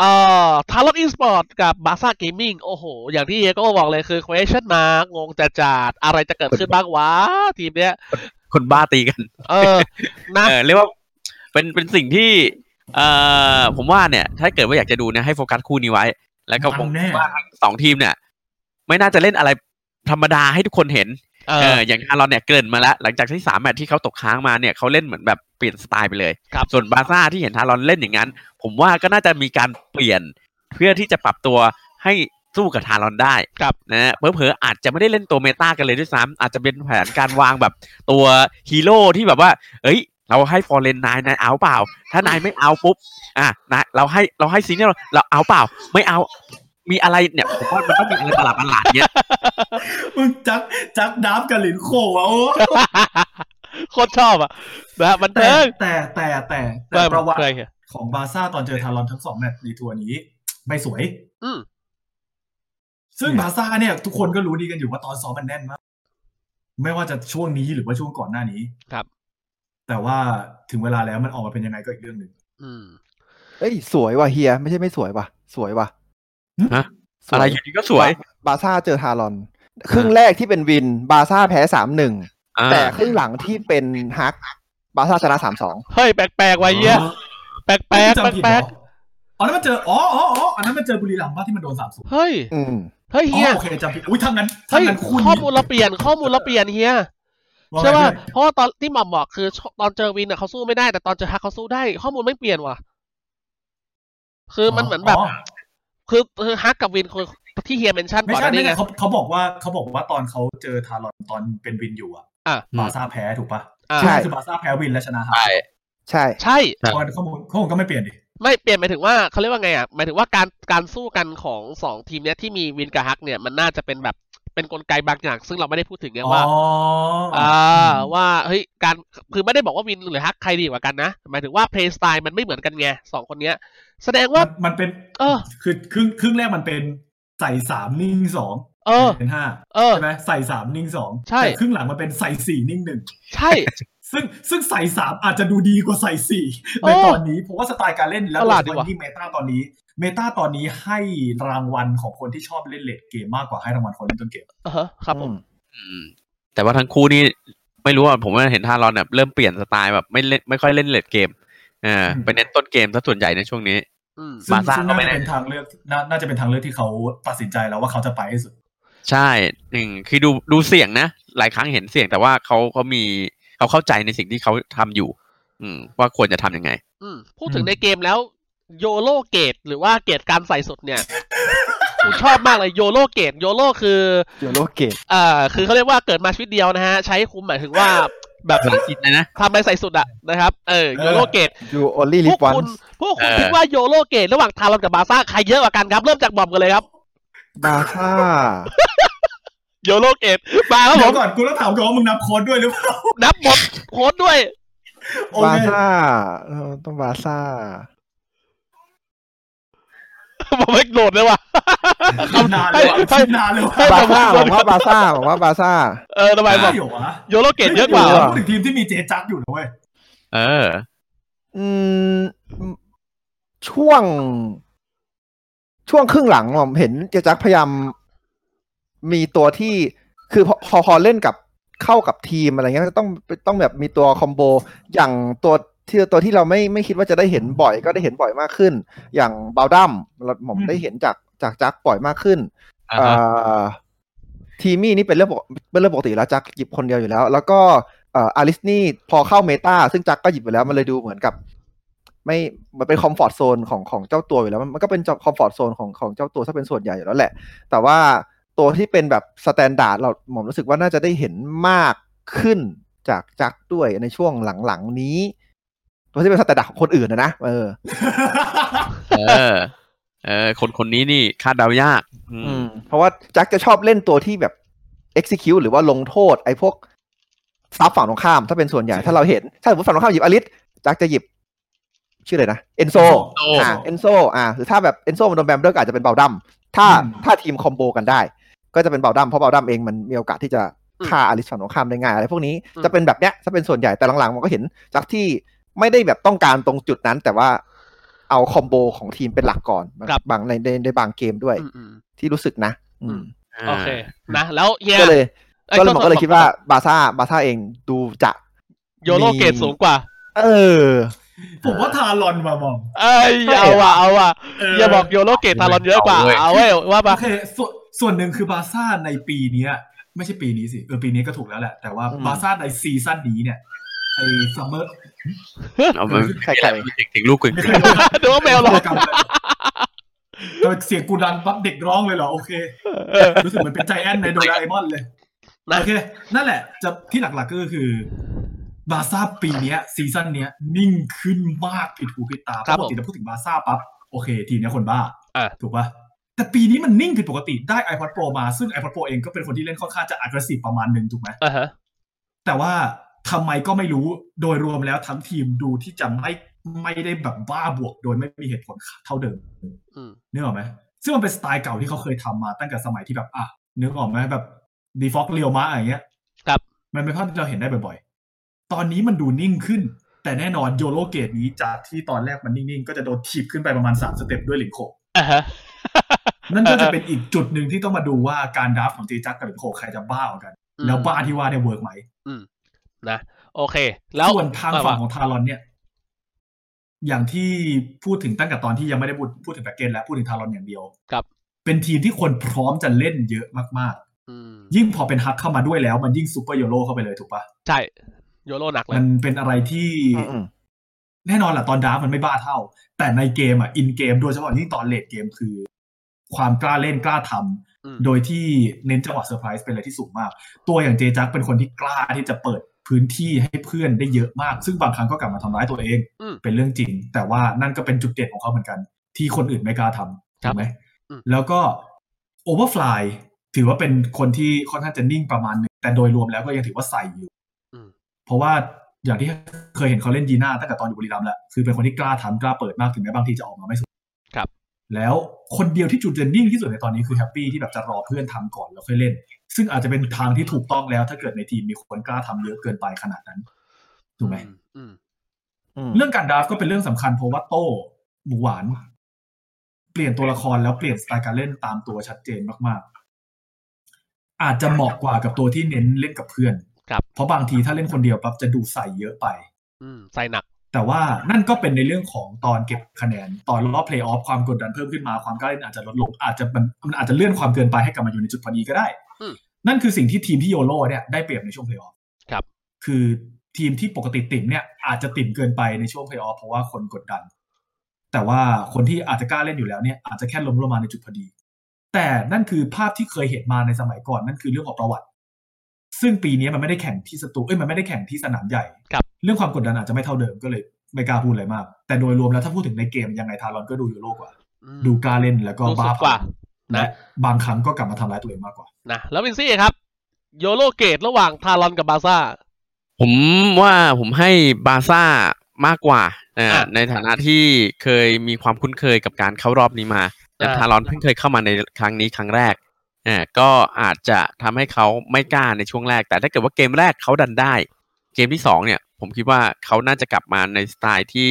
S2: เอ่อ Talon Esports กับ Bazaar Gaming โอ้โห อย่างที่เอโก็บอกเลยคือ question mark งงจะจัดอะไรจะเกิดขึ้นบ้างวะ ทีมเนี้ย
S5: คนบ้าตีกัน
S2: เออนะ
S5: เออเรียกว่าเป็นเป็นสิ่งที่เอ่อผมว่าเนี่ย ถ้าเกิดว่าอยากจะดูเนี่ยให้โฟกัสคู่นี้ไว้ แล้วก็ผม
S3: มันแน่
S5: ว่าทั้งสองทีมเนี่ย ไม่น่าจะเล่นอะไรธรรมดาให้ทุกคนเห็น
S2: เอ
S5: เอ
S2: อ
S5: ออย่างฮารอนเนี่ยเกริ่นมาแล้ว หลังจากที่สามแมตช์ที่เขาตกค้างมาเนี่ยเขาเล่นเหมือนแบบเปลี่ยนสไตล์ไปเลย
S2: ครับ
S5: ส่วนบาซ่าที่เห็นฮารอนเล่นอย่างนั้น ผมว่าก็น่าจะมีการเปลี่ยนเพื่อที่จะปรับตัวให้ สู้กับทารอนได้
S2: ครับ
S5: นะฮะเผลอๆอาจจะไม่ได้เล่นตัวเมตากันเลยด้วยซ้ำอาจจะเป็นแผนการวางแบบตัวฮีโร่ที่แบบว่า เอ้ย เราให้ฟอร์เรนนายนายเอาเปล่า ถ้านายไม่เอาปุ๊บอะนายเราให้เราให้ซีเนียร์เราเอาเปล่า ไม่เอามีอะไรเนี่ยผมว่ามันต้องมีอะไรประหลาดประหลาดๆเนี้ย
S3: มึงจักจักดับกับหลินโขวะโอ้
S2: โคตรชอบอะนะบัน
S3: แต่
S2: เทิง
S3: แต่แต่แต่แต่ประวัติ
S2: เคยเห็น
S3: ของบาร์ซ่าตอนเจอทารอนทั้งสองแมตช์ในทัวร์นี้ ไม่สวย
S2: อืม
S3: ซึ่งบาร์ซ่าเนี่ยทุกคนก็รู้ดีกันอยู่ว่าตอนซ้อมมันแน่นมากไม่ว่าจะช่วงนี้หรือว่าช่วงก่อนหน้านี้
S2: ครับ
S3: แต่ว่าถึงเวลาแล้วมันออกมาเป็นยังไงก็อีกเรื่องหนึ่ง
S2: อืม
S4: เอ้ยสวยว่ะเฮีย ไม่ใช่ไม่สวยว่ะ สวยว่ะ
S5: ฮะ
S4: ส
S5: อะไรอยู่ดีก็สวย
S4: บาซ่าเจอทารอน ครึ่งแรกที่เป็นวิน บาซ่าแพ้สามหนึ่ง
S5: อ่า
S4: แต่ครึ่งหลังที่เป็นฮัก บาซ่าชนะสามสอง
S2: เฮ้ยแปลกๆว่ะเหี้ยแปลกๆแปลก
S3: จำผิด
S2: แป
S3: เห
S2: ล
S3: ร
S2: ก
S3: ออ๋อนั้นมันเจออ๋ออ๋ออ๋ออันนั้นมันเจอบุรีรัมย์ป่ะที่มันโดนสามศูนย์
S2: เฮ้ย
S4: อืม
S2: เฮ้ย
S3: อ๋
S2: เฮีย
S3: อโอเคจำผิดอุ้ยทางนั้นทา
S2: เฮ้
S3: ง
S2: ย
S3: นั้นคุณ
S2: ข้อมูลเราเปลี่ยนข้อมูลเราเปลี่ยนเฮีย
S3: ว่าไง
S2: ใช่ป่ะ
S3: เพื่อน
S2: เพราะว่าตอนที่หม่อมบอกคือ ตอนเจอวินอะเขาสู้ไม่ได้แต่ตอนเจอฮักเขาสู้ได้ ข้อมูลไม่เปลี่ยนว่ะ คือมันเหมือนแบบ คือคือฮักกับวินคือที่เฮียเมนชั่น
S3: ไม่
S2: ก่อนห
S3: ใช่
S2: น้า
S3: ไม่
S2: นี้ไง
S3: ใช่เขาเขาบอกว่าเขาบอกว่าตอนเขาเจอทารอนตอนเป็นวินอยู่อะ
S2: อะ
S3: บาร์ซ่าแพ้ถูกปะ
S2: อ่า
S4: ใช่
S3: คือบาร์ซ่าแพ้วินและชนะฮา
S5: ใช่
S4: ใช่
S2: ใช่
S5: ครับ
S3: เพราะข้อมูลข้อมูลก็ไม่เปลี่ยนดิ
S2: ไม่เปลี่ยนหมายถึงว่าเขาเรียกว่าไงอะหมายถึงว่าการการสู้กันของสองทีมเนี้ยที่มีวินกับฮักเนี่ยมันน่าจะเป็นแบบเป็นกลไกบางอย่าง ซึ่งเราไม่ได้พูดถึงไงว่า
S3: อ๋ออ่
S2: อ่าว่าเฮ้ยการคือไม่ได้บอกว่าวินหรือฮักใครดีกว่ากันนะหมายถึงว่าเพลย์สไตล์มันไม่เหมือนกันไงสองคนเนี้ย แสดงว่า
S3: มันมันเป็น
S2: เออ
S3: คือครึ่งครึ่งแรกมันเป็นใส่สามนิ่งสอง
S2: เออ
S3: เป็นห้า
S2: เออ
S3: ใช่ไหมใส่สามนิ่งสอง
S2: ใช่
S3: แต่ครึ่งหลังมันเป็นใส่สี่นิ่งหนึ่ง
S2: ใช่
S3: ซึ่งซึ่งใส่สามอาจจะดูดีกว่าใส่สี่
S2: เอ
S3: ใน
S2: อ
S3: ตอนนี้เพราะว่าสไตล์การเล่นแล้ว
S2: ประหลาด
S3: โดยเฉ
S2: ดีว่ะ
S3: พาะยิ่งเมตาตอนนี้ เมตาตอนนี้ให้รางวัลของคนที่ชอบเล่นเลดเกมมากกว่าให้รางวัลคนเล่นต้นเกม
S2: เออฮะครับผม
S5: อืมแต่ว่าทั้งคู่นี่ไม่รู้ว่าผมว่าเห็นทารอนแบบเริ่มเปลี่ยนสไตล์แบบไม่เล่นไม่ค่อยเล่นเลดเกมเออไปเน้นต้นเกมซะส่วนใหญ่ในช่วงนี้
S2: อืม
S3: ซึ่ง
S5: บาร์ซ่า
S3: ซึ่ง
S5: ก็
S3: น่า
S5: ไม่
S3: จะ
S5: ได้
S3: เป็นทางเลือกน่าน่าจะเป็นทางเลือกที่เขาตัดสินใจแล้วว่าเขาจะไปให้สุด
S5: ใช่หนึ่งคือดูดูเสี่ยงนะ หลายครั้งเห็นเสี่ยงแต่ว่าเขาเขามี เขาเข้าใจในสิ่งที่เขาทำอยู่ อืม ว่าควรจะทำยังไง
S2: อืม พูดถึงในเกมแล้ว YOLO gauge หรือว่า gauge การใส่สุดเนี่ยกูชอบมากเลย YOLO gauge YOLO คือ
S4: YOLO gauge
S2: อ่าคือเขาเรียกว่าเกิดมาชีวิตเดียวนะฮะ ใช้คุ้มหมายถึงว่าแบบ
S5: ภาษาอังกฤษเลยนะ
S2: ทำอะไรใส่สุดอะนะครับ เออ YOLO gauge
S4: ยูโอลี่
S2: พ
S4: ลิ
S2: วก
S4: ฟวัน
S2: คุณพวกคุณ
S5: เออ
S2: คิดว่า YOLO gauge ระหว่าง Talon กับบาซ่าใครเยอะกว่ากันครับ เริ่มจากบอมกันเลยครับ
S4: บาซ่า
S2: โยโลเกตมาครับผ
S3: เดี๋ย
S2: ม
S3: วก่อนกูต้องถามก่อนว่ามึงนับโค้ดด้วยหรือเปล่า
S2: นับหมดโค้ดด้วย
S3: โอบาเค
S4: ซ่าเออต้องบาซ่า
S2: ผมไม่โหลดเลยว่ะ
S3: คิดนานเลยว่ะคิดนานเลยว่ะ
S2: ให้
S4: บา
S2: ผม
S4: ซ่า
S2: โหล
S4: บอ
S2: ด
S4: กว่าบาซ่าบอกว่าบาซ่า
S2: เออทำไมบอก
S3: ไม่เหรอวะ
S2: โยโลเกตเยอะกว่า
S4: ไม่
S3: เรา
S4: หร
S3: พูดถึงทีมที่มีเจจักอยู่นะเว้ย
S5: เออ
S4: อืม ช่วง ช่วงครึ่งหลังผมเห็นเจจักพยายาม มีตัวที่คือพอพอพอเล่นกับเข้ากับทีมอะไรเงี้ยก็ต้องต้องแบบมีตัวคอมโบอย่างตัวที่ตัวที่เราไม่ไม่คิดว่าจะได้เห็นบ่อยก็ได้เห็นบ่อยมากขึ้น อย่างบาลดัมเราผม
S3: อืม
S4: ได้เห็นจากจากจักบ่อยมากขึ้น
S5: อ่า
S4: เอ่
S5: ฮะ
S4: อทีมี่นี่เป็นเรื่องปกเป็นเรื่องปกติแล้วจักหยิบคนเดียวอยู่แล้ว แล้วก็เอ่ออาริสนี่พอเข้า meta ซึ่งจักก็หยิบไปแล้วมันเลยดูเหมือนกับ ไม่มันเป็น comfort zone ของของเจ้าตัวอยู่แล้ว มันมันก็เป็น comfort zone ของของเจ้าตัวถ้าเป็นส่วนใหญ่อยู่แล้วแหละ แต่ว่า ตัวที่เป็นแบบ standard เราผมรู้สึกว่าน่าจะได้เห็นมากขึ้นจากจักด้วยในช่วงหลังๆนี้ ตัวที่เป็น standard ของคนอื่นนะนะเออ
S5: เออ เออ คนคนนี้นี่คาดเดายาก อื
S4: อื
S5: ม
S4: มเพราะว่าจักจะชอบเล่นตัวที่แบบ execute หรือว่าลงโทษ ไอ้พวก sup ฝั่งตรงข้าม ถ้าเป็นส่วนใหญ่ถ้าเราเห็น ถ้าสมมติฝั่งตรงข้ามหยิบอลิสจักจะหยิบ ชื่ออะไรนะเอนโซ
S5: โอ้
S4: อ่าเอนโซอ่าหรือถ้าแบบเอนโซมันโดนแบมเดอร์ก็อาจจะเป็นเบลดัมถ้า
S3: อืม
S4: ถ้าทีม combo กันได้ ก็จะเป็นเบลดัมเพราะเบลดัมเองมันมีโอกาสที่จะฆ่าอลิสฝั่งตรงข้ามได้ง่ายอะไรพวกนี้
S2: อืม
S4: จะเป็นแบบเนี้ยถ้าเป็นส่วนใหญ่แต่หลังๆมันก็เห็นจากที่ไม่ได้แบบต้องการตรงจุดนั้น แต่ว่าเอา combo ของทีมเป็นหลักก่อน
S2: ครับ
S4: บางในในในบางเกมด้วย
S2: อืมอืม
S4: ที่รู้สึกนะ อืม
S2: โอเคนะแล้วเฮีย
S4: ก็เลย
S2: อ้
S4: ก็เลยผมก็เลย
S2: โทษ
S4: คิดว่าบาซ่าบาซ่าเองดูจะ
S2: โยโลเกตสูงกว่า
S4: เออ
S3: ผมว่าทารอนมามอง
S2: เอ้ยเอาว่ะเอาว่ะเฮียบอกโยโลเกตทารอนเยอะกว่า
S5: เอาเว้ย
S2: เอาเว้ยว่า
S3: โอ
S2: ปะ
S3: เคส่วนส่วนหนึ่งคือบาร์ซ่าในปีเนี้ยไม่ใช่ปีนี้สิเออปีนี้ก็ถูกแล้วแหละ แต่ว่า
S4: อืม
S3: บาร์ซ่าในซีซั่นนี้เนี่ยไอ้ซัมเมอร์
S5: เอามา
S4: ใครๆ
S5: มีเด็กถึงลูกคุณ
S3: ไม่เคย
S2: ดูว่าแมวหรอก
S3: ก็เสียงกูดังปั๊บเด็กร้องเลยเหรอ โอเค
S2: เออ
S3: รู้สึกเหมือนเป็นใจแอนในโดราเอมอนเลย
S2: นะ
S3: โอเค นั่นแหละจะที่หลักๆก็คือ บาร์ซ่าปีเนี้ยซีซั่นเนี้ยนิ่งขึ้นมากผิดหูผิดตาเพ
S2: ครับ
S3: ราะปกติเราพูดถึงบาร์ซ่าปั๊บโอเค ทีมเนี้ยคนบ้า
S2: อะ
S3: ถูกปะแต่ปีนี้มันนิ่งผิดปกติได้ iPad Pro มาซึ่ง iPad Pro เองก็เป็นคนที่เล่นค่อนข้างจะ aggressive ประมาณหนึ่งถูกไหม
S2: อ่าฮะ
S3: แต่ว่าทำไมก็ไม่รู้โดยรวมแล้วทั้งทีมดูที่จะไม่ไม่ได้แบบบ้าบวก โดยไม่มีเหตุผลเท่าเดิม
S2: อืม
S3: นึกออกไหมซึ่งมันเป็นสไตล์เก่าที่เขาเคยทำมาตั้งแต่สมัยที่แบบอะนึกออกไหมแบบดีฟอกเรียวมาอย่างเงี้ย
S2: ครับ
S3: มันเป็นภาพที่เราเห็นได้บ่อยๆ ตอนนี้มันดูนิ่งขึ้น แต่แน่นอน YOLO gauge นี้จากที่ตอนแรกมันนิ่งๆ ก็จะโดนถีบขึ้นไปประมาณสาม step ด้วยหลิงโค
S2: อ่าฮะ
S3: นั่นก็จะเป็นอีกจุดหนึ่งที่ต้องมาดูว่าการ draft ของเจจักกับหลิงโคใครจะบ้ากว่ากัน
S2: อืม
S3: แล้วบ้าที่ว่าเนี่ย work ไหม
S2: นะโอเค แล้ว
S3: ส่วนทาง
S2: ว่า
S3: ฝั่ง
S2: ว่า
S3: ของ Talon เนี่ย อย่างที่พูดถึงตั้งแต่ตอนที่ยังไม่ได้พูดพูดถึงแพ็กเกจแล้วพูดถึง Talon อย่างเดียว
S2: ครับ
S3: เป็นทีมที่คนพร้อมจะเล่นเยอะมาก
S2: อืม
S3: ๆยิ่งพอเป็นฮักเข้ามาด้วยแล้ว มันยิ่ง super YOLO เข้าไปเลยถูกปะ
S2: ใช่ YOLO หนักเลยมั
S3: นเป็นอะไรที่
S4: อืม
S3: แน่นอนแหละตอน draft มันไม่บ้าเท่า แต่ในเกมอะ in game โดยเฉพาะยิ่งตอน late game คือ ความกล้าเล่นกล้าทำ
S2: อืม
S3: โดยที่เน้นจังหวะเซอร์ไพรส์เป็นอะไรที่สูงมาก ตัวอย่างเจจักเป็นคนที่กล้าที่จะเปิดพื้นที่ให้เพื่อนได้เยอะมาก ซึ่งบางครั้งก็กลับมาทำร้ายตัวเอง
S2: อืม
S3: เป็นเรื่องจริง แต่ว่านั่นก็เป็นจุดเด่นของเขาเหมือนกัน ที่คนอื่นไม่กล้าทำ
S2: ครั
S3: ถู
S2: บ
S3: กไหม
S2: อืม
S3: แล้วก็ Overfly ถือว่าเป็นคนที่ค่อนข้างจะนิ่งประมาณหนึ่งแต่โดยรวมแล้วก็ยังถือว่าใส่อยู่
S2: อืม
S3: เพราะว่าอย่างที่เคยเห็นเขาเล่น Yena ตั้งแต่ตอนอยู่บุรีรัมย์แล้วคือเป็นคนที่กล้าทำกล้าเปิดมากถึงแม้บางทีจะออกมาไม่สุด
S2: ครับ
S3: แล้วคนเดียวที่จุดเด่นนิ่งที่สุดในตอนนี้คือแฮปปี้ที่แบบจะรอเพื่อนทำก่อนแล้วค่อยเล่น ซึ่งอาจจะเป็นทางที่ถูกต้องแล้ว ถ้าเกิดในทีมมีคนกล้าทำเยอะเกินไปขนาดนั้นถูกไหม
S2: อืม
S4: อืม
S3: เรื่องการดราฟก็เป็นเรื่องสำคัญเพราะว่าโต้หมูหวาน เปลี่ยนตัวละครแล้วเปลี่ยนสไตล์การเล่นตามตัวชัดเจนมากๆ อาจจะเหมาะกว่ากับตัวที่เน้นเล่นกับเพื่อน
S2: ครับ
S3: เพราะบางทีถ้าเล่นคนเดียวปั๊บจะดูใส่เยอะไป
S2: อืมใส่หนัก
S3: แต่แต่ว่านั่นก็เป็นในเรื่องของตอนเก็บคะแนน ตอนรอบเพลย์ออฟความกดดันเพิ่มขึ้นมาความกล้าเล่นอาจจะลดลงอาจจะมันมันอาจจะเลื่อนความเกินไปให้กลับมาอยู่ในจุดพอดีก็ได้
S2: อืม
S3: นั่นคือสิ่งที่ทีมที่ YOLO เนี่ยได้เปรียบในช่วงเพลย์ออฟ
S2: ครับ
S3: คือทีมที่ปกตินิ่มเนี่ยอาจจะนิ่มเกินไปในช่วงเพลย์ออฟเพราะว่าคนกดดัน แต่ว่าคนที่อาจจะกล้าเล่นอยู่แล้วเนี่ยอาจจะแค่ล้มลงมาในจุดพอดี แต่นั่นคือภาพที่เคยเห็นมาในสมัยก่อนนั่นคือเรื่องของประวัติ ซึ่งปีนี้มันไม่ได้แข่งที่สตูเอ้ยมันไม่ได้แข่งที่สนามใหญ่
S2: ครับ
S3: เรื่องความกดดันอาจจะไม่เท่าเดิมก็เลยไม่กล้าพูดอะไรมาก แต่โดยรวมแล้วถ้าพูดถึงในเกมยังไงทารอนก็ดูยูโรกว่า
S2: อืม
S3: ดูกล้าเล่นแล้วก็
S2: ดูสุ
S3: บ้า
S2: ดกว่า
S3: และ
S2: นะ
S3: บางครั้งก็กลับมาทำร้ายตัวเองมากกว่า
S2: นะแล้ววินซี่ครับโยโรเกตระหว่างทารอนกับบาซ่า
S5: ผมว่าผมให้บาร์ซ่ามากกว่านะ
S2: อะ
S5: ในฐานะที่เคยมีความคุ้นเคยกับการเข้ารอบนี้มาแต่
S2: อ่า
S5: ทารอนเพิ่งเคยเข้ามาในครั้งนี้ครั้งแรก อ่าก็อาจจะทำให้เขาไม่กล้าในช่วงแรก แต่ถ้าเกิดว่าเกมแรกเขาดันได้ เกมที่สองเนี่ย ผมคิดว่าเขาน่าจะกลับมาในสไตล์ที่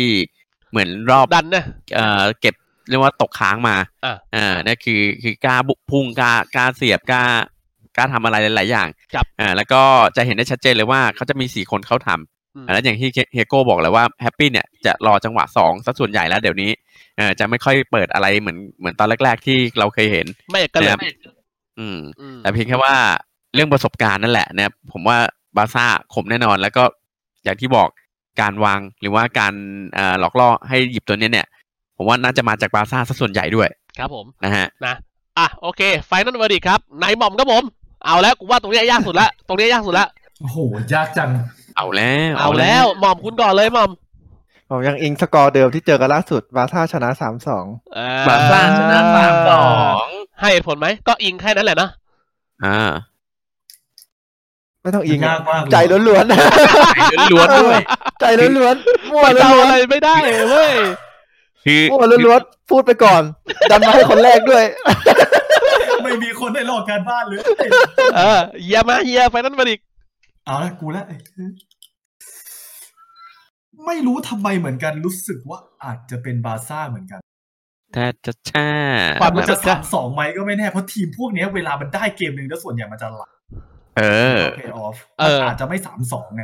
S5: เหมือนรอบ
S2: ดันนะ
S5: เอ่อเก็บเรียกว่าตกค้างมา
S2: อะ
S5: อ่านั่นคือคือกล้าบุกพุ่งกล้ากล้าเสียบกล้ากล้าทำอะไรหลาย ๆ อย่าง
S2: ครับ
S5: อ่าแล้วก็จะเห็นได้ชัดเจนเลยว่าเขาจะมีสี่คนเขาทำ
S2: อืม
S5: อ่าแล้วอย่างที่เฮโก้บอกเลยว่าแฮปปี้เนี่ยจะรอจังหวะสองซะส่วนใหญ่แล้วเดี๋ยวนี้เออจะไม่ค่อยเปิดอะไรเหมือนเหมือนตอนแรก ๆ ที่เราเคยเห็น
S2: ไม่ก็เลย
S5: นะครับ อืม
S2: อืม
S5: แต่เพียงแค่ว่าเรื่องประสบการณ์นั่นแหละนะครับผมว่าบาร์ซ่าขมแน่นอน แล้วก็อย่างที่บอกการวางหรือว่าการเอ่อหลอกล่อให้หยิบตัวเนี้ยเนี่ย ผมว่าน่าจะมาจากบาร์ซ่าซะส่วนใหญ่ด้วย
S2: ครับผม
S5: นะฮะ
S2: นะ อะ โอเค final verdict ครับนายหม่อมครับผม เอาแล้ว กูว่าตรงนี้ยากสุดละ ตรงนี้ยากสุดละ
S3: โอ้โห ยากจัง
S5: เอาแล้ว
S2: เอาแล้วหม่อมคุณก่อนเลยหม่อม
S4: ผมยังอิงสกอร์เดิมที่เจอกันล่าสุดบาร์ซ่าชนะสามสอง
S2: อ่
S5: บาร์ซ่าชนะสามสอง
S2: ให้เหตุผลไหม ก็อิงแค่นั้นแหละนะ
S5: อ่า
S4: ไม่ต้องอิง
S3: ยากมากเลย
S4: ใจล้วน
S5: ล้วนๆด้วย
S4: ๆ ใจล้วนๆมั่ว
S2: ไม่
S4: ล้
S2: เดา
S4: วน
S2: อะไรไม่ได้เว้ย
S5: คือ
S4: ๆมั่วล้วนๆพูดไปก่อน ดันมาให้คนแรกด้วย
S3: ไม่มีคนได้ลอกการบ้านเลย
S2: เออเฮียมาเฮียไฟนอลเวอร์ดิ
S3: เอาละกูละไม่รู้ทำไมเหมือนกันรู้สึกว่าอาจจะเป็นบาร์ซ่าเหมือนกัน
S5: แต่จะช่า
S2: ความ
S3: มัน
S2: รู้สึ
S3: จะ
S2: ก
S3: สามสองไหมก็ไม่แน่ เพราะทีมพวกเนี้ยเวลามันได้เกมหนึ่งแล้วส่วนใหญ่มันจะหลับ
S5: เออ
S3: เพย์ออฟ
S2: เออ
S3: อาจจะไม่สามสองไง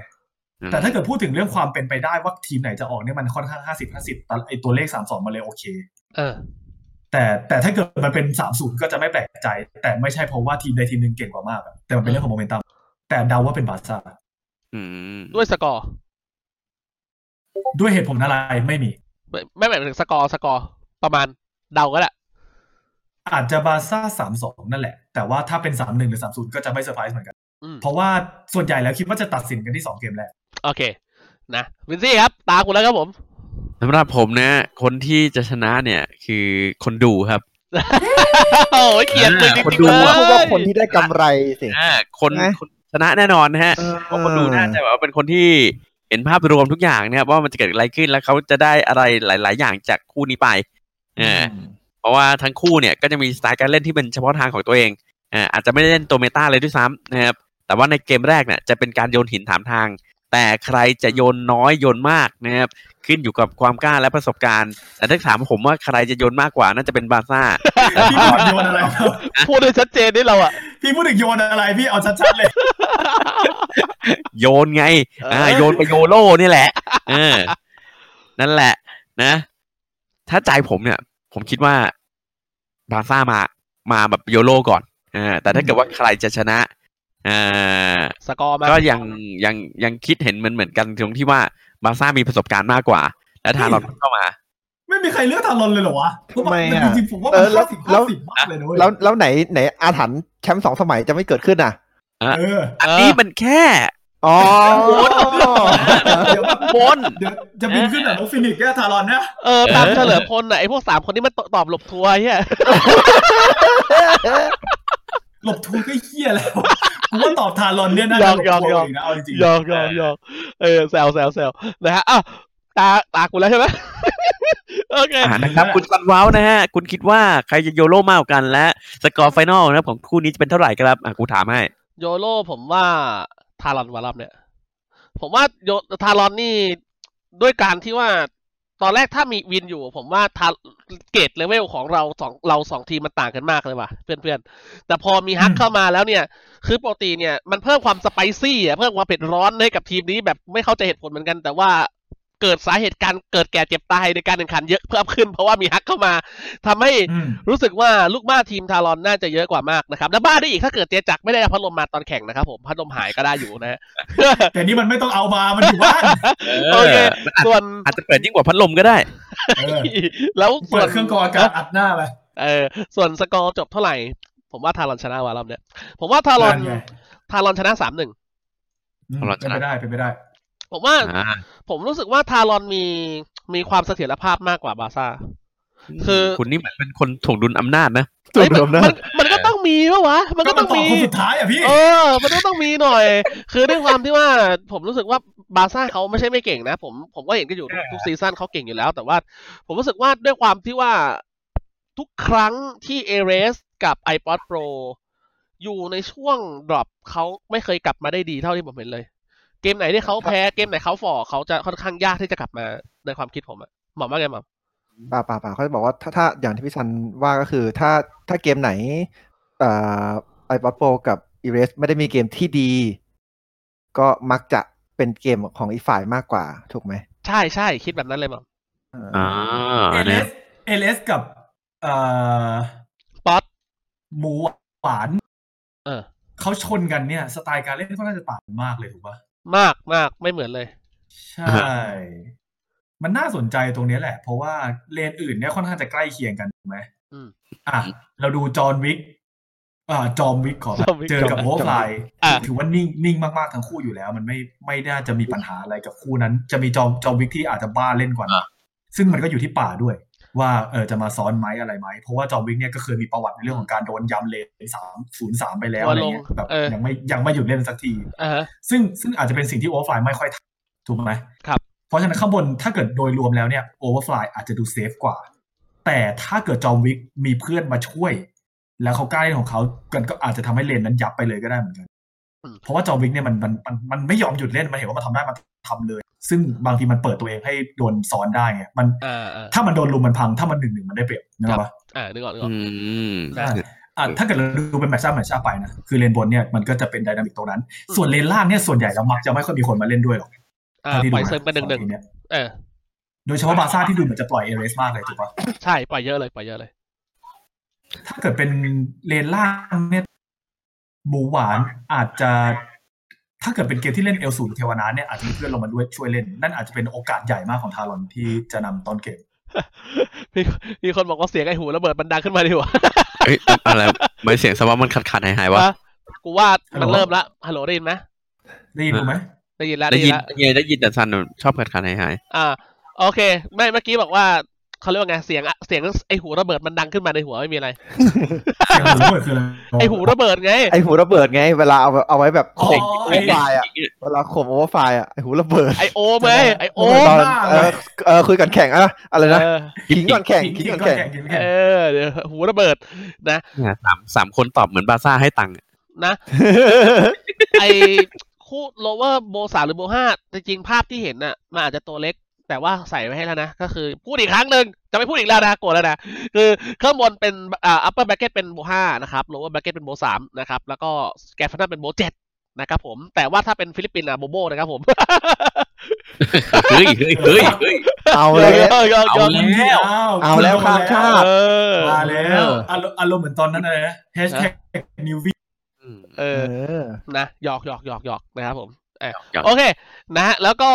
S3: แต่ถ้าเกิดพูดถึงเรื่องความเป็นไปได้ว่าทีมไหนจะออกเนี่ยมันค่อนข้างห้าสิบห้าสิบแต่ไอตัวเลขสามสองมาเลยโอเค
S2: เออ
S3: แต่แต่ถ้าเกิดมันเป็นสามศูนย์ก็จะไม่แปลกใจ แต่ไม่ใช่เพราะว่าทีมใดทีมหนึ่งเก่งกว่ามากอะแต่มันเป็นเรื่องของโมเมนตัมแต่เดาว่าเป็นบาร์ซ่า
S5: อืม
S2: ด้วยสกอร์
S3: ด้วยเหตุผลอะไรไม่มี
S2: ไม่ไม่หมายถึงสกอร์สกอร์ประมาณ เดาก็แหละ
S3: อาจจะบาร์ซ่าสามสองนั่นแหละ แต่ว่าถ้าเป็นสามหนึ่งหรือสามศูนย์ก็จะไม่เซอร์ไพรส์เหมือนกัน
S2: อืม
S3: เพราะว่าส่วนใหญ่แล้วคิดว่าจะตัดสินกันที่สองเกมแรก
S2: โอเค นะวินซี่ครับ ตาคุณแล้วครับผม
S5: สำหรับผมนะ คนที่จะชนะเนี่ย คือคนดูครับ
S2: โอ้ยเกลียดมึงจ
S5: คน
S2: ริง
S5: ดู
S2: ๆเลย
S5: อะ
S4: พูดว่าคนที่ได้กำไรสิ
S5: อ่าคน
S4: นะ
S5: คนชนะแน่นอนนะฮะ
S4: เออ
S5: เพราะคนดูน่าจะแบบว่าเป็นคนที่เห็นภาพรวมทุกอย่างนะครับว่ามันจะเกิดอะไรขึ้นแล้วเขาจะได้อะไรหลาย ๆ อย่างจากคู่นี้ไป เออเพราะว่าทั้งคู่เนี่ยก็จะมีสไตล์การเล่นที่เป็นเฉพาะทางของตัวเองเอ่าอาจจะไม่ได้เล่นตัวเมตาเลยด้วยซ้ำนะครับแต่ว่าในเกมแรกเนี่ยจะเป็นการโยนหินถามทาง แต่ใครจะโยนน้อยโยนมากนะครับขึ้นอยู่กับความกล้าและประสบการณ์ แต่ถ้าถามผมว่าใครจะโยนมากกว่าน่าจะเป็นบาร์ซ่า
S3: พี่พูดถึงโยนอะไรครับ
S2: พูดได้ชัดเจนนี่เราอะ
S3: พี่พูดถึงโยนอะไรพี่เอาชัดๆเลย
S5: โยนไงอ่า
S2: เออ
S5: โยนไปโยโร่นี่แหละเออนั่นแหละนะ ถ้าใจผมเนี่ย ผมคิดว่าบาร์ซ่ามามาแบบโยโร่ก่อนอ่าแต่ถ้าเกิดว่าใครจะชนะอ่า
S2: สกอร์มา
S5: ก็ยังยังยังคิดเห็นเหมือนเหมือนกันตรงที่ว่าบาร์ซ่ามีประสบการณ์มากกว่า และทารอนเข้ามา
S3: ไม่มีใครเลือกทารอนเลยเหรอวะเพราะว่า
S4: ทำไมอะ
S3: จริงๆผมว่า
S4: เอ
S3: มัน
S4: อแล้
S3: ห้าวสิบ
S4: แล้
S3: ห้าวสิบมากเลยนะเว้ย
S4: แล้วแล้วไหนไหนอาถรรพ์แชมป์สองสมัยจะไม่เกิดขึ้นอะ
S3: เออ
S5: อันนี้มันแค่
S4: อ๋อ
S3: เดี๋ยว
S5: บน
S3: เดี๋ยวจะบินขึ้นแบบนกฟินิกซ์แค่ทารอนเนี่ย
S2: เออตามเฉลิมพลน่ะไอพวกสามคนนี้มันตอบหลบทัวร์เฮีย
S3: หลบทูก็เฮี้ยแล้วกูว่าตอบทารอนเนี่ยน่าจะหลบทัวร์อีกนะเอาจริงๆ
S2: ยอกยอกยอกเออแซวแซวแซวนะฮะอ้าวตาตากูแล้วใช่ไหมโอเค
S5: อ่านะครับคุณซันว้าวนะฮะ คุณคิดว่าใครจะโยโร่มากกว่ากันและสกอร์ไฟนอลนะครับของคู่นี้จะเป็นเท่าไหร่ครับอะกูถามให้
S2: โยโร่ผมว่า ทารอนวารอบเนี่ย ผมว่าโยทารอนนี่ด้วยการที่ว่าตอนแรกถ้ามีวินอยู่ ผมว่าทาเกรดเลเวลของเราสองเราสองทีมมันต่างกันมากเลยว่ะเพื่อนๆ แต่พอมีฮักเข้ามาแล้วเนี่ย คือปกติเนี่ยมันเพิ่มความสไปซี่อะเพิ่มความเผ็ดร้อนให้กับทีมนี้แบบไม่เข้าใจเหตุผลเหมือนกัน แต่ว่า เกิดสาเหตุการเกิดแก่เจ็บตายในการแข่งขันเยอะเพิ่มขึ้น เพราะว่ามีฮักเข้ามาทำให้
S3: อืม
S2: รู้สึกว่าลูกบ้าทีมทารอนน่าจะเยอะกว่ามากนะครับ และบ้าได้อีกถ้าเกิดเจจักรไม่ได้เอาพัดลมมาตอนแข่งนะครับผมพัดลมหายก็ได้อยู่นะฮะ
S3: แต่นี่มันไม่ต้องเอามา มันอยู่บ้าน
S2: โอเค
S5: มันอาจ
S2: ส่วน
S5: อาจจะเปิดยิ่งกว่าพัดลมก็ได้
S3: เออ
S2: แล้วส่
S3: เปิ
S2: วน
S3: ดเครื่องกรองอากาศอัดหน้าไป
S2: เออส่วนสกอร์จบเท่าไหร่ ผมว่าทารอนชนะว่ารอบเนี้ยผมว่าทารอน
S3: นั่นไง
S2: ทารอนชนะสามหนึ่ง
S3: อืม
S5: ของเรา
S3: เป็นไปได้เป็นไปได้
S2: ผมว่า
S5: อ่า
S2: ผมรู้สึกว่าทารอนมีมีความเสถียรภาพมากกว่าบาร์ซ่าคือ
S5: คุณนี่เหมือนเป็นคนถ่วงดุลอำนาจนะ
S4: ตัว
S2: เอ้ย
S4: เดิมนะ
S2: มันมันก็ต้องมีปะวะ มัน
S3: ก็
S2: ก็
S3: มั
S2: ต้
S3: น
S2: อง
S3: ต่อ
S2: มี
S3: คนสุดท้ายอะพี่
S2: เออ มันก็ต้องมีหน่อย คือด้วยความที่ว่าผมรู้สึกว่าบาร์ซ่าเขาไม่ใช่ไม่เก่งนะ ผมผมก็เห็นกันอยู่ทุกทุกซีซั่นเขาเก่งอยู่แล้ว แต่ว่า ผมรู้สึกว่าด้วยความที่ว่าทุกครั้งที่เอเรสกับ iPod Pro อยู่ในช่วง drop เขาไม่เคยกลับมาได้ดีเท่าที่ผมเห็นเลย เกมไหนที่เขาแพ้เกมไหนเขาฝ่อเขาจะค่อนข้างยากที่จะกลับมาในความคิดผมอะหมอว่าไงหมอ
S4: ป่าป่าป่าเขาจะบอกว่าถ้าถ้าอย่างที่พี่ซันว่าก็คือถ้าถ้าเกมไหนเอ่อไอปอดโปกับอีเรสไม่ได้มีเกมที่ดี ก็มักจะเป็นเกมของอีกฝ่ายมากกว่า ถูกไหม
S2: ใช่ใช่คิดแบบนั้นเลยหมอ
S4: เออ
S5: อ่า
S3: เอเล
S5: เนี่ย
S3: สเอเลสกับเอ่อ
S2: ป๊อต
S3: หมูหวาน
S2: เออ
S3: เขาชนกันเนี่ย สไตล์การเล่นก็น่าจะต่างกันมากเลยถูกปะ
S2: มากมากไม่เหมือนเลย
S3: ใช่ มันน่าสนใจตรงนี้แหละ เพราะว่าเลนอื่นเนี่ยค่อนข้างจะใกล้เคียงกันถูกไหม
S2: อืม
S3: อะเราดูจอห์นวิกอ่าจอมวิกขอ
S2: จอห์นวิก
S3: เจอกับ
S2: จอห์นวิก
S3: Overfly
S2: อะ
S3: ถือว่านิ่งนิ่งมากๆทั้งคู่อยู่แล้ว มันไม่ไม่น่าจะมีปัญหาอะไรกับคู่นั้น จะมีจอมจอมวิกที่อาจจะบ้าเล่นกว่านั้นซึ่งมันก็อยู่ที่ป่าด้วย ว่าเออจะมาซ้อนไหมอะไรไหมเพราะว่าจอมวิกเนี่ยก็เคยมีประวัติในเรื่องของการโดนยำเลนสามศูนย์สามไปแล้วอะไรเงี้ยแบบ
S2: เออ
S3: ยังไม่ยังไม่หยุดเล่นสักที
S2: อ่าฮะ
S3: ซึ่งซึ่งอาจจะเป็นสิ่งที่ Overfly ไม่ค่อยทำถูกไหม
S2: ครับ
S3: เพราะฉะนั้นข้างบนถ้าเกิดโดยรวมแล้วเนี่ย Overfly อาจจะดู safe กว่า แต่ถ้าเกิดจอมวิกมีเพื่อนมาช่วย แล้วเขากล้าเล่นของเขากันก็อาจจะทำให้เลนนั้นยับไปเลยก็ได้เหมือนกันเพราะว่าจอมวิกเนี่ยมันมันมันมันไม่ยอมหยุดเล่นมันเห็นว่ามันทำได้มันทำเลย ซึ่งบางทีมันเปิดตัวเองให้โดนซ้อนได้ไงมัน
S2: อ่าอ่า
S3: ถ้ามันโดนลุมมันพัง ถ้ามันหนึ่งหนึ่งมันได้เปรียบนึกออกปะ
S2: อ่านึกออกนึกออก
S5: อืม
S2: นะ
S3: อะถ้าเกิดเราดูเป็น matchup matchup ไปนะคือเลนบนเนี่ยมันก็จะเป็น dynamic ตรงนั้น ส่วนเลนล่างเนี่ยส่วนใหญ่แล้วมักจะไม่ค่อยมีคนมาเล่นด้วยหรอก
S2: อ่า
S3: เท่าที่
S2: ป
S3: ดู
S2: ล่อยเซิร์ฟกันหนึ่งหนึ่ง
S3: สอทีเย
S2: เออ
S3: โดยเฉพาะบาร์ซ่าที่ดูเหมือนจะปล่อยเอเรสมากเลยถูกปะ
S2: ใช่ปล่อยเยอะเลยปล่อยเยอะเลย
S3: ถ้าเกิดเป็นเลนล่างเนี่ยหมูหวานอาจจะ ถ้าเกิดเป็นเกมที่เล่นเอลสูหรือ Tel'Annas เนี่ยอาจจะมีเพื่อนลงมาด้วยช่วยเล่น นั่นอาจจะเป็นโอกาสใหญ่มากของ Talon ที่จะนำต้นเกม
S2: มีมีคนบอกว่าเสียงไอ้หูระเบิดมันดังขึ้นมาดีกว่า
S5: เอ้ยอะไรไม่เสียงสว่ามันขาดขาดหายหายวะ
S2: อะกูว่ามัน
S3: ฮัลโหล
S2: เริ่มละฮัลโหลได้ยินไหม
S3: ได้ยินดูไหม
S2: ได้ยินแล้ว
S5: ได้
S2: ได้ยิ
S5: ยิ
S2: น
S5: น
S2: แล้ว
S5: ได้ยินได้ยินแต่ซันชอบขาดขาดหายหาย
S2: อ่า โอเค ไม่เมื่อกี้บอกว่า เขาเรียกว่าไงเสียงอะเสียงไอ้หูระเบิดมันดังขึ้นมาในหัวไม่มีอะไร
S3: เสียงหูระเบิดคืออะไร
S2: ไอ้หูระเบิดไง
S4: ไอหูระเบิดไง เวลาเอาเอาไว้แบบ
S3: อ๋อ
S4: ข่ม
S3: ไอ้
S4: โอเวอร์ไฟล์อะเวลาข่มโอเวอร์ไฟล์อะไอหูระเบิด
S2: ไอโอมไงไอโอ
S3: โอ้
S2: ม
S4: ตอน
S3: บ้า
S4: เออเออคุยกันแข่งอะอะไรนะ
S2: เออ
S4: ขิงก่อนแข่ง
S3: กิน
S4: ขิง
S3: กิน
S4: ก่อน
S3: ก่อน
S4: แข่ง
S3: แข่งกินก่อนแข่ง
S2: เออเดี๋ยวหูระเบิดนะ
S5: เนี่ยสามสามคนตอบเหมือนบาร์ซ่าให้ตังค์อะ
S2: นะไอคู่โลเวอร์โบสามหรือโบห้าจริงๆภาพที่เห็นน่ะมันอาจจะตัวเล็ก แต่ว่าใส่ไว้ให้แล้วนะ ก็คือพูดอีกครั้งหนึ่งจะไม่พูดอีกแล้วนะโกรธแล้วนะ คือข้างบนเป็นอ่า upper bracket เป็นโบห้านะครับ lower bracket เป็นโบสามนะครับ แล้วก็แกนฟันนัมเป็นโบเจ็ดนะครับผม แต่ว่าถ้าเป็นฟิลิปปินส์อะโบโบนะครับผม
S5: เฮ้ยเฮ้ยเฮ้ยเฮ้ย
S4: เอาเลย
S2: ยอกยอกยอก
S5: แล้ว
S4: เอาแล้วข้ามชาติ
S2: เออ
S3: มาแล้วอารมณ์อารมณ์เหมือนตอนนั้นเลยนะแฮชแท็กนิววี
S2: เอ
S4: เอ
S2: อ
S4: อ
S2: นะหยอกหยอกหยอกหยอกนะครับผมเออ
S5: หยอก
S2: โอเคนะฮะแล้วก็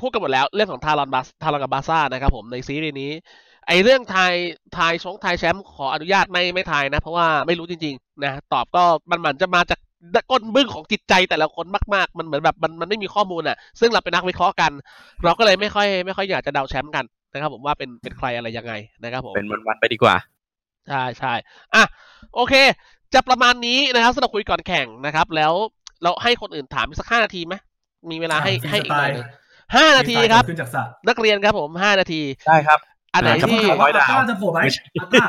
S2: พูดกันหมดแล้วเรื่องของทารอนบาทารอนกับบาซ่านะครับผมในซีรีส์นี้ ไอเรื่องทายทายชงทายแชมป์ขออนุญาตไม่ไม่ทายนะ เพราะว่าไม่รู้จริงๆนะตอบก็มันเหมือนจะมาจากก้นบึ้งของจิตใจแต่ละคนมากๆ มันเหมือนแบบมันมันไม่มีข้อมูลอะ ซึ่งเราเป็นนักวิเคราะห์กัน เราก็เลยไม่ค่อย ไม่ค่อยอยากจะเดาแชมป์กันนะครับ ผมว่าเป็นเป็นใครอะไรยังไงนะครับผม
S5: เป็นวันๆไปดีกว่า
S2: ใช่ใช่อะโอเค จะประมาณนี้นะครับสำหรับคุยก่อนแข่งนะครับ แล้วเราให้คนอื่นถามอีกสักห้านาทีไหมมีเวลาให้ให้อีกหน่อย หนึงห้านาทีครับ
S3: ขึ้นจากสระ
S2: นักเรียนครับผมห้านาที
S5: ได้ครับ
S2: อันไหน
S5: อ่า
S2: ที่
S3: ถามว่าอาต้าจะโผล่ไหมอาต้า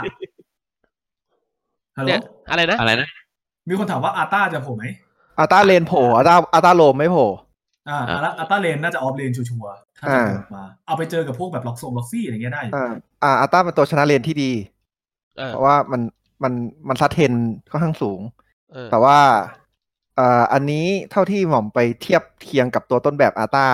S3: ฮัลโหล
S2: เนี่ยอะไรนะ
S5: อะไรนะ
S3: มีคนถามว่าอาต้าจะโผล่ไหม
S4: อาตาเลนโผล่อาตาอาตาโลมไม่โผล่
S3: อ่าอาอาต้าเลนน่าจะออฟเลนชัวร์ๆถ้าจะโผล่มาเอาไปเจอกับพวกแบบล็อกซงล็อกซี่อะไรเงี้ยได้อยู่
S4: อ่าอ่าอาตาเป็นตัวชนะเลนที่ดี
S2: เออ
S4: เพราะว่ามันมันมันซัดเทนค่อนข้างสูง
S2: เออ
S4: แต่ว่าเอ่ออันนี้เท่าที่หม่อมไปเทียบเคียงกับตัวต้นแบบอาตา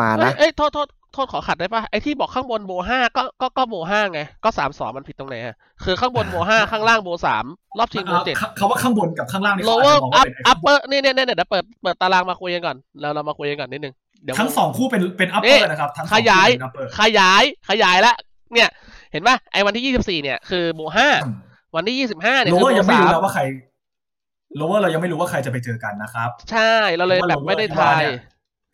S4: มา
S2: เอ้
S4: นะ
S2: ยเอ้ยโทษโทษโทษขอขัดได้ปะไอที่บอกข้างบนโบห้าก็ก็ก็โบห้าไง ก็สามสองมันผิดตรงไหนอะคือข้างบนโบห้าข้างล่างโบสามรอบชิงโบเจ็ด
S3: คำว่าข้างบนกับข้างล่างนี่เขาอาจ
S2: lower
S3: จะมองว่า
S2: up
S3: เป็นไอ้
S2: upper นี่เนี่ยเนี่ยเดี๋ยวเปิดเปิดตารางมาคุยกันก่อนเราเรามาคุยกันก่อนนิดนึงเดี๋ยว
S3: ทั้งสองคู่เป็นเป็นอัปเป
S2: นี่
S3: อร์นะครับทั้งสอง
S2: ขยาย
S3: คู่เป็น upper
S2: ขยายขยายละเนี่ย เห็นปะไอวันที่ยี่สิบสี่เนี่ยคือโบห้า
S3: อืม
S2: วันที่ยี่สิบห้าเนี่ย
S3: โล
S2: คือ
S3: เวอร์
S2: โบ
S3: ยังไม่
S2: สา
S3: รู้
S2: ม
S3: นะว่าใครโลเวอร์เรายังไม่รู้ว่าใครจะไปเจอกันนะครับ
S2: ใช่เราเลยแบบไม่ได้ทาย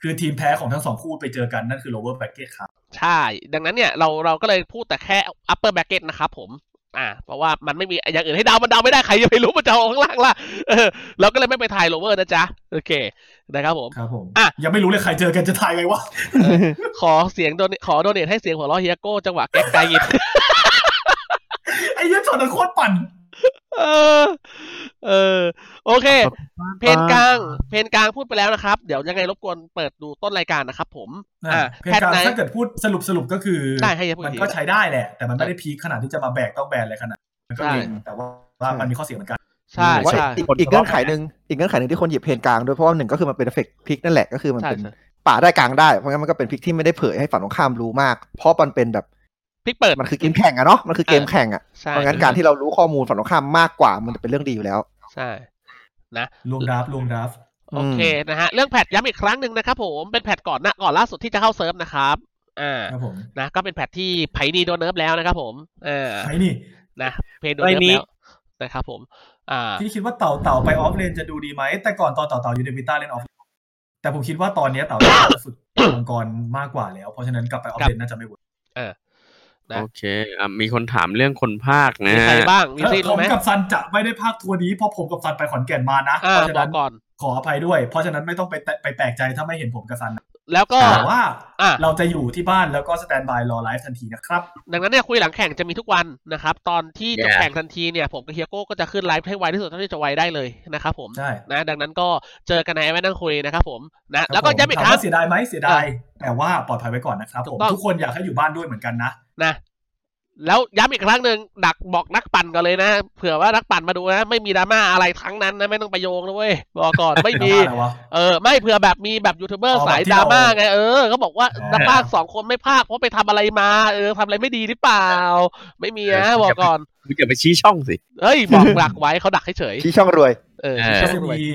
S3: คือทีมแพ้ของทั้งสองคู่ไปเจอกันนั่นคือโลเวอร์แบ็กเก็ตครับ
S2: ใช่ ดังนั้นเนี่ยเราเราก็เลยพูดแต่แค่ upper bracket นะครับผมอ่าเพราะว่ามันไม่มีอย่างอื่นให้เดามันเดาไม่ได้ ใครจะไปรู้มันจะเอาข้างล่างล่ะเออเราก็เลยไม่ไปทาย lower นะจ๊ะ โอเค นะครับผม
S3: ครับผม
S2: อะ
S3: ยังไม่รู้เลยใครเจอกันจะทายไงวะ
S2: ขอเสียงโดนขอโดเนทให้เสียงหัวเราะเฮียโก้จังหวะแก๊กไกยิน
S3: ไอ้เหี้ยช็อตนั้นโคตรปั่น
S2: เออ เออ โอเค เพนกลาง เพนกลางพูดไปแล้วนะครับ เดี๋ยวยังไงรบกวนเปิดดูต้นรายการนะครับผมอ่า
S3: เพน
S2: patch
S3: กลาง
S2: ไหน
S3: ถ้าเกิดพูดสรุปสรุปก็คือ
S2: ได้ให้เฮียพูด
S3: มัน
S2: อีก
S3: ก็
S2: ที
S3: ใช้ได้แหละ แต่มันไม่ได้ peak ขนาดที่จะมาแบกต้อง ban อะไรขนาดมันก็
S2: ใช่
S3: เก่งแต่ว่าว่ามันมีข้อเสียเหมือนกัน
S2: ใช่
S4: ผมว่า
S2: ใช่
S4: อีกอีกเงื่อนไขหนึ่งอีกเงื่อนไขหนึ่งที่คนหยิบเพนกลางด้วยเพราะว่าหนึ่งก็คือมันเป็น flex pick นั่นแหละก็คือมัน
S2: ใช่
S4: เป็น
S2: ใช่
S4: ป่าได้กลางได้เพราะงั้นมันก็เป็น pick ที่ไม่ได้เผยให้ฝั่งตรงข้ามรู้มาก เพราะมันเป็นแบบ
S2: พลิกเปิด
S4: มันคือเกมแข่งอะเนาะมันคือเกมแข่งอะ
S2: ใช่
S4: เพราะงั้นการที่เรารู้ข้อมูลฝั่งตรงข้ามมากกว่ามันจะเป็นเรื่องดีอยู่แล้ว
S2: ใช่ นะ
S3: ลวงดราฟต์ลวงดราฟต์
S2: โอเคนะฮะเรื่องแพทย้ำอีกครั้งหนึ่งนะครับผมเป็นแพทก่อนหนะก่อนล่าสุดที่จะเข้าเซิร์ฟนะครับอ่า
S3: ครับผม
S2: นะก็เป็นแพทที่ไผ่ดีโดนเนิร์ฟแล้วนะครับผมเออ
S3: ใครนี่
S2: นะเพนโดนเนิร์ฟ
S5: ไอ้นี้
S2: แล้วนะครับผม อ่า
S3: พี่คิดว่าเต่าเต่าไปออฟเลนจะดูดีไหมแต่ก่อนตอนเต่าเต่ายูเดวิต้าเล่นออฟแต่ผมคิดว่าตอนเนี้ยเต่าน่าจะฝึกมังกรมากกว่าแล้ว เพราะฉะนั้นกลับไปออฟเลนน่าจะไม่เวิร์ก
S2: นะ
S5: โอเคอะมีคนถามเรื่องคนภาคนะ
S2: มีใคร
S5: ฮะ
S2: บ้าง มี
S3: เออ
S2: ซี
S3: ผ
S2: รู้
S3: ม
S2: ไหม
S3: กับซันจะไม่ได้ภาคทัวร์นี้เพราะผมกับซันไปขอนแก่นมานะ
S2: อ่า
S3: เพราะฉะ
S2: บอ
S3: นั้
S2: ก
S3: น
S2: ก่อน
S3: ขออภัยด้วย เพราะฉะนั้นไม่ต้องไปแตะไปแปลกใจถ้าไม่เห็นผมกับซันนะ
S2: แล้วก็
S3: แต่ว่า
S2: อะ
S3: เราจะอยู่ที่บ้านแล้วก็สแตนบายรอไลฟ์ทันทีนะครับ
S2: ดังนั้นเนี่ยคุยหลังแข่งจะมีทุกวันนะครับ ตอนที่จะ
S5: Yeah
S2: แข่งทันทีเนี่ย ผมกับเฮียโก้ก็จะขึ้นไลฟ์ให้ไวที่สุดเท่าที่จะไวได้เลยนะครับผม
S3: ใช่
S2: นะดังนั้นก็เจอกันในไว้นั่งคุยนะครับผมนะ
S3: ครับ
S2: แล้วก็
S3: ผม
S2: ย้ำอีก
S3: ถาม
S2: ครั้ง
S3: ว่าเสียดายไหมเสียดายแต่ว่าปลอดภัยไว้ก่อนนะครับ
S2: ถู
S3: ผม
S2: กต้อง
S3: ทุกคนอยากให้อยู่บ้านด้วยเหมือนกันนะ
S2: นะ แล้วย้ำอีกครั้งหนึ่งดักบอกนักปั่นกันเลยนะ เผื่อว่านักปั่นมาดูนะ ไม่มีดราม่าอะไรทั้งนั้นนะ ไม่ต้องไปโยงนะเว้ยบอกก่อนไม่มี
S3: ดราม่าอะไรวะ
S2: เออ ไม่เผื่อแบบมีแบบยูทูบเบอร์
S3: อ๋อ
S2: สาย
S3: แบบที่
S2: ดราม่า
S3: เรา
S2: ไง เออเขาบอกว่า
S3: อ๋อ
S2: นักพากย์สองคนไม่พากย์เพราะไปทำอะไรมา เออทำอะไรไม่ดีหรือเปล่า ไม่มีนะบอกก่อน
S5: มึงอย่าไปชี้ช่องสิ
S2: เฮ้ย บอกดักไว้เขาดักเฉย
S4: ที่ช่องรวย
S2: ๆเออ
S5: เออ
S2: ช่
S3: จะ
S2: องรวย
S3: มี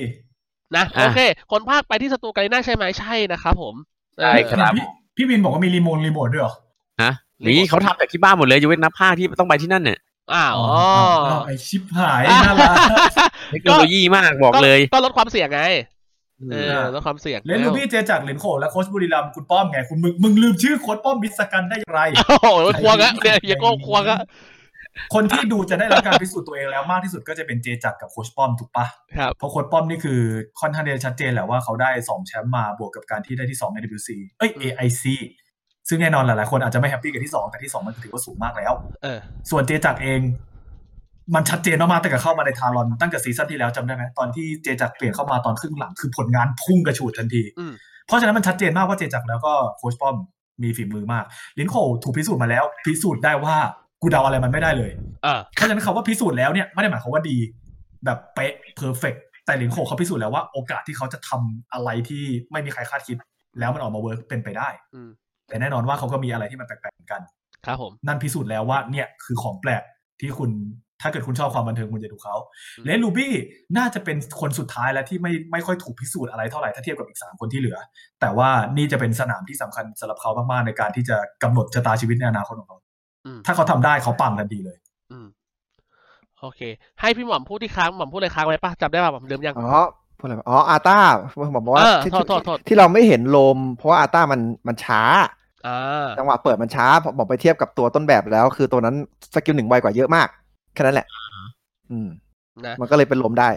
S2: นะ
S5: อะ
S2: โอเค คนพากย์ไปที่สตูไกลน่าใช่ไหมใช่นะครับผม
S5: ใช่ครับ
S3: พี่พี่วินบอกว่ามีรีโมทรีโมทด้วยเหรอ
S5: ฮะ นี่เขาทำจากที่บ้านหมดเลยยกเว้นนักภาคที่ต้องไปที่นั่นเนี่ย
S2: อ้าว
S3: อ๋
S2: อ๋อ
S3: อไอชิปหายน่ารัก
S5: เทคโนโลยีมากบอกเลย
S2: ก็ลดความเสี่ยงไงเออ
S3: อ่า
S2: ลดความเสี่ยง
S3: เลนลูบี้เจจากเหรียญโขและโค้ชบุรีรัมย์คุณป้อมไงคุณมึงมึงลืมชื่อโค้ชป้อมบิสกันได้อย่างไร
S2: โอ้โหควงอะเนี่ยเฮียโก้ควงอะ
S3: คนที่ดูจะได้รับการพิสูจน์ตัวเองแล้วมากที่สุดก็จะเป็นเจจักรกับโค้ชป้อมถูกปะ
S2: ครับ
S3: เพราะโค้ชป้อมนี่คือค่อนข้างจะชัดเจนแหละว่าเขาได้สองแชมป์มาบวกกับการที่ได้ที่สองใน WC เอ้ย AIC ซึ่งแน่นอนหลายๆคนอาจจะไม่แฮปปี้กับที่สองแต่ที่สองมันถือว่าสูงมากแล้ว
S2: เออ
S3: ส่วนเจจักรเอง มันชัดเจนมากๆตั้งแต่เข้ามาในทารอนตั้งแต่ season ที่แล้วจำได้ไหมตอนที่เจจักรเปลี่ยนเข้ามาตอนครึ่งหลังคือผลงานพุ่งกระฉูดทันที
S2: อืม
S3: เพราะฉะนั้นมันชัดเจนมากว่าเจจักรแล้วก็โค้ชป้อมมีฝีมือมาก ลินโคถูกพิสูจน์มาแล้ว พิสูจน์ได้ว่ากูเดาอะไรมันไม่ได้เลย
S2: อ่า
S3: เพราะฉะนั้นคำว่าพิสูจน์แล้วเนี่ยไม่ได้หมายความว่าดี แบบเป๊ะ perfect แต่ลินโคเขาพิสูจน์แล้วว่าโอกาสที่เขาจะทำอะไรที่ไม่มีใครคาดคิด แล้วมันออกมา work เป็นไปได้
S2: อืม
S3: แต่แน่นอนว่าเขาก็มีอะไรที่มันแปลกๆเหมือนกัน
S2: ครับผม
S3: นั่นพิสูจน์แล้วว่าเนี่ยคือของแปลกที่คุณถ้าเกิดคุณชอบความบันเทิงคุณจะดูเขา
S2: อืม
S3: เลนลูบี้น่าจะเป็นคนสุดท้ายแล้วที่ไม่ไม่ค่อยถูกพิสูจน์อะไรเท่าไหร่ถ้าเทียบกับอีกสามคนที่เหลือ แต่ว่านี่จะเป็นสนามที่สำคัญสำหรับเขามากๆในการที่จะกำหนดชะตาชีวิตในอนาคตของเขา
S2: อืม
S3: ถ้าเขาทำได้เขาปังทันทีเลย
S2: อืมโอเค ให้พี่หม่อมพูดที่ค้างหม่อมพูดอะไรค้างไว้ปะจำได้ป่ะหม่อมลืมยัง
S4: อ๋อ พูดอะไรวะอ๋ออาต้าผมบอกว่า
S2: เออ
S4: ที่
S2: โทษโทษโทษ
S4: ที่เราไม่เห็นโลม เพราะว่าอาต้ามันมันช้า
S2: อ่า
S4: จังหวะเปิดมันช้าผมบอกไปเทียบกับตัวต้นแบบแล้ว คือตัวนั้นสกิลหนึ่งไวกว่าเยอะมากแค่นั้นแหละ อืม
S2: นะ
S4: มันก็เลยเป็นลมได้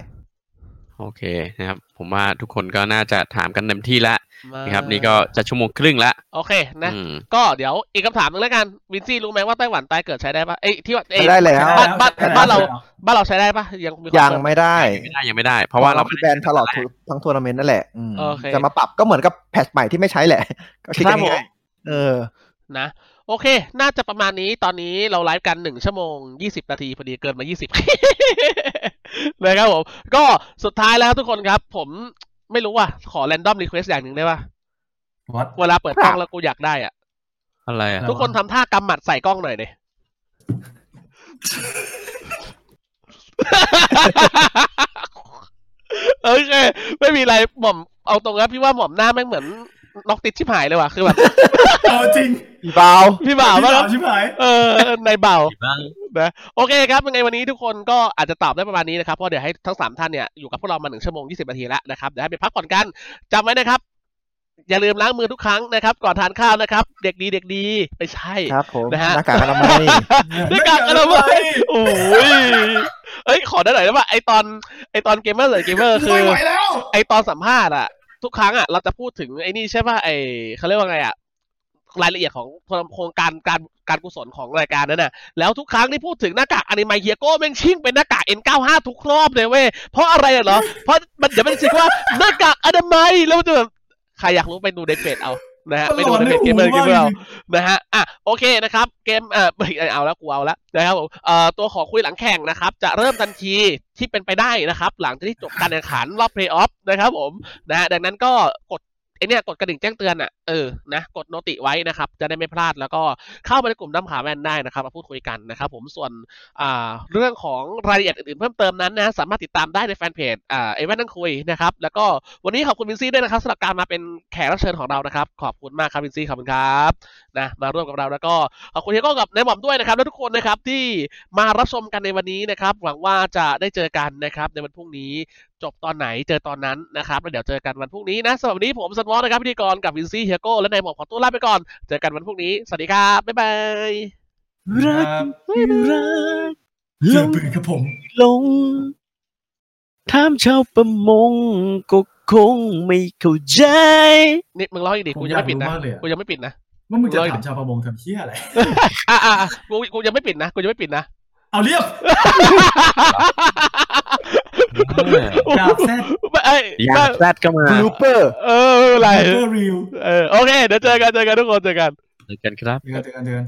S5: โอเคนะครับ ผมว่าทุกคนก็น่าจะถามกันเต็มที่แล้ว
S2: มา
S5: นะครับ นี่ก็จะชั่วโมงครึ่งละ
S2: โอเคนะ
S5: อืม
S2: ก็เดี๋ยวอีกคำถามหนึงแล้วกันวินซี่รู้ไหมว่าไต้หวันตายเกิดใช้ได้ปะเอ้ยที่ว่าเอ้ย
S4: ใช้ได้แล้ว
S2: บ้านบ้าน
S3: ใช่แล้ว
S2: บ้านเรา
S3: ใช่แล้ว
S2: บ้านเราใช้ได้ปะยังมีคน
S4: ยัง
S2: เปิด
S4: ไม่ได้
S5: ยังไม่ได้ยังไม่ได้ เพราะว่าเรา
S4: คือแบนตลอดทุกทั้งทัวร์นาเมนต์นั่นแหละอืม
S2: โอเค
S4: จะมาปรับก็เหมือนกับแพทช์ใหม่ที่ไม่ใช้แหละก็คิด
S5: ครั
S4: กัน
S5: บผม
S4: ง่ายๆเออ
S2: นะ โอเค น่าจะประมาณนี้ตอนนี้เราไลฟ์กันหนึ่งชั่วโมงยี่สิบนาทีพอดีเกินมายี่สิบนะครับผม ก็สุดท้ายแล้วทุกคนครับ ผมไม่รู้ว่าขอ random request อย่างหนึ่งได้ปะ
S3: วัด
S2: เวลาเปิดกล้องแล้วกูอยากได้อะ
S5: อะไรอะ
S2: ทุกคนทำท่ากำหมัดใส่กล้องหน่อยดิโอเค ไม่มีอะไรหม่อมเอาตรงนะพี่ว่าหม่อมหน้าแม่งเหมือน ล็อกติดชิบหายเลยว่ะคือแบบ
S3: เอาจริง
S4: อีบาว
S2: พี่บ่าว
S3: พี่
S2: มากครับ
S3: บ่าวชิบหาย
S2: เออในเบา
S5: บ้าง
S2: นะโอเคครับยังไงวันนี้ทุกคนก็อาจจะตอบได้ประมาณนี้นะครับเพราะเดี๋ยวให้ทั้งสามท่านเนี่ยอยู่กับพวกเรามาหนึ่งชั่วโมงยี่สิบนาทีแล้วนะครับเดี๋ยวให้ไปพักผ่อนกันจำไว้นะครับอย่าลืมล้างมือทุกครั้งนะครับ ก่อนทานข้าวนะครับ เด็กดีเด็กดีไม่ใช่
S4: ครับผม
S2: นะฮะ
S4: หน้ากากอนามัย
S2: หน้ากากอนามัยโอ้ยเอ้ยขอได้หน่อยได้ป่ะไอตอนไอตอนเกมเมอร์หรือเกมเมอร์คือ
S3: ไม่ไหวแล้ว
S2: ไอตอนสัมภาษณ์อะ ทุกครั้งอะเราจะพูดถึงไอ้นี่ใช่ป่ะไอเขาเรียกว่าไงอะรายละเอียดของโครงการการการกุศลของรายการนั้นน่ะ แล้วทุกครั้งที่พูดถึงหน้ากากอนิมายเฮียโก้แม่งชิ่งเป็นหน้ากาก N95 ทุกรอบเลยเว้ย เพราะอะไรเหรอ เพราะมันเดี๋ยวมันจะว่าหน้ากากอนามัยแล้วมันจะแบบใครอยากรู้ไปดูในเพจเอา นะฮะไปดูในเพจเกมเมอร์เกมเมอร์เอานะฮะอะโอเคนะครับ เกมเอ่อไม่เอาแล้วกูเอาแล้วนะครับผมเอ่อตัวขอคุยหลังแข่งนะครับ จะเริ่มทันทีที่เป็นไปได้นะครับ หลังจากที่จบการแข่งขันรอบเพลย์ออฟนะครับผมนะฮะดังนั้นก็กด ไอเนี่ยกดกระดิ่งแจ้งเตือนอะเออนะกดโนติไว้นะครับ จะได้ไม่พลาดแล้วก็เข้าไปในกลุ่มน้ำขาแว่นได้นะครับมาพูดคุยกันนะครับผมส่วนอ่าเรื่องของรายละเอียดอื่นๆเพิ่มเติมนั้นนะสามารถติดตามได้ในแฟนเพจอ่าไอแว่นนั่งคุยนะครับแล้วก็วันนี้ขอบคุณวินซี่ด้วยนะครับสำหรับการมาเป็นแขกรับเชิญของเรานะครับ ขอบคุณมากครับวินซี่ขอบคุณครับนะมาร่วมกับเราแล้วก็ขอบคุณเฮียโก้กับนายหม่อมด้วยนะครับและทุกคนนะครับที่มารับชมกันในวันนี้นะครับ หวังว่าจะได้เจอกันนะครับในวันพรุ่งนี้ จบตอนไหนเจอตอนนั้นนะครับแล้วเดี๋ยวเจอกันวันพรุ่งนี้นะสำหรับวันนี้ผมสันวอนะครับพิธีกรกับวินซี่เฮียโก้และนายหม่อมขอตัวลาไปก่อน เจอกันวันพรุ่งนี้ สวัสดีครับ บ๊ายบาย
S3: รักรักเลือปืนครับผม
S5: ลงถามชาวประมงก็คงไม่เข้าใจ
S2: นี่มึงร้องอีกดิ
S3: ผม
S2: กูยังไม่ปิดนะ
S3: อยากรู้มากเลยอะ
S2: กูยังไม่ปิดนะ
S3: ว่ามึงจะ
S2: ร้อย
S3: ถามชาวประมงทำเพี้ยอะไร
S2: อะอะอะกูกูยังไม่ปิดนะกูยังไม่ปิดนะ
S3: เอาเรียบดาบแซด
S2: ไม่เอ้ย
S5: อยากแซดก็มา
S4: บลูเปอร์
S2: เออไม่เป็นไร
S3: เปอร์ริว
S2: เออโอเค เดี๋ยวเจอกันเจอกันทุกคนเจอกัน
S5: เจอกันครับ
S3: เดือนเดือนเดือน